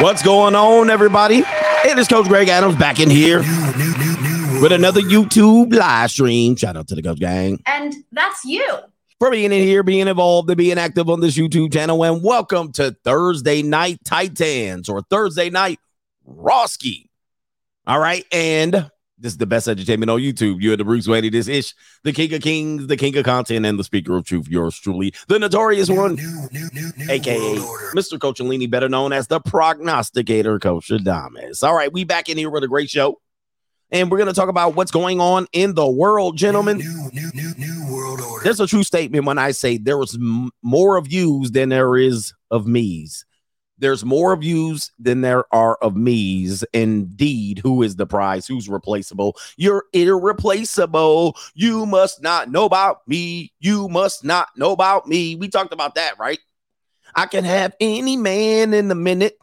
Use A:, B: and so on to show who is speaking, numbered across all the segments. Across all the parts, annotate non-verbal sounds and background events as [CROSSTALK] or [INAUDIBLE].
A: What's going on, everybody? It is Coach Greg Adams back in here with another YouTube live stream. Shout out to the Coach Gang.
B: And that's you.
A: For being in here, being involved, and being active on this YouTube channel. And welcome to Thursday Night Titans or Thursday Night Roski. All right. And this is the best entertainment on YouTube. You're the Bruce Wayne. This is the King of Kings, the King of Content, and the Speaker of Truth. Yours truly, the notorious one, aka Mr. Coach Alini, better known as the prognosticator, Coach Adams. All right, we back in here with a great show. And we're going to talk about what's going on in the world, gentlemen.
C: New, new, new, new world order.
A: There's a true statement when I say there was m- more of yous than there is of me's. There's more of yous than there are of me's. Indeed, who is the prize? Who's replaceable? You're irreplaceable. You must not know about me. You must not know about me. We talked about that, right? I can have any man in a minute.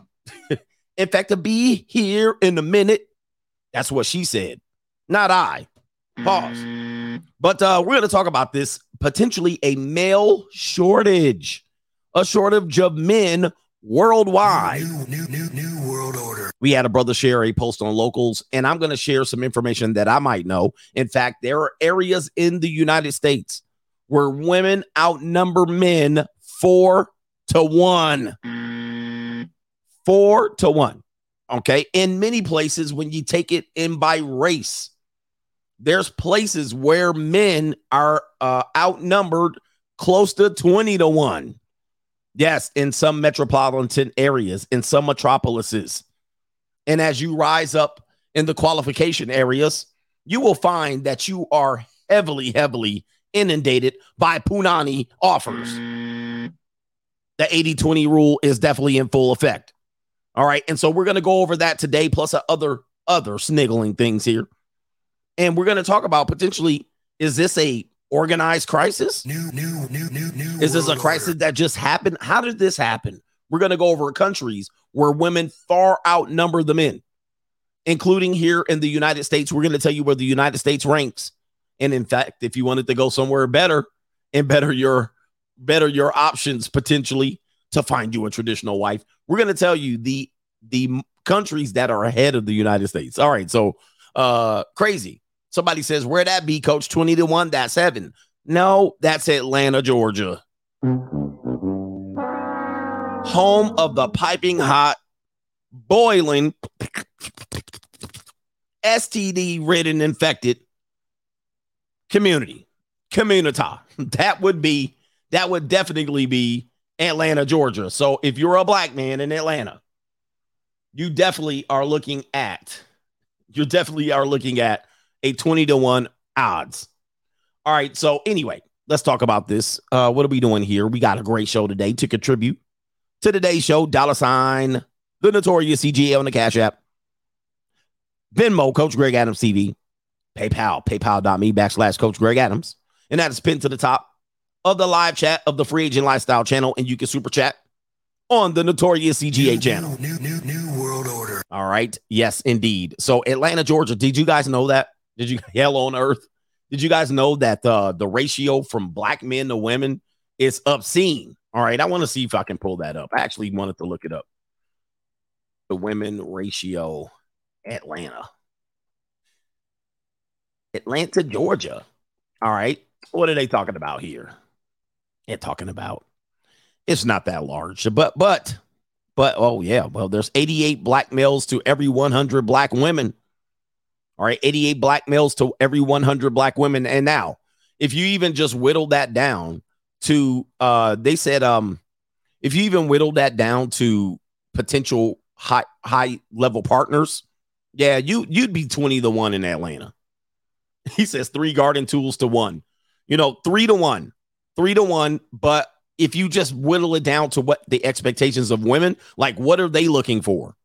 A: [LAUGHS] in fact, to be here in a minute. That's what she said, not I. Pause. But uh, we're going to talk about this potentially a male shortage, a shortage of men worldwide.
C: New, new, new, new world order.
A: We had a brother share a post on locals, and I'm going to share some information that I might know. In fact, there are areas in the United States where women outnumber men four to one. Four to one. Okay. In many places, when you take it in by race, there's places where men are uh, outnumbered close to 20 to 1. Yes, in some metropolitan areas, in some metropolises. And as you rise up in the qualification areas, you will find that you are heavily, heavily inundated by Punani offers. The 80 20 rule is definitely in full effect. All right. And so we're going to go over that today, plus other other sniggling things here. And we're going to talk about potentially is this a organized crisis?
C: New, new, new, new, new.
A: Is this a crisis that just happened? How did this happen? We're going to go over countries where women far outnumber the men, including here in the United States. We're going to tell you where the United States ranks. And in fact, if you wanted to go somewhere better and better your better your options potentially to find you a traditional wife, we're going to tell you the the countries that are ahead of the United States. All right, so uh crazy. Somebody says, "Where that be, Coach? Twenty to one. That's seven. No, that's Atlanta, Georgia, home of the piping hot, boiling, STD ridden, infected community, communita. [LAUGHS] That would be that would definitely be Atlanta, Georgia. So if you're a black man in Atlanta, you definitely are looking at you definitely are looking at a 20 to 1 odds. All right. So anyway, let's talk about this. Uh, what are we doing here? We got a great show today to contribute to today's show. Dollar sign, the notorious CGA on the Cash App. Venmo, Coach Greg Adams TV. PayPal, paypal.me backslash Coach Greg Adams. And that is pinned to the top of the live chat of the Free Agent Lifestyle channel. And you can super chat on the notorious CGA
C: New,
A: channel.
C: New, new, new world order.
A: All right. Yes, indeed. So Atlanta, Georgia. Did you guys know that? Did you [LAUGHS] hell on earth? Did you guys know that uh, the ratio from black men to women is obscene? All right. I want to see if I can pull that up. I actually wanted to look it up. The women ratio, Atlanta. Atlanta, Georgia. All right. What are they talking about here? They're talking about it's not that large, but but but oh yeah, well, there's 88 black males to every 100 black women. All right, 88 black males to every 100 black women. And now, if you even just whittle that down to, uh, they said, um, if you even whittle that down to potential high high level partners, yeah, you you'd be 20 to one in Atlanta. [LAUGHS] He says three garden tools to one, you know, three to one, three to one. But if you just whittle it down to what the expectations of women, like what are they looking for?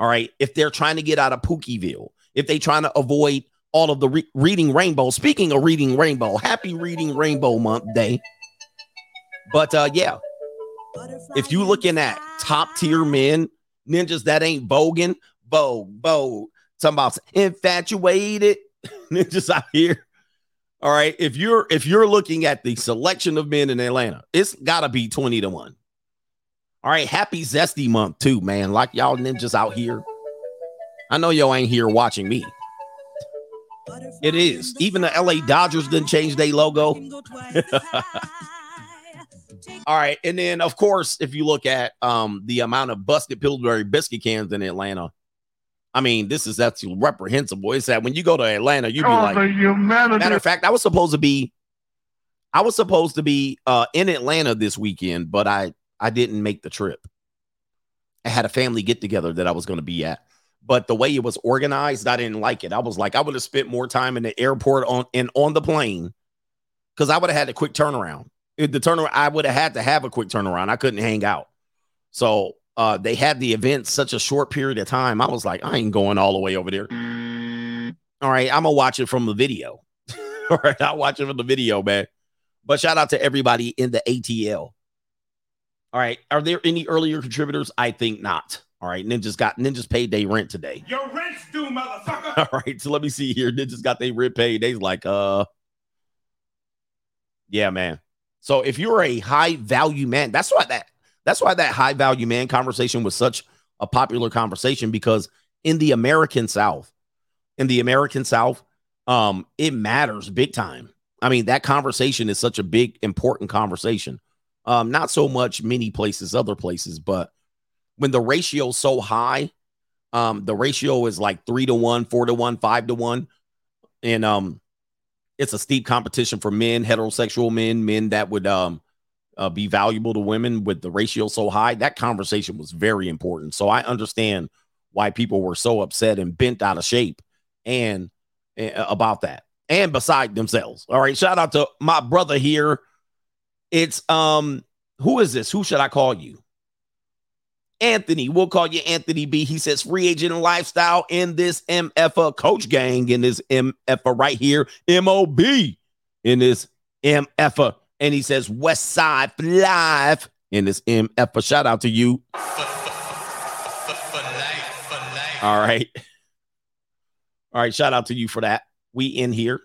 A: All right. If they're trying to get out of Pookieville, if they trying to avoid all of the re- reading rainbow. Speaking of reading rainbow, happy reading rainbow month day. But uh yeah, if you looking at top tier men, ninjas that ain't bogan, vogue, vogue, talking about infatuated [LAUGHS] ninjas out here. All right. If you're if you're looking at the selection of men in Atlanta, it's gotta be 20 to 1. All right, happy zesty month too, man. Like y'all ninjas out here. I know y'all ain't here watching me. It is. Even the LA Dodgers didn't change their logo. [LAUGHS] All right, and then of course, if you look at um the amount of busted Pillsbury biscuit cans in Atlanta, I mean, this is that's reprehensible. It's that when you go to Atlanta, you'd be
C: Oh,
A: like,
C: humanity.
A: Matter of fact, I was supposed to be, I was supposed to be uh, in Atlanta this weekend, but I I didn't make the trip. I had a family get together that I was going to be at, but the way it was organized, I didn't like it. I was like, I would have spent more time in the airport on and on the plane because I would have had a quick turnaround. The turnaround, I would have had to have a quick turnaround. I couldn't hang out. So uh, they had the event such a short period of time. I was like, I ain't going all the way over there. All right, I'm gonna watch it from the video. [LAUGHS] all right, I'll watch it from the video, man. But shout out to everybody in the ATL. All right, are there any earlier contributors? I think not. All right, Ninjas got Ninjas paid their rent today.
B: Your rent's due, motherfucker. [LAUGHS]
A: All right, so let me see here. Ninjas got their rent paid. They's like, uh, yeah, man. So if you're a high value man, that's why that that's why that high value man conversation was such a popular conversation because in the American South, in the American South, um, it matters big time. I mean, that conversation is such a big, important conversation. Um, not so much many places, other places, but when the ratio's so high, um, the ratio is like three to one, four to one, five to one, and um, it's a steep competition for men, heterosexual men, men that would um uh, be valuable to women with the ratio so high. That conversation was very important. So I understand why people were so upset and bent out of shape and uh, about that and beside themselves. All right, shout out to my brother here. It's um, who is this? Who should I call you? Anthony, we'll call you Anthony B. He says free agent lifestyle in this MF coach gang in this MF right here, MOB in this MF. And he says West Side life in this MF. Shout out to you. All right. All right. Shout out to you for that. We in here.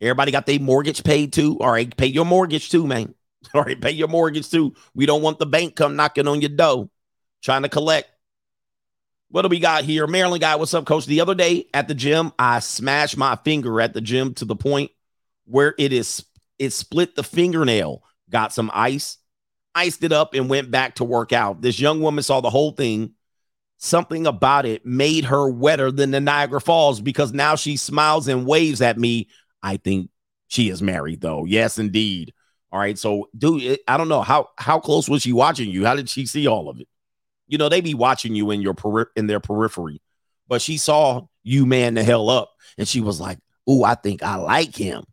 A: Everybody got their mortgage paid too. All right. Pay your mortgage too, man. [LAUGHS] All right. Pay your mortgage too. We don't want the bank come knocking on your door trying to collect. What do we got here? Maryland guy, what's up, coach? The other day at the gym, I smashed my finger at the gym to the point where it is it split the fingernail. Got some ice, iced it up, and went back to work out. This young woman saw the whole thing. Something about it made her wetter than the Niagara Falls because now she smiles and waves at me. I think she is married, though. Yes, indeed. All right. So, dude, I don't know how how close was she watching you? How did she see all of it? You know, they be watching you in your peri- in their periphery, but she saw you man the hell up, and she was like, "Ooh, I think I like him.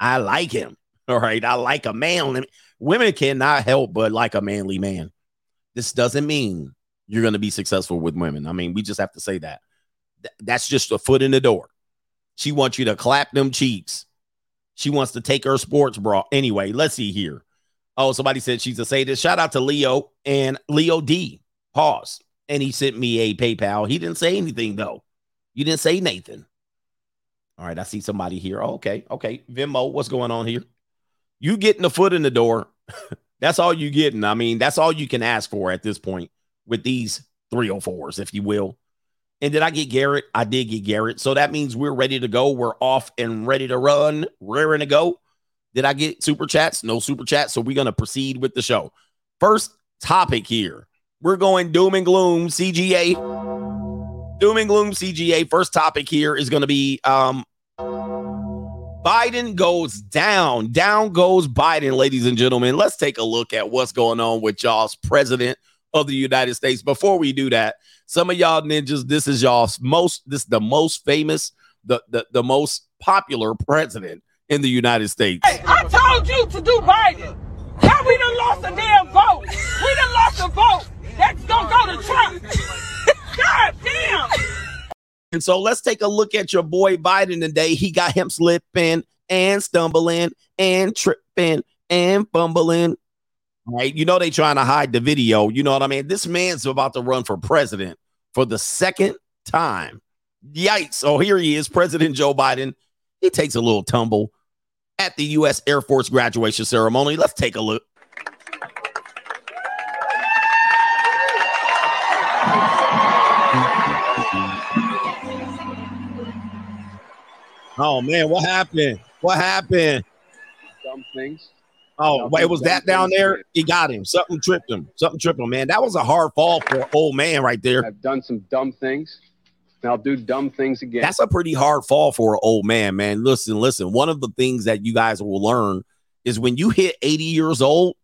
A: I like him. [LAUGHS] All right, I like a man. Women cannot help but like a manly man. This doesn't mean you're going to be successful with women. I mean, we just have to say that. Th- that's just a foot in the door. She wants you to clap them cheeks. She wants to take her sports bra. Anyway, let's see here. Oh, somebody said she's a sadist. Shout out to Leo and Leo D. Pause. And he sent me a PayPal. He didn't say anything though. You didn't say Nathan. All right, I see somebody here. Oh, okay, okay. Venmo, what's going on here? You getting the foot in the door. [LAUGHS] that's all you getting. I mean, that's all you can ask for at this point with these 304s, if you will. And did I get Garrett? I did get Garrett. So that means we're ready to go. We're off and ready to run, raring to go. Did I get super chats? No super chats. So we're going to proceed with the show. First topic here. We're going doom and gloom CGA. Doom and gloom CGA. First topic here is going to be um Biden goes down. Down goes Biden, ladies and gentlemen. Let's take a look at what's going on with y'all's president of the United States. Before we do that, some of y'all ninjas, this is y'all's most, this is the most famous, the, the, the most popular president in the United States.
D: Hey, I told you to do Biden. Now we done lost a damn vote. We done lost a vote. That's gonna go to Trump. [LAUGHS] God damn.
A: And so let's take a look at your boy Biden today. He got him slipping and stumbling and tripping and fumbling. Right? You know they trying to hide the video. You know what I mean? This man's about to run for president for the second time. Yikes. So here he is, President Joe Biden. He takes a little tumble at the U.S. Air Force graduation ceremony. Let's take a look. Oh man, what happened? What happened?
E: Dumb things.
A: Oh, wait, was that down there? He got him. Something tripped him. Something tripped him, man. That was a hard fall for an old man right there.
E: I've done some dumb things. And I'll do dumb things again.
A: That's a pretty hard fall for an old man, man. Listen, listen. One of the things that you guys will learn is when you hit 80 years old,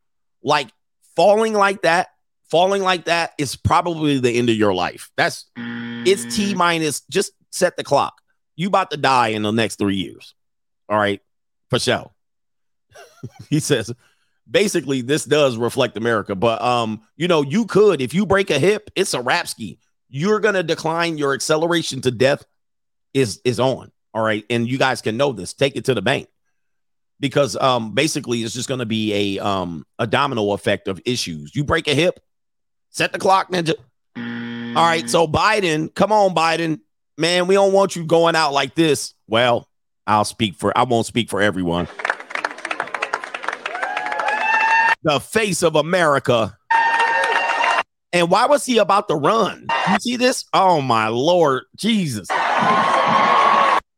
A: like falling like that, falling like that is probably the end of your life. That's it's T minus. Just set the clock. You about to die in the next three years. All right, for sure. [LAUGHS] he says basically this does reflect America, but um, you know, you could if you break a hip, it's a rap ski. You're gonna decline your acceleration to death is is on. All right, and you guys can know this. Take it to the bank because um basically it's just going to be a um a domino effect of issues. You break a hip, set the clock, ninja. All right, so Biden, come on, Biden, man, we don't want you going out like this. Well, I'll speak for I won't speak for everyone. The face of America. And why was he about to run? You see this? Oh my lord, Jesus.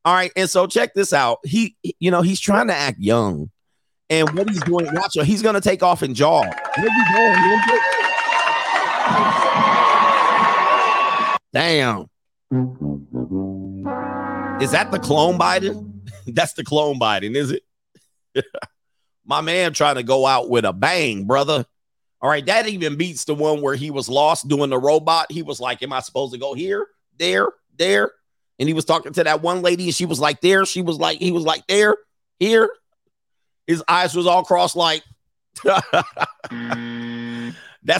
A: All right, and so check this out. He, you know, he's trying to act young, and what he's doing, watch, he's gonna take off and jaw. Where you going? Damn. Is that the clone Biden? [LAUGHS] That's the clone Biden, is it? [LAUGHS] My man trying to go out with a bang, brother. All right, that even beats the one where he was lost doing the robot. He was like, Am I supposed to go here, there, there? And he was talking to that one lady, and she was like, There. She was like, He was like, There, here. His eyes was all crossed, like, [LAUGHS] That's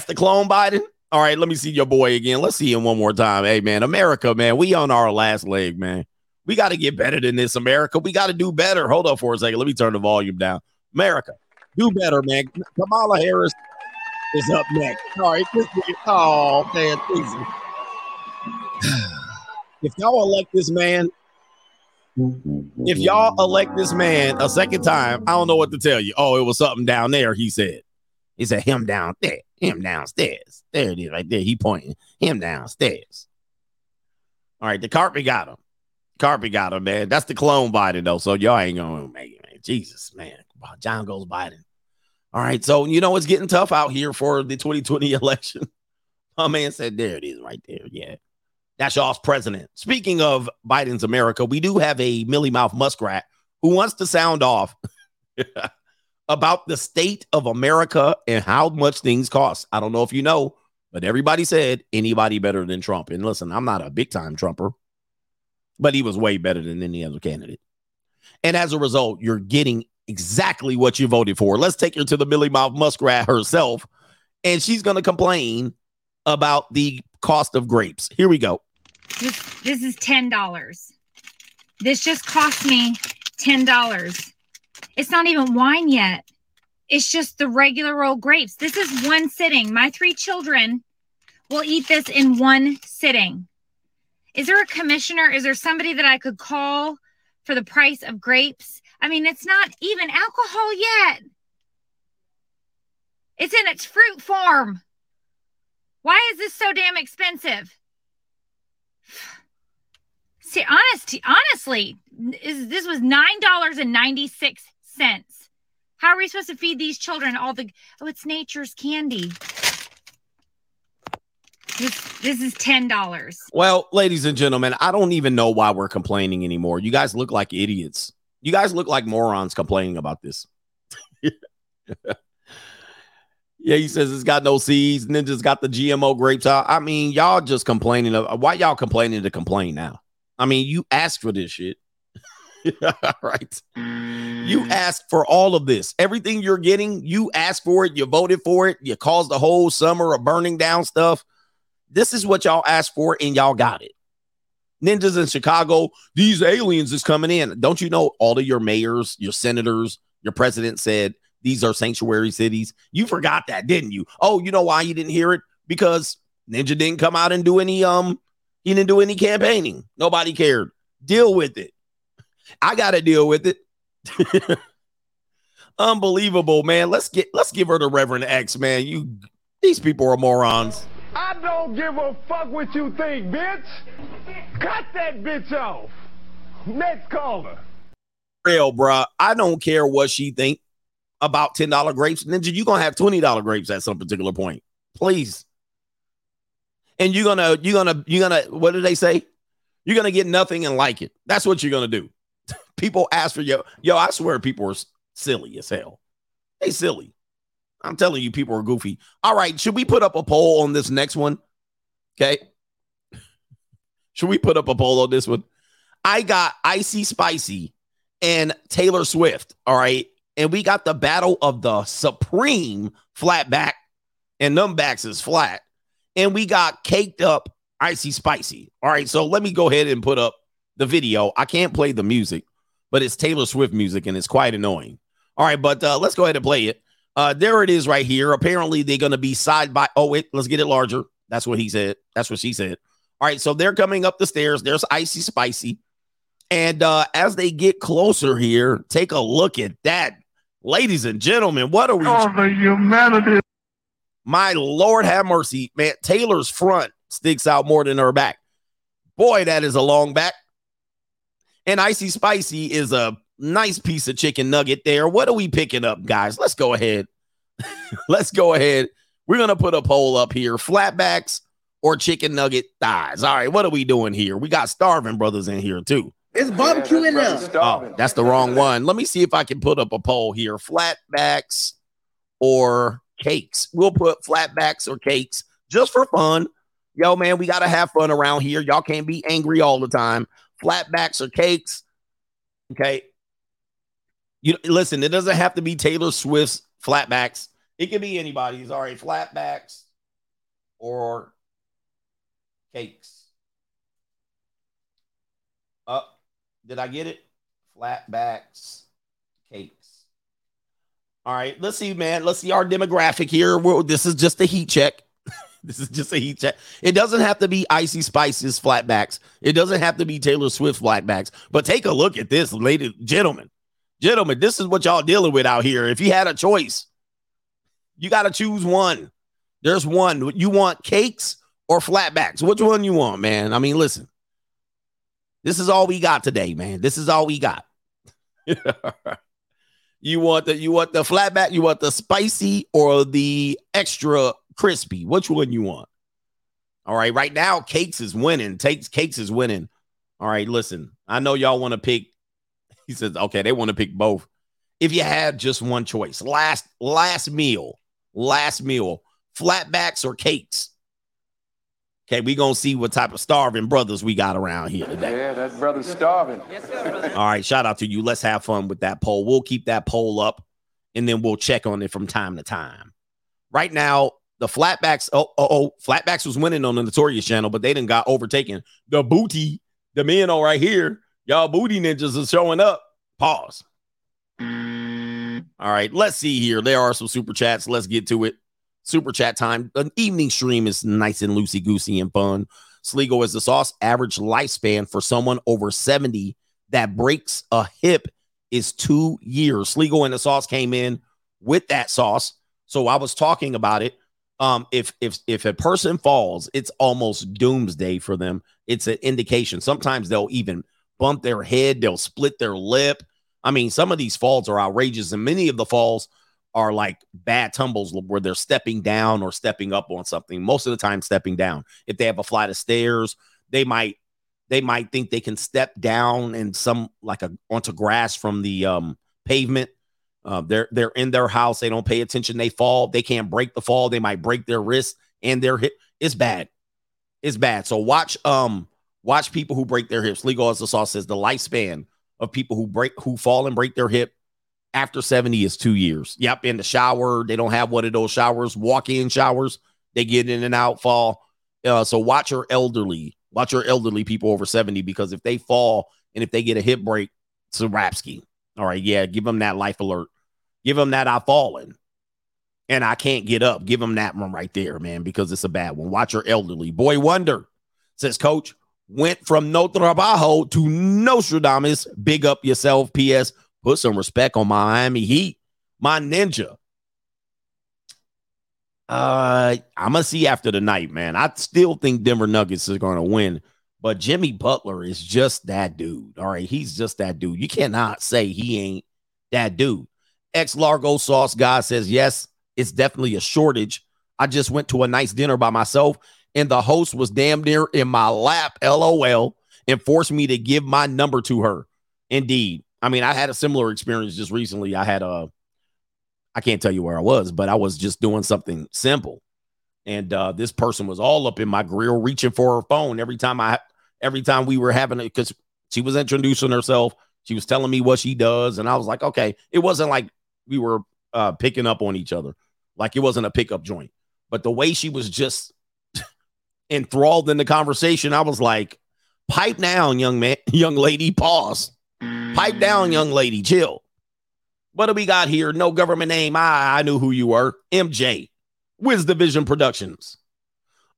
A: the clone Biden. All right, let me see your boy again. Let's see him one more time. Hey, man, America, man, we on our last leg, man. We got to get better than this, America. We got to do better. Hold up for a second. Let me turn the volume down. America, do better, man. Kamala Harris is up next. All right, this oh man. [SIGHS] If y'all elect this man, if y'all elect this man a second time, I don't know what to tell you. Oh, it was something down there. He said. He said him down there, him downstairs. There it is, right there. He pointing him downstairs. All right, the carpet got him. Carpet got him, man. That's the clone Biden, though. So y'all ain't gonna make it, man. Jesus, man. John goes Biden. All right, so you know it's getting tough out here for the 2020 [LAUGHS] election. My man said, "There it is, right there." Yeah, that's y'all's president. Speaking of Biden's America, we do have a Millie Mouth Muskrat who wants to sound off [LAUGHS] about the state of America and how much things cost. I don't know if you know, but everybody said anybody better than Trump. And listen, I'm not a big time Trumper, but he was way better than any other candidate. And as a result, you're getting exactly what you voted for. Let's take her to the Millie Mouth Muskrat herself, and she's going to complain about the cost of grapes. Here we go.
F: This this is ten dollars. This just cost me ten dollars. It's not even wine yet. It's just the regular old grapes. This is one sitting. My three children will eat this in one sitting. Is there a commissioner? Is there somebody that I could call for the price of grapes? I mean, it's not even alcohol yet. It's in its fruit form. Why is this so damn expensive? [SIGHS] See, honest, honestly, is, this was $9.96 sense. How are we supposed to feed these children all the oh, it's nature's candy? This, this is ten dollars.
A: Well, ladies and gentlemen, I don't even know why we're complaining anymore. You guys look like idiots. You guys look like morons complaining about this. [LAUGHS] yeah, he says it's got no seeds. Ninja's got the GMO grapes. I, I mean, y'all just complaining. Why y'all complaining to complain now? I mean, you asked for this shit. All [LAUGHS] right. You asked for all of this. Everything you're getting, you asked for it. You voted for it. You caused the whole summer of burning down stuff. This is what y'all asked for, and y'all got it. Ninjas in Chicago, these aliens is coming in. Don't you know all of your mayors, your senators, your president said these are sanctuary cities? You forgot that, didn't you? Oh, you know why you didn't hear it? Because Ninja didn't come out and do any um he didn't do any campaigning. Nobody cared. Deal with it. I got to deal with it. [LAUGHS] Unbelievable, man. Let's get let's give her the Reverend X, man. You these people are morons.
B: I don't give a fuck what you think, bitch. Cut that bitch off. Next caller.
A: Real, bruh. I don't care what she think about ten dollar grapes. Ninja, you gonna have twenty dollar grapes at some particular point, please. And you're gonna you're gonna you're gonna what do they say? You're gonna get nothing and like it. That's what you're gonna do. People ask for yo yo. I swear people are silly as hell. They silly. I'm telling you, people are goofy. All right, should we put up a poll on this next one? Okay. [LAUGHS] Should we put up a poll on this one? I got Icy Spicy and Taylor Swift. All right. And we got the battle of the supreme flat back, and them backs is flat. And we got caked up Icy Spicy. All right. So let me go ahead and put up the video. I can't play the music, but it's Taylor Swift music and it's quite annoying. All right. But uh, let's go ahead and play it. Uh, there it is right here. Apparently, they're going to be side by. Oh, wait. Let's get it larger. That's what he said. That's what she said. All right. So they're coming up the stairs. There's Icy Spicy. And uh, as they get closer here, take a look at that. Ladies and gentlemen, what are we?
B: the humanity.
A: My Lord have mercy, man. Taylor's front sticks out more than her back. Boy, that is a long back. And Icy Spicy is a nice piece of chicken nugget there. What are we picking up, guys? Let's go ahead. [LAUGHS] Let's go ahead. We're going to put a poll up here flatbacks or chicken nugget thighs. All right, what are we doing here? We got starving brothers in here, too.
G: It's barbecue in there.
A: Oh, that's the wrong one. Let me see if I can put up a poll here. Flatbacks or cakes. We'll put flatbacks or cakes just for fun. Yo, man, we got to have fun around here. Y'all can't be angry all the time. Flatbacks or cakes. Okay. You listen, it doesn't have to be Taylor Swift's flatbacks. It can be anybody's. All right, flatbacks or cakes. Up. Did I get it? Flatbacks, cakes. All right, let's see, man. Let's see our demographic here. We're, this is just a heat check. [LAUGHS] this is just a heat check. It doesn't have to be Icy Spices flatbacks. It doesn't have to be Taylor Swift flatbacks. But take a look at this, ladies, gentlemen. Gentlemen, this is what y'all dealing with out here. If you had a choice, you got to choose one. There's one. You want cakes or flatbacks? Which one you want, man? I mean, listen. This is all we got today, man. This is all we got. [LAUGHS] you want the you want the flatback, you want the spicy or the extra crispy. Which one you want? All right, right now cakes is winning. Takes cakes is winning. All right, listen. I know y'all want to pick. He says, okay, they want to pick both. If you had just one choice, last last meal, last meal, flatbacks or cakes. Okay, we gonna see what type of starving brothers we got around here today.
E: Yeah, that brother's starving. [LAUGHS]
A: All right, shout out to you. Let's have fun with that poll. We'll keep that poll up and then we'll check on it from time to time. Right now, the flatbacks, oh, oh, oh, flatbacks was winning on the Notorious channel, but they didn't got overtaken. The booty, the men on right here, y'all booty ninjas is showing up. Pause. All right, let's see here. There are some super chats. Let's get to it. Super chat time. An evening stream is nice and loosey goosey and fun. Sligo is the sauce. Average lifespan for someone over 70 that breaks a hip is two years. Sligo and the sauce came in with that sauce. So I was talking about it. Um, if if if a person falls, it's almost doomsday for them. It's an indication. Sometimes they'll even bump their head, they'll split their lip. I mean, some of these falls are outrageous, and many of the falls are like bad tumbles where they're stepping down or stepping up on something. Most of the time, stepping down. If they have a flight of stairs, they might they might think they can step down and some like a onto grass from the um pavement. Uh, they're they're in their house. They don't pay attention. They fall. They can't break the fall. They might break their wrist and their hip. It's bad. It's bad. So watch um watch people who break their hips. Legal as the sauce says the lifespan of people who break who fall and break their hip after 70 is two years. Yep, in the shower. They don't have one of those showers, walk-in showers. They get in and out, fall. Uh, so watch your elderly, watch your elderly people over 70 because if they fall and if they get a hip break, it's a rap ski. All right, yeah, give them that life alert. Give them that I've fallen and I can't get up. Give them that one right there, man, because it's a bad one. Watch your elderly. Boy Wonder says, Coach, went from no trabajo to Nostradamus. Big up yourself. P.S. Put some respect on Miami Heat, my ninja. Uh, I'm gonna see after the night, man. I still think Denver Nuggets is gonna win, But Jimmy Butler is just that dude. All right. He's just that dude. You cannot say he ain't that dude. Ex Largo Sauce guy says, yes, it's definitely a shortage. I just went to a nice dinner by myself and the host was damn near in my lap, lol, and forced me to give my number to her. Indeed. I mean, I had a similar experience just recently. I had a, I can't tell you where I was, but I was just doing something simple. And uh, this person was all up in my grill, reaching for her phone every time I, every time we were having it, because she was introducing herself. She was telling me what she does. And I was like, okay, it wasn't like we were uh, picking up on each other. Like it wasn't a pickup joint. But the way she was just [LAUGHS] enthralled in the conversation, I was like, pipe down, young man, [LAUGHS] young lady, pause. Pipe down, young lady, chill. What do we got here? No government name. I, I knew who you were. MJ, Wiz Division Productions.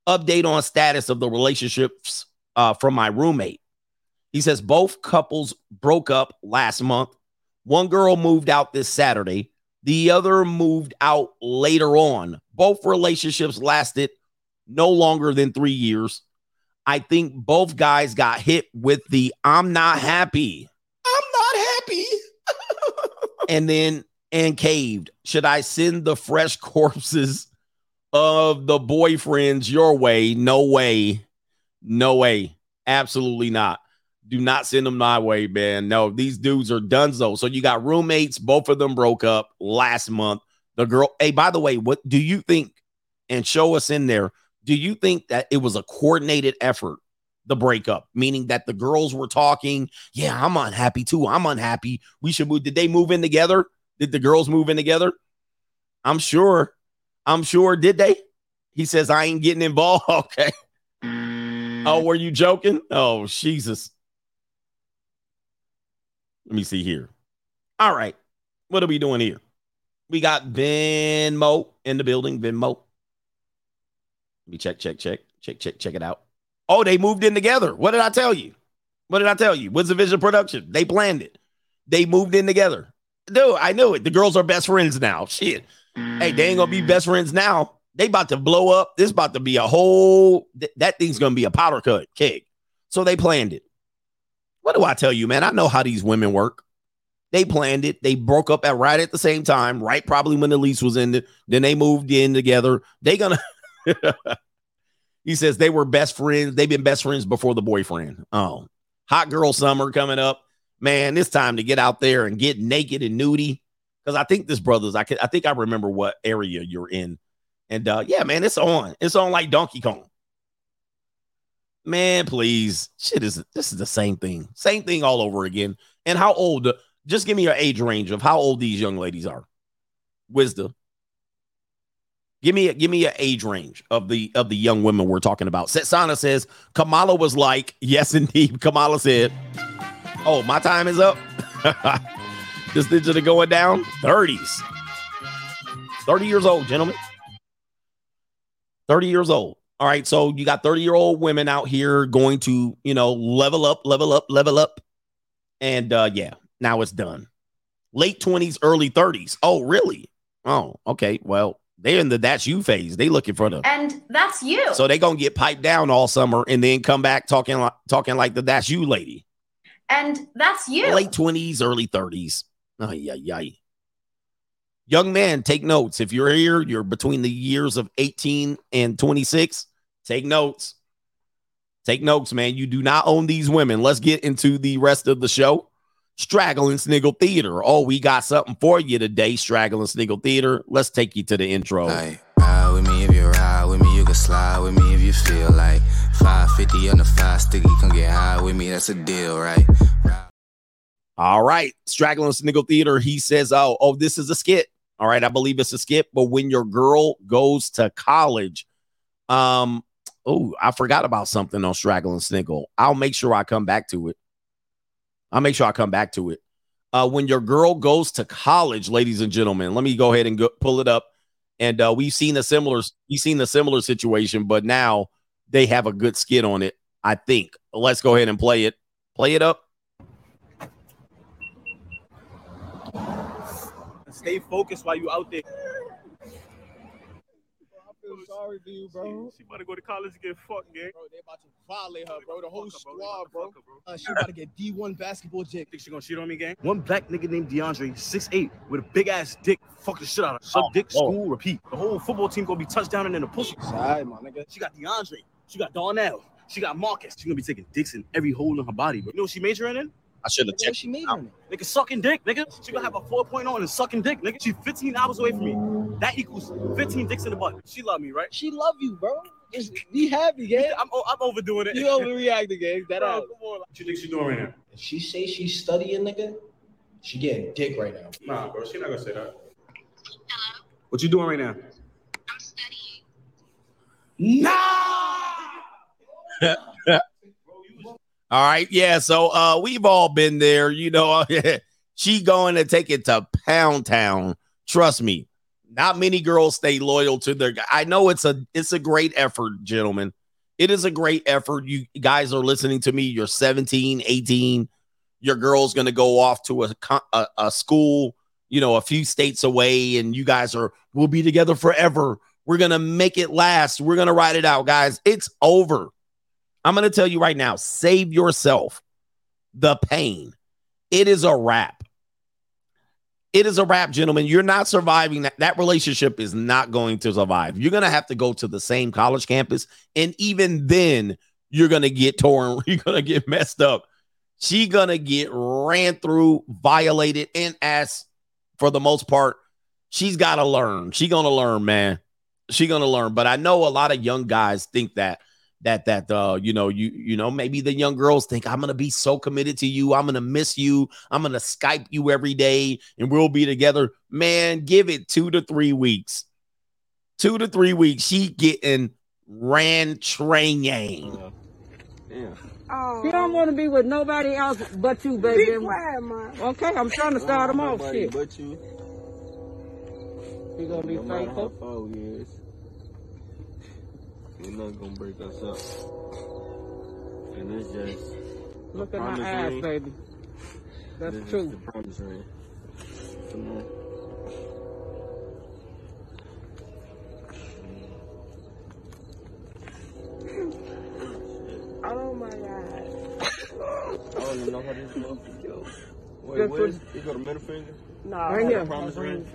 A: Update on status of the relationships uh, from my roommate. He says both couples broke up last month. One girl moved out this Saturday. The other moved out later on. Both relationships lasted no longer than three years. I think both guys got hit with the I'm not happy. I'm not happy. [LAUGHS] and then and caved. Should I send the fresh [LAUGHS] corpses of the boyfriends your way? No way. No way. Absolutely not. Do not send them my way, man. No, these dudes are donezo. So you got roommates, both of them broke up last month. The girl, hey, by the way, what do you think? And show us in there. Do you think that it was a coordinated effort, the breakup, meaning that the girls were talking? Yeah, I'm unhappy too. I'm unhappy. We should move. Did they move in together? Did the girls move in together? I'm sure. I'm sure. Did they? He says, I ain't getting involved. [LAUGHS] Okay. Oh, were you joking? Oh, Jesus. Let me see here. All right. What are we doing here? We got Venmo in the building. Venmo. Let me check, check, check, check, check, check it out. Oh, they moved in together. What did I tell you? What did I tell you? What's the vision production? They planned it. They moved in together. Dude, I knew it. The girls are best friends now. Shit. Hey, they ain't gonna be best friends now. They about to blow up. This about to be a whole. Th- that thing's gonna be a powder cut keg. So they planned it. What do I tell you, man? I know how these women work. They planned it. They broke up at right at the same time, right? Probably when the lease was ended. Then they moved in together. They gonna. [LAUGHS] he says they were best friends. They've been best friends before the boyfriend. Oh, hot girl summer coming up, man. It's time to get out there and get naked and nudie. Because I think this brothers, I can, I think I remember what area you're in, and uh, yeah, man, it's on. It's on like Donkey Kong. Man, please, shit is this is the same thing, same thing all over again. And how old? Just give me your age range of how old these young ladies are. Wisdom. Give me a give me an age range of the of the young women we're talking about. Setsana says Kamala was like, [LAUGHS] yes, indeed. Kamala said, Oh, my time is up. [LAUGHS] this digital going down. 30s. 30 years old, gentlemen. 30 years old. All right. So you got 30 year old women out here going to, you know, level up, level up, level up. And uh yeah, now it's done. Late 20s, early 30s. Oh, really? Oh, okay. Well, they're in the that's you phase. They looking for the
G: And that's you.
A: so they gonna get piped down all summer and then come back talking like talking like the that's you lady.
G: and that's you.
A: Late twenties, early thirties. Oh yeah, yeah. Young man, take notes. If you're here, you're between the years of 18 and 26. Take notes. Take notes, man. You do not own these women. Let's get into the rest of the show. Straggle and Sniggle Theater. Oh, we got something for you today, Straggle and Sniggle Theater. Let's take you to the intro.
H: Like, ride with me if you ride with me, you can slide with me if you feel like 550 on the five sticky, come get high with me, that's a deal, right?
A: All right, Straggle and Sniggle Theater. He says, "Oh, oh, this is a skit. All right, I believe it's a skit. But when your girl goes to college, um, oh, I forgot about something on Straggle and Sniggle. I'll make sure I come back to it. I'll make sure I come back to it. Uh, when your girl goes to college, ladies and gentlemen, let me go ahead and go, pull it up. And uh, we've seen a similar, we've seen a similar situation, but now they have a good skit on it. I think. Let's go ahead and play it. Play it up.
I: Stay focused while you out there. I feel sorry for you, bro.
J: She about to go to college and get fucked, gang.
I: Bro, they about to violate her, bro. The whole
J: Fuck her, bro. They
I: squad, bro.
J: her, bro.
I: Uh, she about to get D1 basketball jig.
J: Think she gonna cheat on me, gang? One black nigga named DeAndre, 6'8", with a big ass dick, fuck the shit out of her. Suck
A: Oh,
J: dick,
A: Lord.
J: school, repeat. The whole football team gonna be touchdowning in the pussy.
I: Sorry, my nigga.
J: She got DeAndre. She got Darnell. She got Marcus. She gonna be taking dicks in every hole in her body. But you know what she majoring in?
A: I should have
I: What
A: checked.
I: she made
A: out.
I: on it?
J: Nigga, sucking dick, nigga. She gonna have a 4.0 and a sucking dick, nigga. She's 15 hours away from me. That equals 15 dicks in the butt. She love me, right?
I: She love you, bro. Just be happy, gang.
J: I'm, I'm overdoing it.
I: You overreacting, gang. That
J: Bro,
I: out.
J: come on. What you think she doing right now?
I: If she say she's studying, nigga, she getting dick right now.
J: Nah, bro, she not gonna say that. Hello? What you doing right now?
K: I'm studying. [LAUGHS]
A: All right, yeah. So uh we've all been there, you know. [LAUGHS] she going to take it to Pound Town. Trust me. Not many girls stay loyal to their guy. I know it's a it's a great effort, gentlemen. It is a great effort. You guys are listening to me. You're 17, 18. Your girl's going to go off to a, a a school, you know, a few states away and you guys are we'll be together forever. We're to make it last. We're to ride it out, guys. It's over. I'm going to tell you right now save yourself the pain. It is a wrap. It is a wrap, gentlemen. You're not surviving that. That relationship is not going to survive. You're going to have to go to the same college campus. And even then, you're going to get torn. [LAUGHS] You're going to get messed up. She going to get ran through, violated, and as for the most part, she's got to learn. She going to learn, man. She going to learn. But I know a lot of young guys think that that that uh you know you you know maybe the young girls think i'm gonna be so committed to you i'm gonna miss you i'm gonna skype you every day and we'll be together man give it two to three weeks two to three weeks she getting ran training Yeah.
D: Oh. He don't want to be with nobody else but you, baby. Be quiet, man. Okay, I'm trying to start him off. Shit.
I: But you,
D: He gonna be
I: no matter how
D: faithful.
I: far we is, we're not gonna break us up. And it's just
D: Look at my eyes,
I: ring.
D: baby. That's
I: this is the promise ring. Come on. [LAUGHS]
D: Oh my God.
I: I don't even know how this motherfucker go. Wait,
D: Just
I: where's you go to middle finger?
D: No, right here.
I: Promise ring?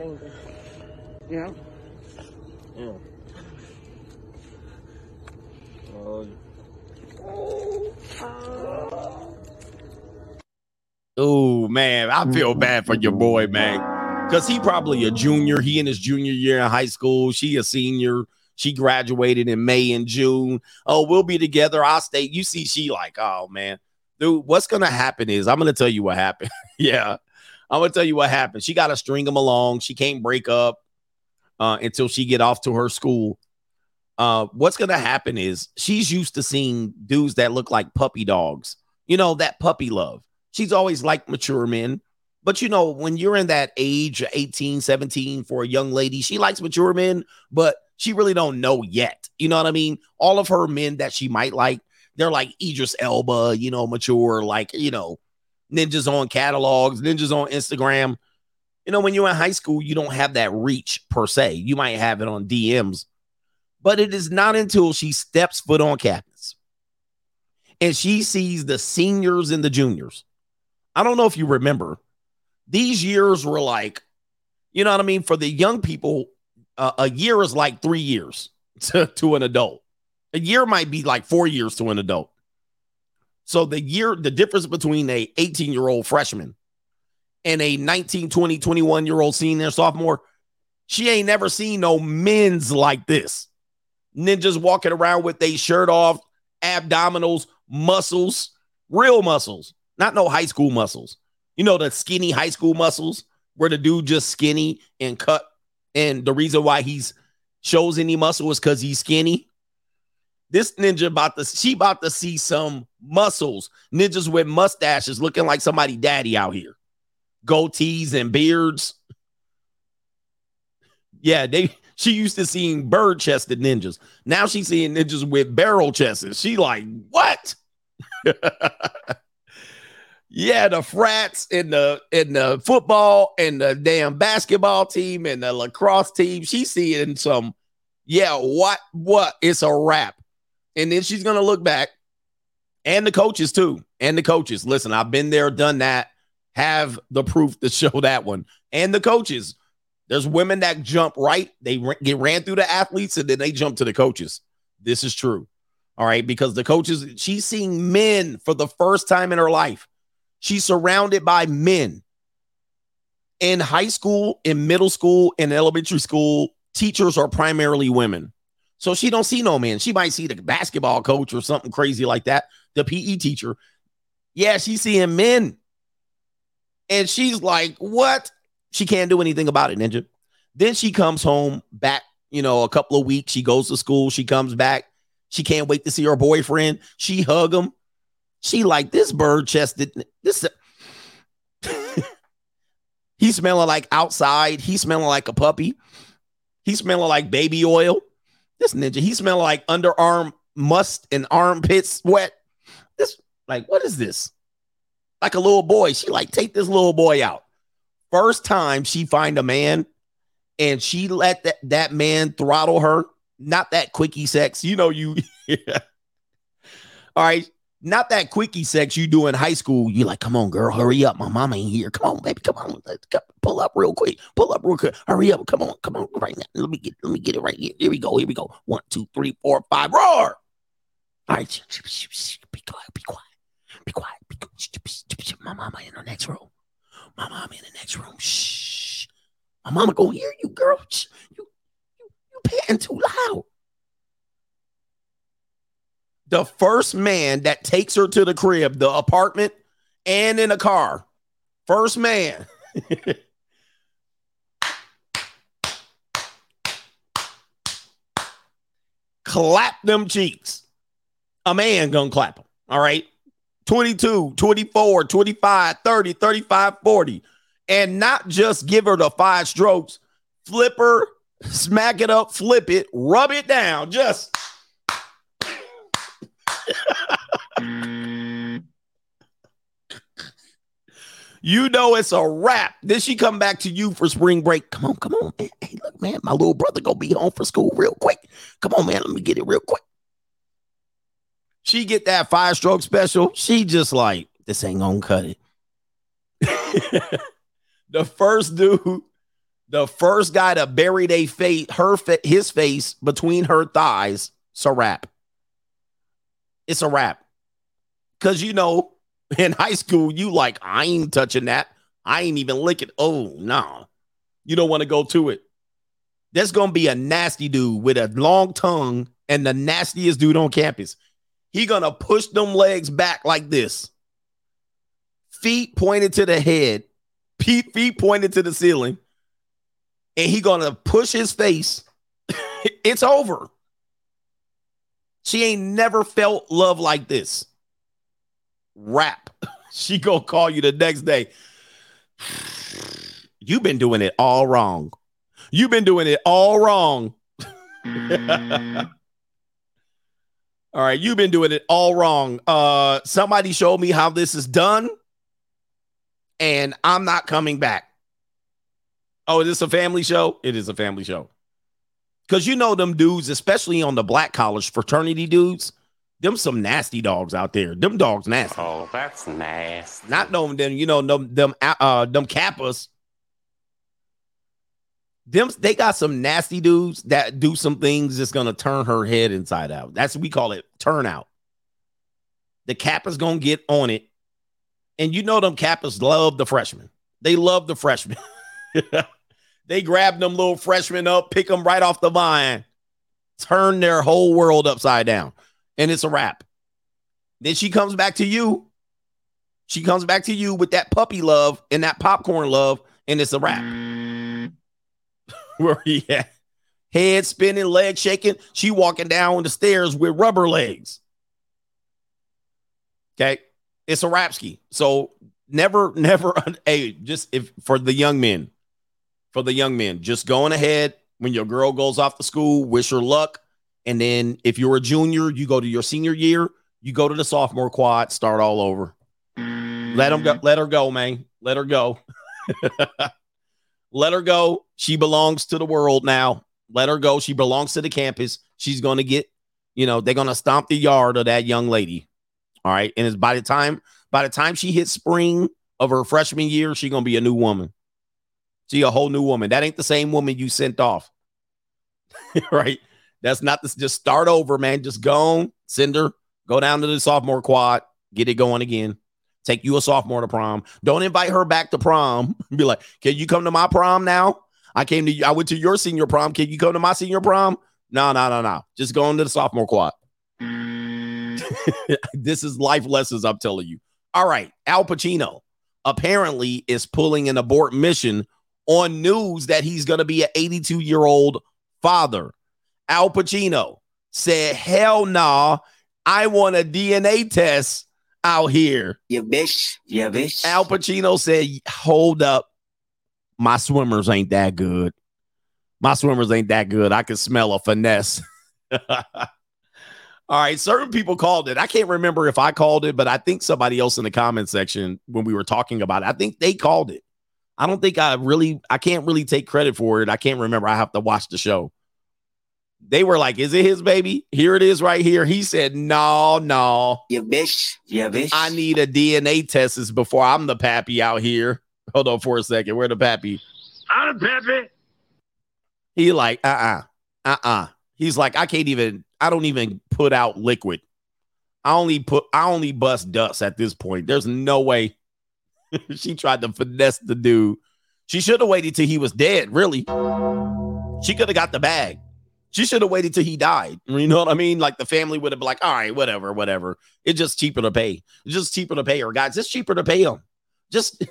D: Yeah.
I: Yeah. Oh,
A: man, I feel bad for your boy, man. Cause he probably a junior. He in his junior year in high school. She a senior. She graduated in May and June. Oh, we'll be together. I'll stay. You see, she like, oh man. Dude, what's gonna happen is I'm gonna tell you what happened. [LAUGHS] yeah. I'm gonna tell you what happened. She gotta string him along. She can't break up uh, until she get off to her school. Uh, what's gonna happen is she's used to seeing dudes that look like puppy dogs. You know, that puppy love. She's always liked mature men. But you know, when you're in that age, 18, 17, for a young lady, she likes mature men, but she really don't know yet. You know what I mean? All of her men that she might like, they're like Idris Elba, you know, mature, like, you know, ninjas on catalogs, ninjas on Instagram. You know, when you're in high school, you don't have that reach per se. You might have it on DMs, but it is not until she steps foot on campus and she sees the seniors and the juniors. I don't know if you remember, these years were like, you know what I mean? For the young people, uh, a year is like three years [LAUGHS] to, to an adult. A year might be like four years to an adult. So the year, the difference between a 18 year old freshman and a 19, 20, 21 year old senior, sophomore, she ain't never seen no men's like this. Ninjas walking around with a shirt off, abdominals, muscles, real muscles, not no high school muscles. You know, the skinny high school muscles where the dude just skinny and cut. And the reason why he's shows any muscle is because he's skinny. This ninja about to she about to see some muscles. Ninjas with mustaches looking like somebody daddy out here. Goatees and beards. Yeah, they she used to seeing bird chested ninjas. Now she's seeing ninjas with barrel chests. She like, what? [LAUGHS] yeah, the frats and the and the football and the damn basketball team and the lacrosse team. She's seeing some Yeah, what? What? It's a wrap. And then she's gonna look back, and the coaches too, and the coaches. Listen, I've been there, done that. Have the proof to [LAUGHS] show that one, and the coaches. There's women that jump right. They ra- get ran through the athletes, and then they jump to the coaches. This is true. All right, because the coaches, she's seeing men for the first time in her life. She's surrounded by men. In high school, in middle school, in elementary school, teachers are primarily women. So she don't see no men. She might see the basketball coach or something crazy like that, the PE teacher. Yeah, she's seeing men. And she's like, what? She can't do anything about it, Ninja. Then she comes home back, you know, a couple of weeks. She goes to school. She comes back. She can't wait to see her boyfriend. She hug him. She like this bird chested. This [LAUGHS] he's smelling like outside. He's smelling like a puppy. He's smelling like baby oil. This ninja, he smelling like underarm must and armpit sweat. This like what is this? Like a little boy. She like take this little boy out. First time she find a man and she let that, that man throttle her. Not that quickie sex. You know you. [LAUGHS] All right. Not that quickie sex you do in high school. You like, come on, girl, hurry up. My mama ain't here. Come on, baby, come on. Let's go. Pull up real quick. Pull up real quick. Hurry up. Come on, come on, right now. Let me get, let me get it right here. Here we go. Here we go. One, two, three, four, five. Roar. All right. Be quiet. Be quiet. Be quiet. Be quiet. My mama in the next room. My mama in the next room. Shh. My mama gonna hear you, girl. Shh. You, you, you paying too loud. The first man that takes her to the crib, the apartment, and in a car. First man. [LAUGHS] clap them cheeks. A man gonna clap them. All right. 22, 24, 25, 30, 35, 40. And not just give her the five strokes, flip her, smack it up, flip it, rub it down. Just you know it's a wrap. Then she come back to you for spring break. Come on, come on, man. Hey, look, man, my little brother gonna be home for school real quick. Come on, man, let me get it real quick. She get that five stroke special. She just like this ain't gonna cut it. [LAUGHS] the first dude, the first guy to bury a face, her his face between her thighs. It's a wrap. It's a wrap. Cause you know, in high school, you like, I ain't touching that. I ain't even licking. Oh, no. You don't want to go to it. There's gonna be a nasty dude with a long tongue and the nastiest dude on campus. He gonna push them legs back like this. Feet pointed to the head, feet, pointed to the ceiling, and he gonna push his face. [LAUGHS] it's over. She ain't never felt love like this. Rap. [LAUGHS] She gonna call you the next day. [SIGHS] You've been doing it all wrong. You've been doing it all wrong. [LAUGHS] Mm. All right, you've been doing it all wrong. Uh somebody showed me how this is done and I'm not coming back. Oh, is this a family show? It is a family show. Cause you know them dudes, especially on the black college fraternity dudes, them some nasty dogs out there. Them dogs nasty.
I: Oh, that's nasty.
A: Not knowing them you know them them uh them kappas. Them they got some nasty dudes that do some things that's gonna turn her head inside out. That's we call it turnout. The kappa's gonna get on it, and you know them kappas love the freshmen. They love the freshmen. [LAUGHS] they grab them little freshmen up, pick them right off the vine, turn their whole world upside down, and it's a wrap. Then she comes back to you. She comes back to you with that puppy love and that popcorn love, and it's a wrap. Where he at? Head spinning, leg shaking. She walking down the stairs with rubber legs. Okay. It's a rapski. So never, [LAUGHS] never, hey, just if for the young men, for the young men, just going ahead when your girl goes off to school, wish her luck. And then if you're a junior, you go to your senior year, you go to the sophomore quad, start all over. Let them go, let her go, man. Let her go. [LAUGHS] let her go. She belongs to the world now. Let her go. She belongs to the campus. She's going to get, you know, they're going to stomp the yard of that young lady. All right. And it's by the time, by the time she hits spring of her freshman year, she's going to be a new woman. She a whole new woman. That ain't the same woman you sent off. [LAUGHS] right. That's not this. Just start over, man. Just go on, send her, go down to the sophomore quad, get it going again. Take you a sophomore to prom. Don't invite her back to prom. [LAUGHS] Be like, can you come to my prom now? I came to. I went to your senior prom. Can you come to my senior prom? No, no, no, no. Just go into the sophomore quad. [LAUGHS] this is life lessons I'm telling you. All right. Al Pacino apparently is pulling an abort mission on news that he's going to be an 82 year old father. Al Pacino said, Hell nah, I want a DNA test out here.
K: Yeah, bitch. Yeah, bitch.
A: Al Pacino said, Hold up. My swimmers ain't that good. My swimmers ain't that good. I can smell a finesse. [LAUGHS] All right, certain people called it. I can't remember if I called it, but I think somebody else in the comment section when we were talking about it, I think they called it. I don't think I really, I can't really take credit for it. I can't remember. I have to watch the show. They were like, "Is it his baby? Here it is, right here." He said, "No, no,
K: Yeah, bitch. Yeah, bitch.
A: I need a DNA test before I'm the pappy out here." Hold on for a second. Where the pappy?
B: I'm the peppy.
A: He like, uh, uh-uh, uh, uh He's like, I can't even. I don't even put out liquid. I only put. I only bust dust at this point. There's no way. [LAUGHS] she tried to finesse the dude. She should have waited till he was dead. Really, she could have got the bag. She should have waited till he died. [LAUGHS] You know what I mean? Like the family would have been like, all right, whatever, whatever. It's just cheaper to pay. It's just cheaper to pay her, guys. It's cheaper to pay him. Just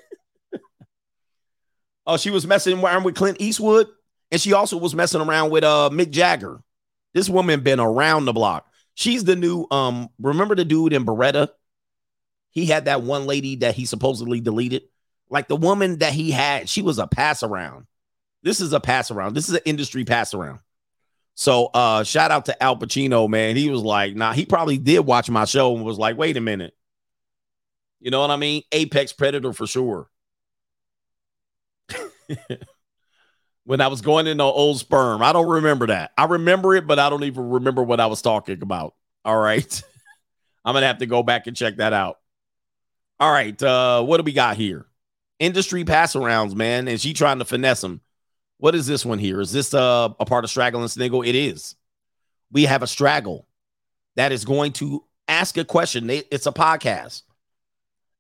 A: [LAUGHS] oh, she was messing around with Clint Eastwood, and she also was messing around with uh Mick Jagger. This woman been around the block. She's the new um. Remember the dude in Baretta? He had that one lady that he supposedly deleted. Like the woman that he had, she was a pass around. This is a pass around. This is an industry pass around. So uh shout out to Al Pacino, man. He was like, nah, he probably did watch my show and was like, wait a minute. You know what I mean? Apex Predator for sure. [LAUGHS] when I was going in into old sperm. I don't remember that. I remember it, but I don't even remember what I was talking about. All right. [LAUGHS] I'm gonna have to go back and check that out. All right. Uh, what do we got here? Industry pass arounds, man. And she trying to finesse them. What is this one here? Is this uh, a part of Straggle and Sniggle? It is. We have a straggle that is going to ask a question. They- It's a podcast.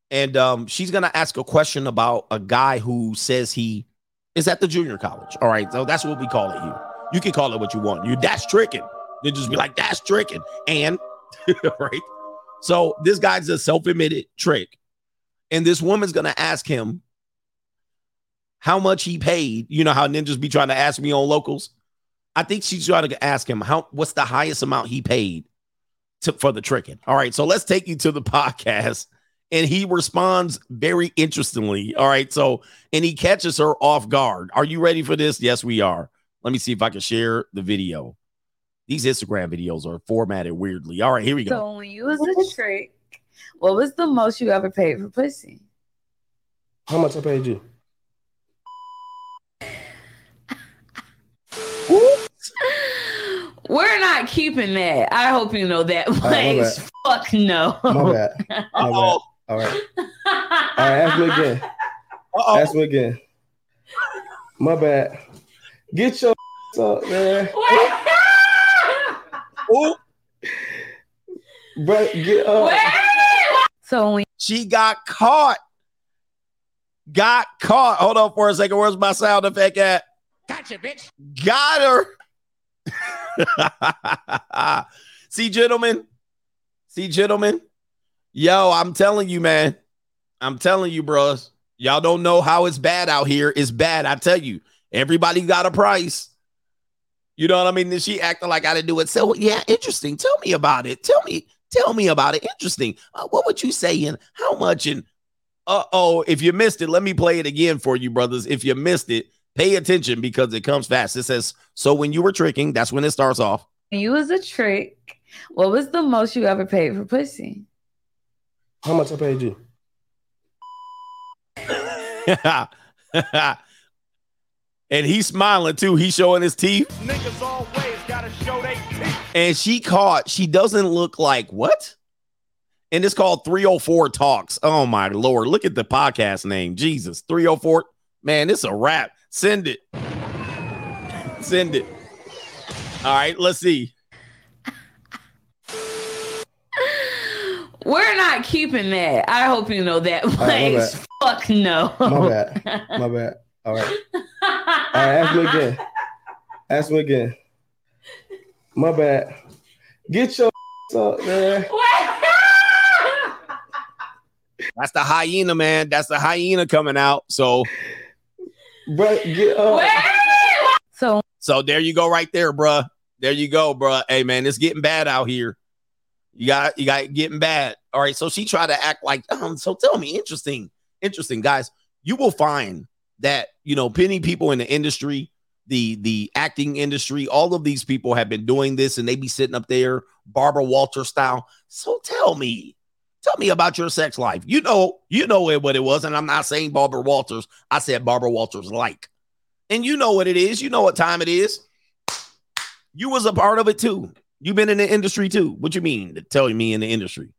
A: And um, she's going to ask a question about a guy who says he is at the junior college. All right. So that's what we call it here. You can call it what you want. You that's tricking. Then just be like, that's tricking. And [LAUGHS] right. So this guy's a self-admitted trick. And this woman's gonna ask him how much he paid. You know how ninjas be trying to ask me on locals. I think she's trying to ask him how what's the highest amount he paid to, for the tricking. All right, so let's take you to the [LAUGHS] podcast. And he responds very interestingly. All right, so and he catches her off guard. Are you ready for this? Yes, we are. Let me see if I can share the video. These Instagram videos are formatted weirdly. All right, here we go.
L: So when you was a trick, what was the most you ever paid for pussy?
M: How much I paid you? [LAUGHS]
L: We're not keeping that. I hope you know that.
M: my
L: Like,
M: bad.
L: fuck no.
M: My bad. My bad. [LAUGHS] All right. All right. Ask me again. Ask me again. My bad. Get your [LAUGHS] up, man.
A: Oh,
M: But get up.
L: So when
A: she got caught. Got caught. Hold on for a second. Where's my sound effect at?
B: Gotcha, bitch.
A: Got her. [LAUGHS] See, gentlemen. See, gentlemen. Yo, I'm telling you, man. I'm telling you, bros. Y'all don't know how it's bad out here. It's bad. I tell you. Everybody got a price. You know what I mean? She acting like I didn't do it. So yeah, interesting. Tell me about it. Tell me, tell me about it. Interesting. Uh, what would you say and how much? And uh oh, if you missed it, let me play it again for you, brothers. If you missed it, pay attention because it comes fast. It says, so when you were tricking, that's when it starts off.
L: you was a trick, what was the most you ever paid for pussy?
M: How much I paid you? [LAUGHS]
A: And he's smiling too. He's showing his teeth.
B: Niggas always gotta show they teeth.
A: And she caught, she doesn't look like what? And it's called 304 Talks. Oh my lord. Look at the podcast name. Jesus. 304. Man, it's a wrap. Send it. Send it. All right, let's see.
L: We're not keeping that. I hope you know that.
M: right, my
L: Please, fuck no.
M: My bad. My bad. All right. [LAUGHS] All right, ask me again. Ask me again. My bad. Get your [LAUGHS] up, man. [LAUGHS]
A: That's the hyena, man. That's the hyena coming out. So,
M: but get up.
L: So,
A: so there you go, right there, bruh. There you go, bruh. Hey, man, it's getting bad out here. You got, you got it getting bad. All right. So she tried to act like, um. So tell me, interesting, interesting, guys. You will find that you know many people in the industry, the the acting industry, all of these people have been doing this, and they be sitting up there, Barbara Walter style. So tell me, Tell me about your sex life. You know, you know what it was, and I'm not saying Barbara Walters. I said Barbara Walters like, and you know what it is. You know what time it is. You was a part of it too. You've been in the industry too. What you mean? Telling me in the industry?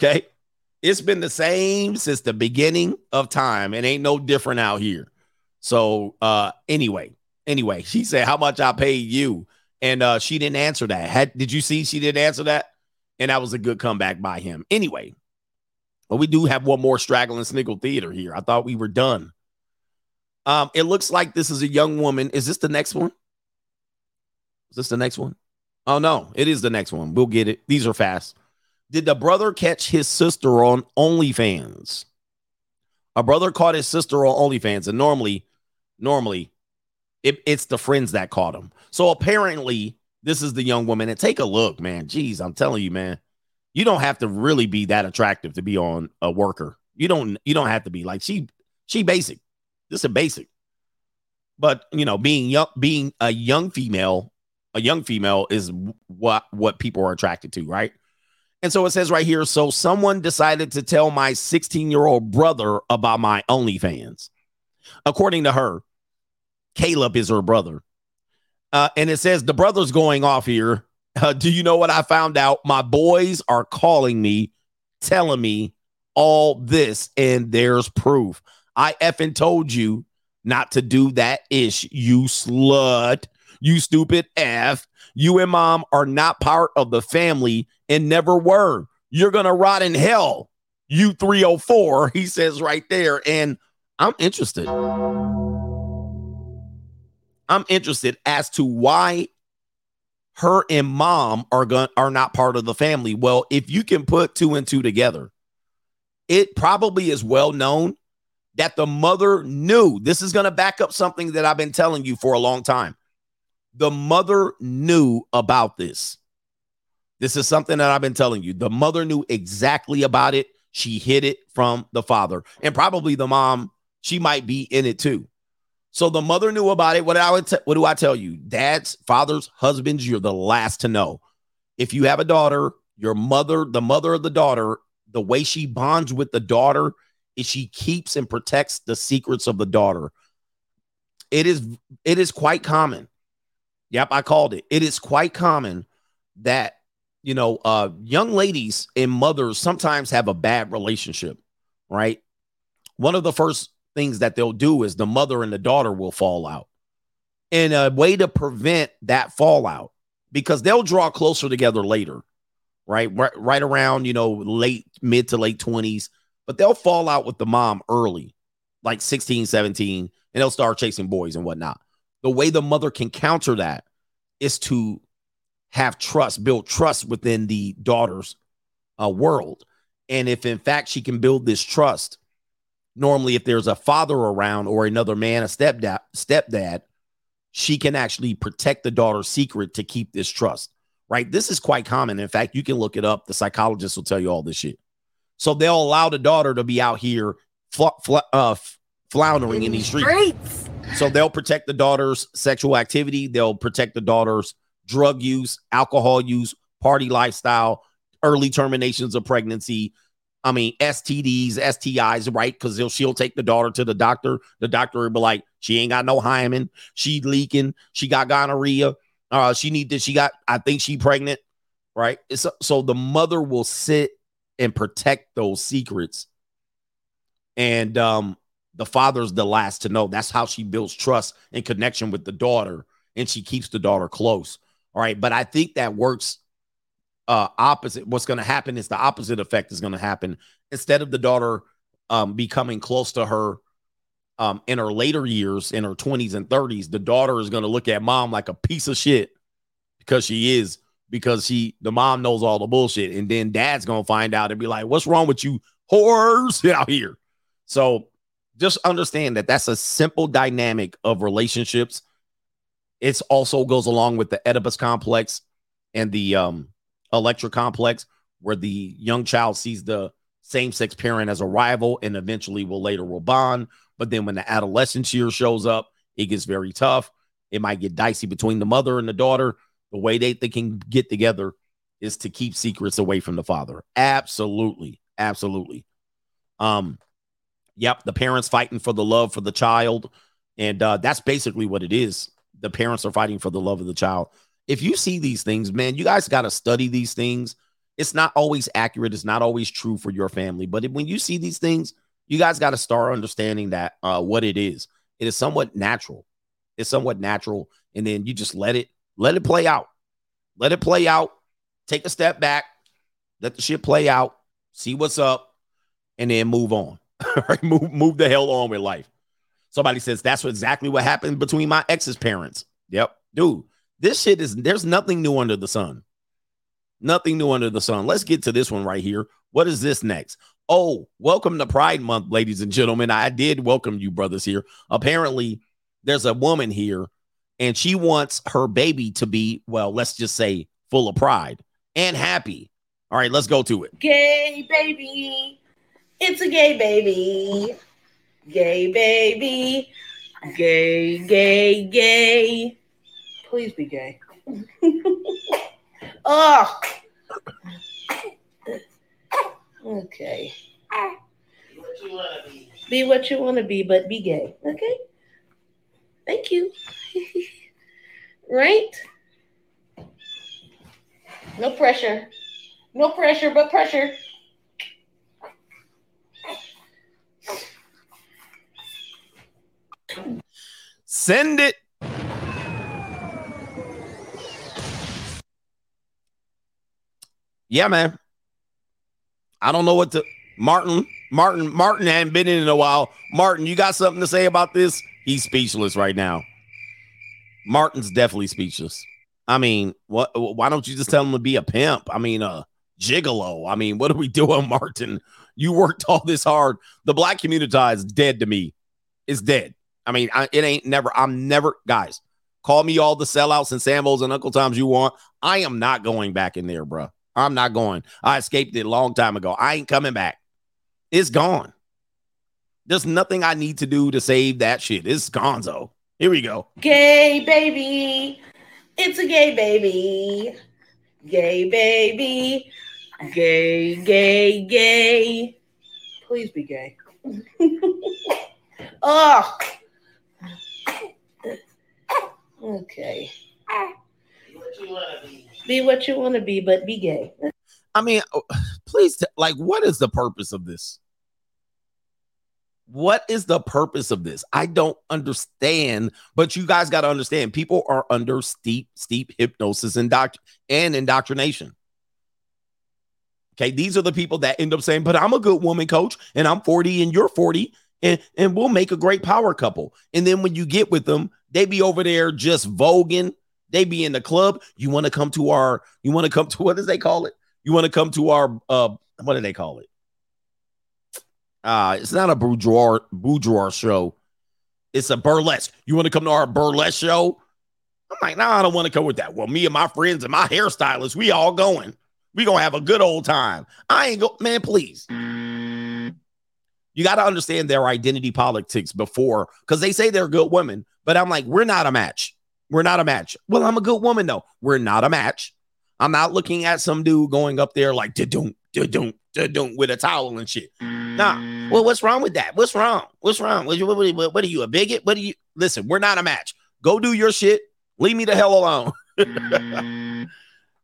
A: Okay, it's been the same since the beginning of time, and ain't no different out here. So, uh, anyway, anyway, she said how much I paid you, and uh, she didn't answer that. Had did you see she didn't answer that? And that was a good comeback by him. Anyway, but we do have one more straggling sniggle theater here. I thought we were done. Um, it looks like this is a young woman. Is this the next one? Is this the next one? Oh no, it is the next one. We'll get it. These are fast. Did the brother catch his sister on OnlyFans? A brother caught his sister on OnlyFans, and normally, normally, it, it's the friends that caught him. So apparently, this is the young woman. And take a look, man. Jeez, I'm telling you, man. You don't have to really be that attractive to be on a worker. You don't. You don't have to be like she. She basic. This is basic. But you know, being young, being a young female, a young female is what what people are attracted to, right? And so it says right here. So someone decided to tell my 16 year old brother about my OnlyFans. According to her, Caleb is her brother. Uh, and it says the brother's going off here. Uh, do you know what I found out? My boys are calling me, telling me all this, and there's proof. I effing told you not to do that ish, you slut, you stupid F. You and mom are not part of the family and never were. You're going to rot in hell, you 304, [LAUGHS] he says right there. And I'm interested. I'm interested as to why her and mom are going are not part of the family. Well, if you can put two and two together, it probably is well known that the mother knew. This is going to back up something that I've been telling you for a long time. The mother knew about this. This is something that I've been telling you. The mother knew exactly about it. She hid it from the father, and probably the mom. She might be in it too. So the mother knew about it. What I would t- what do I tell you? Dads, fathers, husbands, you're the last to know. If you have a daughter, your mother, the mother of the daughter, the way she bonds with the daughter is she keeps and protects the secrets of the daughter. It is it is quite common. Yep, I called it. It is quite common that you know, uh young ladies and mothers sometimes have a bad relationship, right? One of the first things that they'll do is the mother and the daughter will fall out. And a way to prevent that fallout, because they'll draw closer together later, right? Right, right around, you know, late, mid to late 20s, but they'll fall out with the mom early, like 16, 17, and they'll start chasing boys and whatnot. The way the mother can counter that is to have trust, build trust within the daughter's uh, world. And if in fact she can build this trust, normally if there's a father around or another man, a stepdad, stepdad, she can actually protect the daughter's secret to keep this trust. Right? This is quite common. In fact, you can look it up. The psychologist will tell you all this shit. So they'll allow the daughter to be out here fl- fl- uh, floundering in these streets. So they'll protect the daughter's sexual activity. They'll protect the daughter's drug use, alcohol use, party lifestyle, early terminations of pregnancy, I mean, STDs, STIs, right? Because she'll take the daughter to the doctor. The doctor will be like, she ain't got no hymen. She leaking. She got gonorrhea. Uh, she need this. She got, I think she pregnant, right? It's, so the mother will sit and protect those secrets. And um, the father's the last to know. That's how she builds trust and connection with the daughter, and she keeps the daughter close. All right. But I think that works uh opposite. What's going to happen is the opposite effect is going to happen. Instead of the daughter um becoming close to her um in her later years, in her 20s and 30s, the daughter is going to look at mom like a piece of shit because she is because she the mom knows all the bullshit and then dad's going to find out and be like what's wrong with you whores [LAUGHS] out here so just understand that that's a simple dynamic of relationships it also goes along with the oedipus complex and the um Electra complex where the young child sees the same-sex parent as a rival and eventually will later will bond. But then when the adolescence year shows up it gets very tough. It might get dicey between the mother and the daughter. The way they, they can get together is to keep secrets away from the father. Absolutely. Absolutely. Um yep the parents fighting for the love for the child. And uh that's basically what it is. The parents are fighting for the love of the child if you see these things man you guys got to study these things. It's not always accurate. It's not always true for your family. But if, when you see these things you guys got to start understanding that uh what it is. It is somewhat natural. It's somewhat natural. And then you just let it let it play out. Let it play out. Take a step back. Let the shit play out. See what's up. And then move on. [LAUGHS] Move move the hell on with life. Somebody says that's exactly what happened between my ex's parents. Yep dude this shit is there's nothing new under the sun nothing new under the sun let's get to this one right here what is this next oh welcome to pride month ladies and gentlemen i did welcome you brothers here apparently there's a woman here and she wants her baby to be well let's just say full of pride and happy all right let's go to it
N: Gay baby. It's a gay baby. Gay baby. Gay, gay, gay. Please be gay. [LAUGHS] oh. Okay. Be what you want to be, but be gay. Okay. Thank you. [LAUGHS] right? No pressure. No pressure, but pressure.
A: Send it. Yeah, man. I don't know what to Martin. Martin, Martin hadn't been in in a while. Martin, you got something to say about this? He's speechless right now. Martin's definitely speechless. I mean, what why don't you just tell him to be a pimp? I mean, uh gigolo. I mean, what are we [LAUGHS] doing, Martin? You worked all this hard. The black community is dead to me. It's dead. I mean, I, it ain't never. I'm never, guys. Call me all the sellouts and Sambos and Uncle Toms you want. I am not going back in there, bro. I'm not going. I escaped it a long time ago. I ain't coming back. It's gone. There's nothing I need to do to save that shit. It's gonzo. Here we go.
N: Gay baby. It's a gay baby. Gay baby. Gay, gay, gay. Please be gay. [LAUGHS] oh. Okay. Be what you want to be, but be gay.
A: I mean, oh, please, t- like, what is the purpose of this? What is the purpose of this? I don't understand, but you guys got to understand people are under steep, steep hypnosis and, and indoctrination. Okay, these are the people that end up saying, But I'm a good woman, coach, and I'm 40 and you're 40, and, and we'll make a great power couple. And then when you get with them, they be over there just voguing. They be in the club. You want to come to our, you want to come [LAUGHS] to what does they call it? You want to come to our uh what do they call it? Uh, it's not a boudoir boudoir show. It's a burlesque. You want to come to our burlesque show? I'm like, no, nah, I don't want to come with that. Well, me and my friends and my hairstylist, we all going. We gonna have a good old time. I ain't go, man. Please, you got to understand their identity politics before, because they say they're good women, but I'm like, we're not a match. We're not a match. Well, I'm a good woman though. We're not a match. I'm not looking at some dude going up there like da-doom, da-doom, doing with a towel and shit. Nah. Well, what's wrong with that? What's wrong? What's wrong? What, what, what, what are you, a bigot? What are you? Listen, we're not a match. Go do your shit. Leave me the hell alone. [LAUGHS]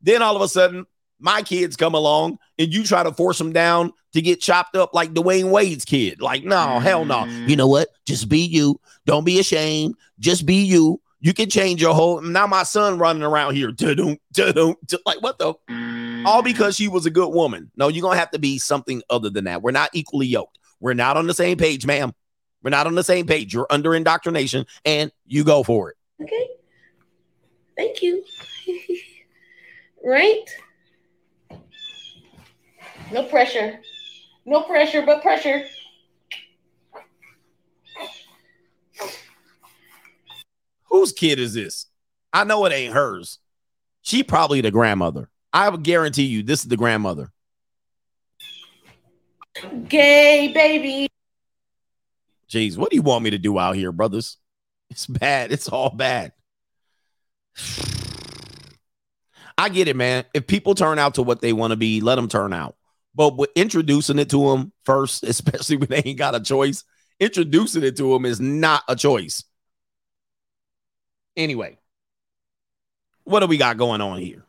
A: then all of a sudden, my kids come along and you try to force them down to get chopped up like Dwyane Wade's kid. Like, no, hell no. You know what? Just be you. Don't be ashamed. Just be you. You can change your whole. Now my son running around here, da-dum, da-dum, da- like what the? All mm. because she was a good woman. No, you're gonna have to be something other than that. We're not equally yoked. We're not on the same page, ma'am. We're not on the same page. You're under indoctrination, and you go for it.
N: Okay. Thank you. [LAUGHS] right? No pressure. No pressure, but pressure.
A: Whose kid is this? I know it ain't hers. She probably the grandmother. I would guarantee you this is the grandmother.
N: Gay baby.
A: Jeez, what do you want me to do out here, brothers? It's bad. It's all bad. I get it, man. If people turn out to what they want to be, let them turn out. But with introducing it to them first, [LAUGHS] especially when they ain't got a choice, introducing it to them is not a choice. Anyway, what do we got going on here?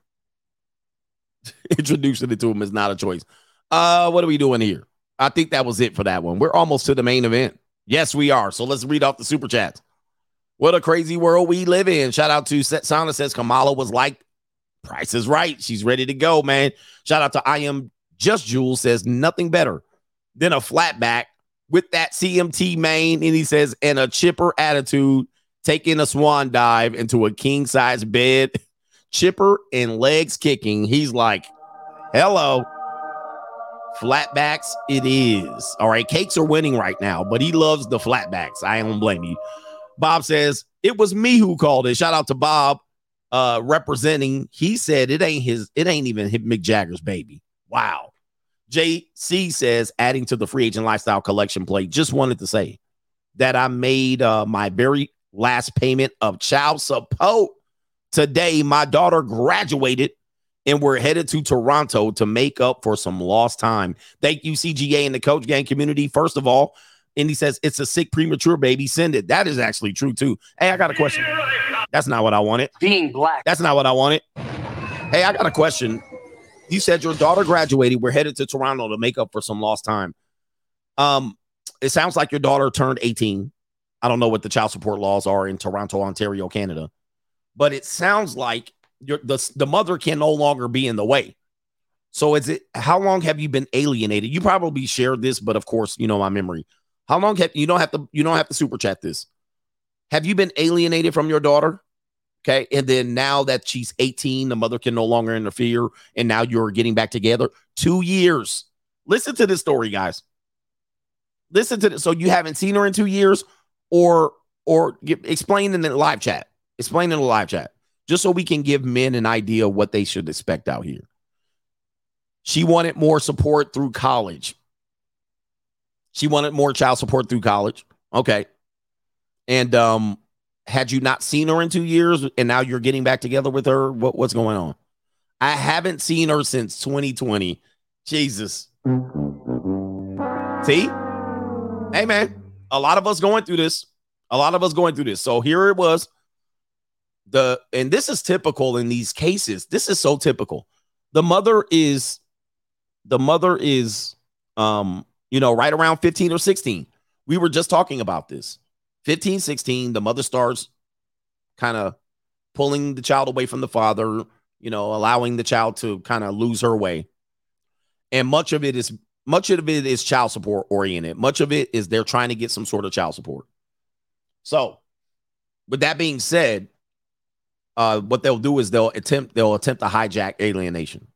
A: [LAUGHS] introducing it to him is not a choice. Uh, what are we doing here? I think that was it for that one. We're almost to the main event. Yes, we are. So let's read off the super chats. What a crazy world we live in. Shout out to Sana says Kamala was like, Price is right. She's ready to go, man. Shout out to I am just Jules says nothing better than a flatback with that CMT main. And he says, and a chipper attitude, taking a swan dive into a king size bed, chipper and legs kicking. He's like, hello. Flatbacks, it is. All right. Cakes are winning right now, but he loves the flatbacks. I don't blame you. Bob says, it was me who called it. Shout out to Bob uh representing. He said it ain't his, it ain't even Mick Jagger's baby. Wow. JC says, adding to the free agent lifestyle collection plate, just wanted to say that I made uh, my very last payment of child support today. My daughter graduated and we're headed to Toronto to make up for some lost time. Thank you, CGA and the coach gang community. First of all, and he says it's a sick premature baby. Send it. That is actually true too. Hey, I got a question. That's not what I wanted.
K: Being black.
A: That's not what I wanted. Hey, I got a question. You said your daughter graduated. We're headed to Toronto to make up for some lost time. Um, it sounds like your daughter turned 18. I don't know what the child support laws are in Toronto, Ontario, Canada, but it sounds like the, the mother can no longer be in the way. So is it how long have you been alienated? You probably shared this, but of course, you know my memory. How long have you don't have to you don't have to super chat this? Have you been alienated from your daughter? Okay. And then now that she's 18, the mother can no longer interfere. And now you're getting back together. Two years. Listen to this story, guys. Listen to this. So you haven't seen her in two years, or or explain in the live chat. Explain in the live chat. Just so we can give men an idea of what they should expect out here. She wanted more support through college. She wanted more child support through college. Okay. And um had you not seen her in two years and now you're getting back together with her? What, what's going on? I haven't seen her since 2020. Jesus. See? Hey, man, a lot of us going through this. A lot of us going through this. So here it was. The and this is typical in these cases. This is so typical. The mother is the mother is um, you know, right around 15 or 16. We were just talking about this 15, 16, the mother starts kind of pulling the child away from the father, you know, allowing the child to kind of lose her way. And much of it is much of it is child support oriented. Much of it is they're trying to get some sort of child support. So, with that being said, uh, what they'll do is they'll attempt they'll attempt to hijack alienation.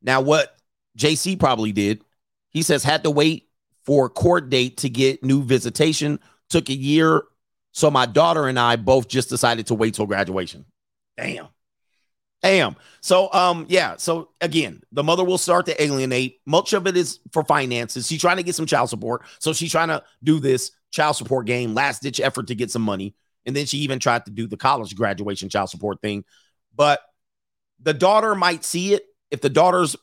A: Now, what JC probably did, he says had to wait for court date to get new visitation took a year. So my daughter and I both just decided to wait till graduation. Damn. Damn. So um yeah, so again, the mother will start to alienate. Much of it is for finances. She's trying to get some child support. So she's trying to do this child support game, last ditch effort to get some money. And then she even tried to do the college graduation child support thing. But the daughter might see it if the daughter's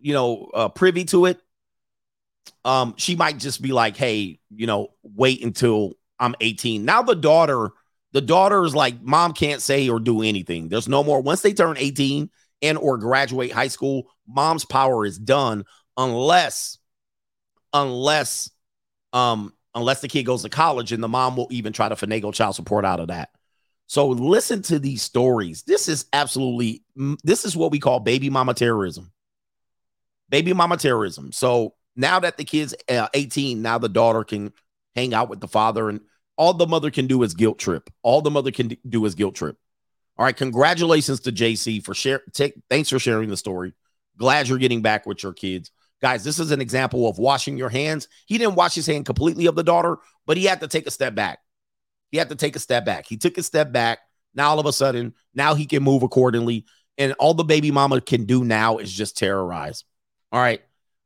A: you know, uh, privy to it, um, she might just be like, "Hey, you know, wait until I'm 18." Now the daughter, the daughter is like, "Mom can't say or do anything." There's no more. Once they turn 18 and or graduate high school, mom's power is done unless, unless, um, unless the kid goes to college and the mom will even try to finagle child support out of that. So listen to these stories. This is absolutely this is what we call baby mama terrorism. Baby mama terrorism. So now that the kid's uh, 18, now the daughter can hang out with the father and all the mother can do is guilt trip. All the mother can do is guilt trip. All right, congratulations to JC for share take thanks for sharing the story. Glad you're getting back with your kids. Guys, this is an example of washing your hands. He didn't wash his hand completely of the daughter, but he had to take a step back. He had to take a step back. He took a step back. Now, all of a sudden, now he can move accordingly. And all the baby mama can do now is just terrorize. All right.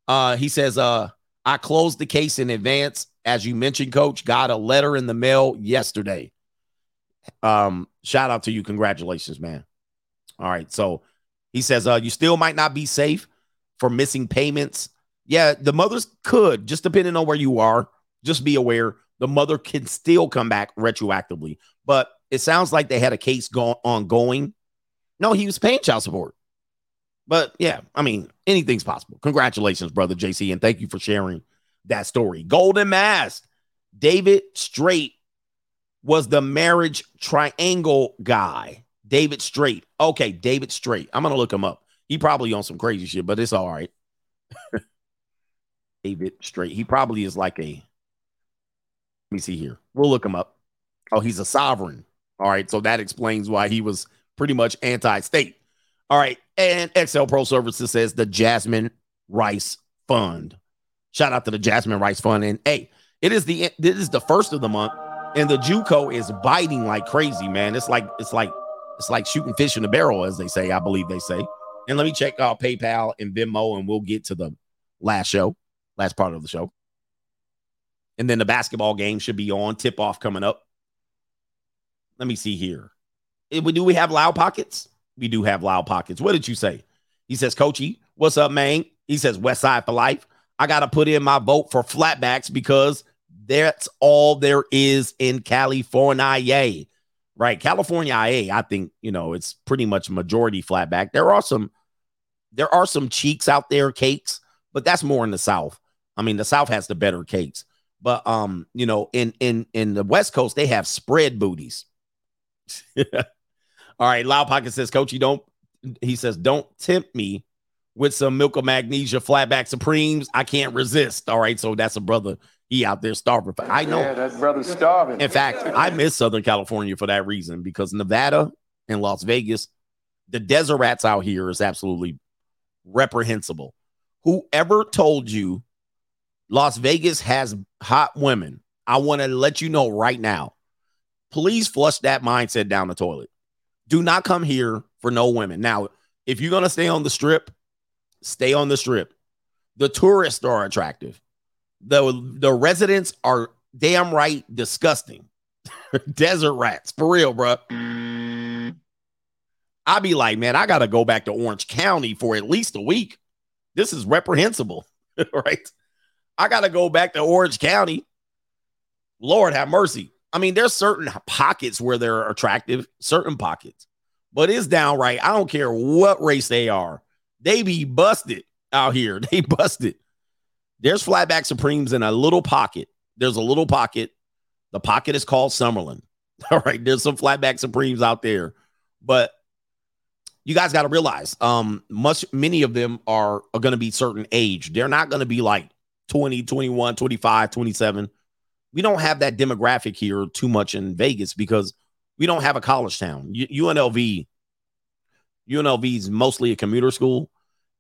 A: Uh, he says, uh, I closed the case in advance. As you mentioned, coach, got a letter in the mail yesterday. Um, shout out to you. Congratulations, man. All right. So he says, uh, you still might not be safe for missing payments. Yeah, the mothers could, just depending on where you are. Just be aware the mother can still come back retroactively. But it sounds like they had a case go- ongoing. No, he was paying child support. But yeah, I mean, anything's possible. Congratulations, brother JC, and thank you for sharing that story. Golden Mask, David Straight was the marriage triangle guy. David Straight. Okay, David Straight. I'm gonna look him up. He probably on some crazy shit, but it's all right. [LAUGHS] David Straight. He probably is like a Let me see here. We'll look him up. Oh, he's a sovereign. All right. So that explains why he was pretty much anti state. All right. And XL Pro Services says the Jasmine Rice Fund. Shout out to the Jasmine Rice Fund. And hey, it is the this is the first of the month, and the JUCO is biting like crazy, man. It's like it's like it's like shooting fish in a barrel, as they say. I believe they say. And let me check out PayPal and Venmo, and we'll get to the last show, last part of the show. And then the basketball game should be on. Tip off coming up. Let me see here. Eh, do we have loud pockets? We do have loud pockets. What did you say? He says, Coachy, what's up, man? He says, West Side for life. I got to put in my vote for flatbacks because that's all there is in California. Right. California IA, I think, you know, it's pretty much majority flatback. There are some, there are some cheeks out there, cakes, but that's more in the South. I mean, the South has the better cakes. But um, you know, in in in the West Coast, they have spread booties. [LAUGHS] All right, Loud Pocket says, Coach, you don't. He says, don't tempt me with some milk of magnesia flatback supremes. I can't resist. All right, so that's a brother. He out there starving. I know
O: Yeah, that brother's starving.
A: in fact, I miss Southern California for that reason because Nevada and Las Vegas, the desert rats out here is absolutely reprehensible. Whoever told you Las Vegas has hot women, I want to let you know right now. Please flush that mindset down the toilet. Do not come here for no women. Now, if you're going to stay on the strip, stay on the strip. The tourists are attractive. The the residents are damn right disgusting. [LAUGHS] Desert rats, for real, bro. I'd be like, man, I got to go back to Orange County for at least a week. This is reprehensible, [LAUGHS] right? I got to go back to Orange County. Lord have mercy. I mean, there's certain pockets where they're attractive, certain pockets, but it's downright. I don't care what race they are. They be busted out here. [LAUGHS] They busted. There's flatback supremes in a little pocket. There's a little pocket. The pocket is called Summerlin. [LAUGHS] All right. There's some flatback supremes out there, but you guys got to realize, um, much many of them are, are going to be certain age. They're not going to be like 20, 21, 25, 27. We don't have that demographic here too much in Vegas because we don't have a college town. U- UNLV, UNLV is mostly a commuter school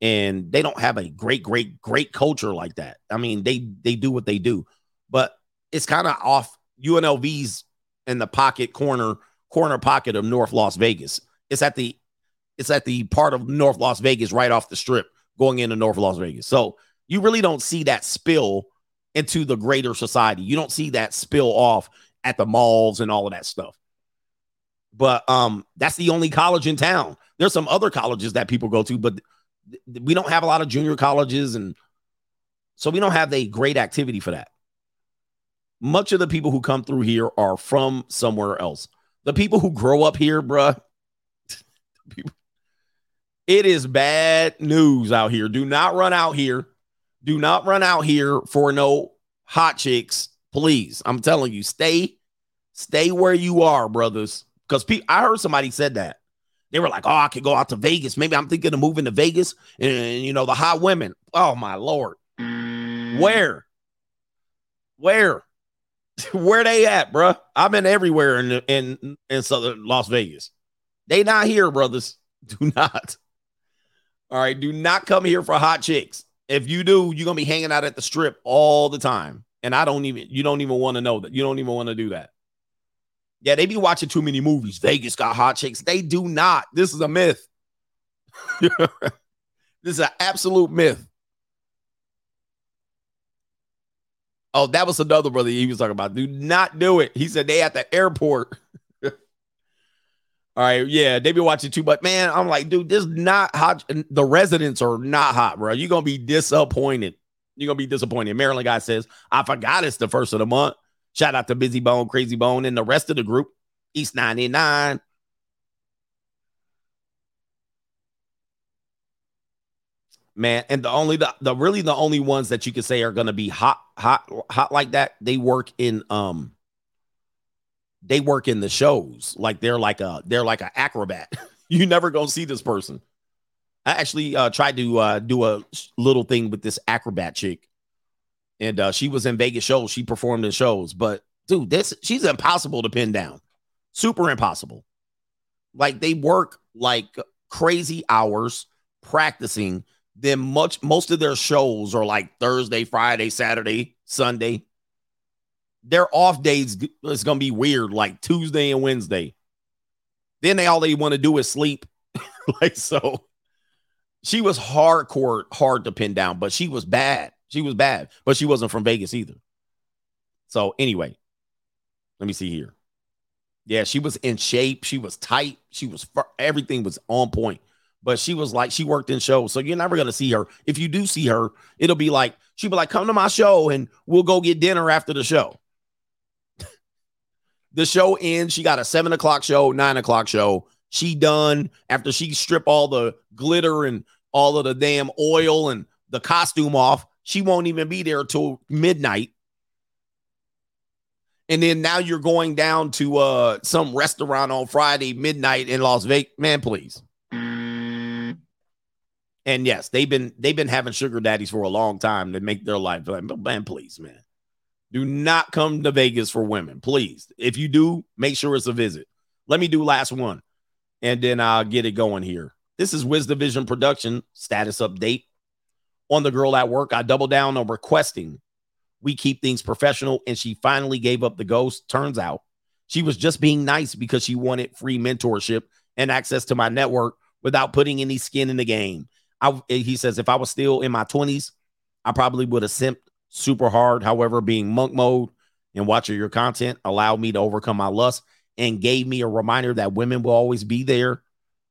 A: and they don't have a great, great, great culture like that. I mean, they they do what they do, but it's kind of off UNLV's in the pocket corner, corner pocket of North Las Vegas. It's at the it's at the part of North Las Vegas right off the strip going into North Las Vegas. So you really don't see that spill into the greater society. You don't see that spill off at the malls and all of that stuff. But um, that's the only college in town. There's some other colleges that people go to, but we don't have a lot of junior colleges, and so we don't have a great activity for that. Much of the people who come through here are from somewhere else. The people who grow up here, bruh, [LAUGHS] it is bad news out here. Do not run out here. Do not run out here for no hot chicks, please. I'm telling you, stay, stay where you are, brothers. Because pe- I heard somebody said that they were like, "Oh, I could go out to Vegas. Maybe I'm thinking of moving to Vegas." And you know, the hot women. Oh my lord, mm. where, where, [LAUGHS] where they at, bruh? I've been everywhere in in in southern Las Vegas. They not here, brothers. [LAUGHS] Do not. All right, do not come here for hot chicks. If you do, you're gonna be hanging out at the strip all the time. And I don't even, you don't even want to know that. You don't even want to do that. Yeah, they be watching too many movies. Vegas got hot chicks. They do not. This is a myth. [LAUGHS] this is an absolute myth. Oh, that was another brother he was talking about. Do not do it. He said they at the airport. [LAUGHS] All right, yeah, they be watching too much. Man, I'm like, dude, this is not hot. The residents are not hot, bro. You're gonna be disappointed. You're gonna be disappointed. Maryland guy says, I forgot it's the first of the month. Shout out to Bizzy Bone, Krayzie Bone, and the rest of the group. East 99. Man, and the only the, the really the only ones that you can say are gonna be hot, hot, hot like that, they work in um they work in the shows. Like they're like a they're like an acrobat. [LAUGHS] you never gonna see this person. I actually uh, tried to uh, do a little thing with this acrobat chick, and uh, she was in Vegas shows. She performed in shows, but dude, this she's impossible to pin down. Super impossible. Like they work like crazy hours practicing. Then much most of their shows are like Thursday, Friday, Saturday, Sunday their off days is gonna be weird, like Tuesday and Wednesday. Then they all they want to do is sleep. [LAUGHS] like so. She was hardcore, hard to pin down, but she was bad. She was bad, but she wasn't from Vegas either. So anyway, let me see here. Yeah, she was in shape. She was tight. She was everything was on point. But she was like she worked in shows, so you're never gonna see her. If you do see her, it'll be like she'll be like, "Come to my show, and we'll go get dinner after the show." [LAUGHS] the show ends. She got a seven o'clock show, nine o'clock show. She done after she strip all the glitter and all of the damn oil and the costume off. She won't even be there till midnight. And then now you're going down to uh some restaurant on Friday midnight in Las Vegas. Man, please. And yes, they've been they've been having sugar daddies for a long time to make their life. Man, please, man. Do not come to Vegas for women, please. If you do, make sure it's a visit. Let me do last one, and then I'll get it going here. This is Wiz Division production status update on the girl at work. I double down on requesting we keep things professional, and she finally gave up the ghost. Turns out she was just being nice because she wanted free mentorship and access to my network without putting any skin in the game. I, he says if I was still in my 20s, I probably would have simped super hard. However, being monk mode and watching your content allowed me to overcome my lust and gave me a reminder that women will always be there,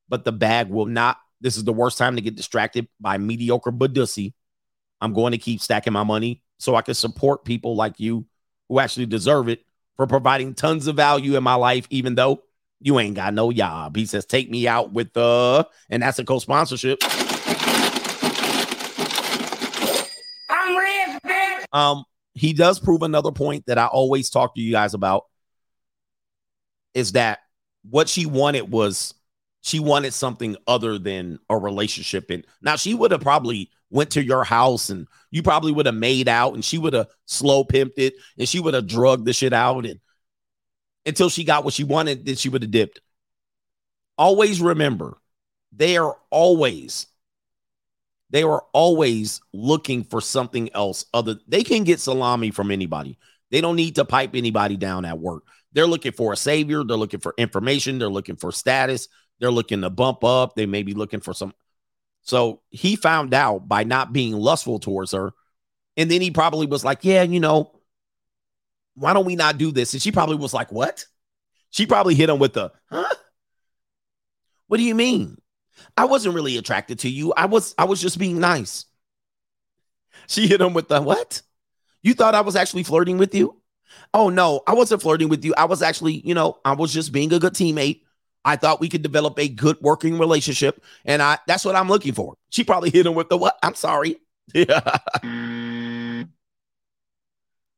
A: but the bag will not. This is the worst time to get distracted by mediocre badussy. I'm going to keep stacking my money so I can support people like you who actually deserve it for providing tons of value in my life, even though you ain't got no job. He says, take me out with the, uh, and that's a co-sponsorship. I'm rich, bitch. Um, he does prove another point that I always talk to you guys about is that what she wanted was she wanted something other than a relationship. And now she would have probably went to your house and you probably would have made out and she would have slow pimped it and she would have drugged the shit out. And until she got what she wanted, then she would have dipped. Always remember, they are always they are always looking for something else other they can get salami from anybody. They don't need to pipe anybody down at work. They're looking for a savior. They're looking for information. They're looking for status they're looking to bump up they may be looking for some so he found out by not being lustful towards her and then he probably was like yeah you know why don't we not do this and she probably was like what she probably hit him with the huh what do you mean I wasn't really attracted to you. I was I was just being nice. She hit him with the what? You thought I was actually flirting with you? Oh no, I wasn't flirting with you. I was actually, you know, I was just being a good teammate. I thought we could develop a good working relationship, and I that's what I'm looking for. She probably hit him with the what? I'm sorry. Yeah. [LAUGHS]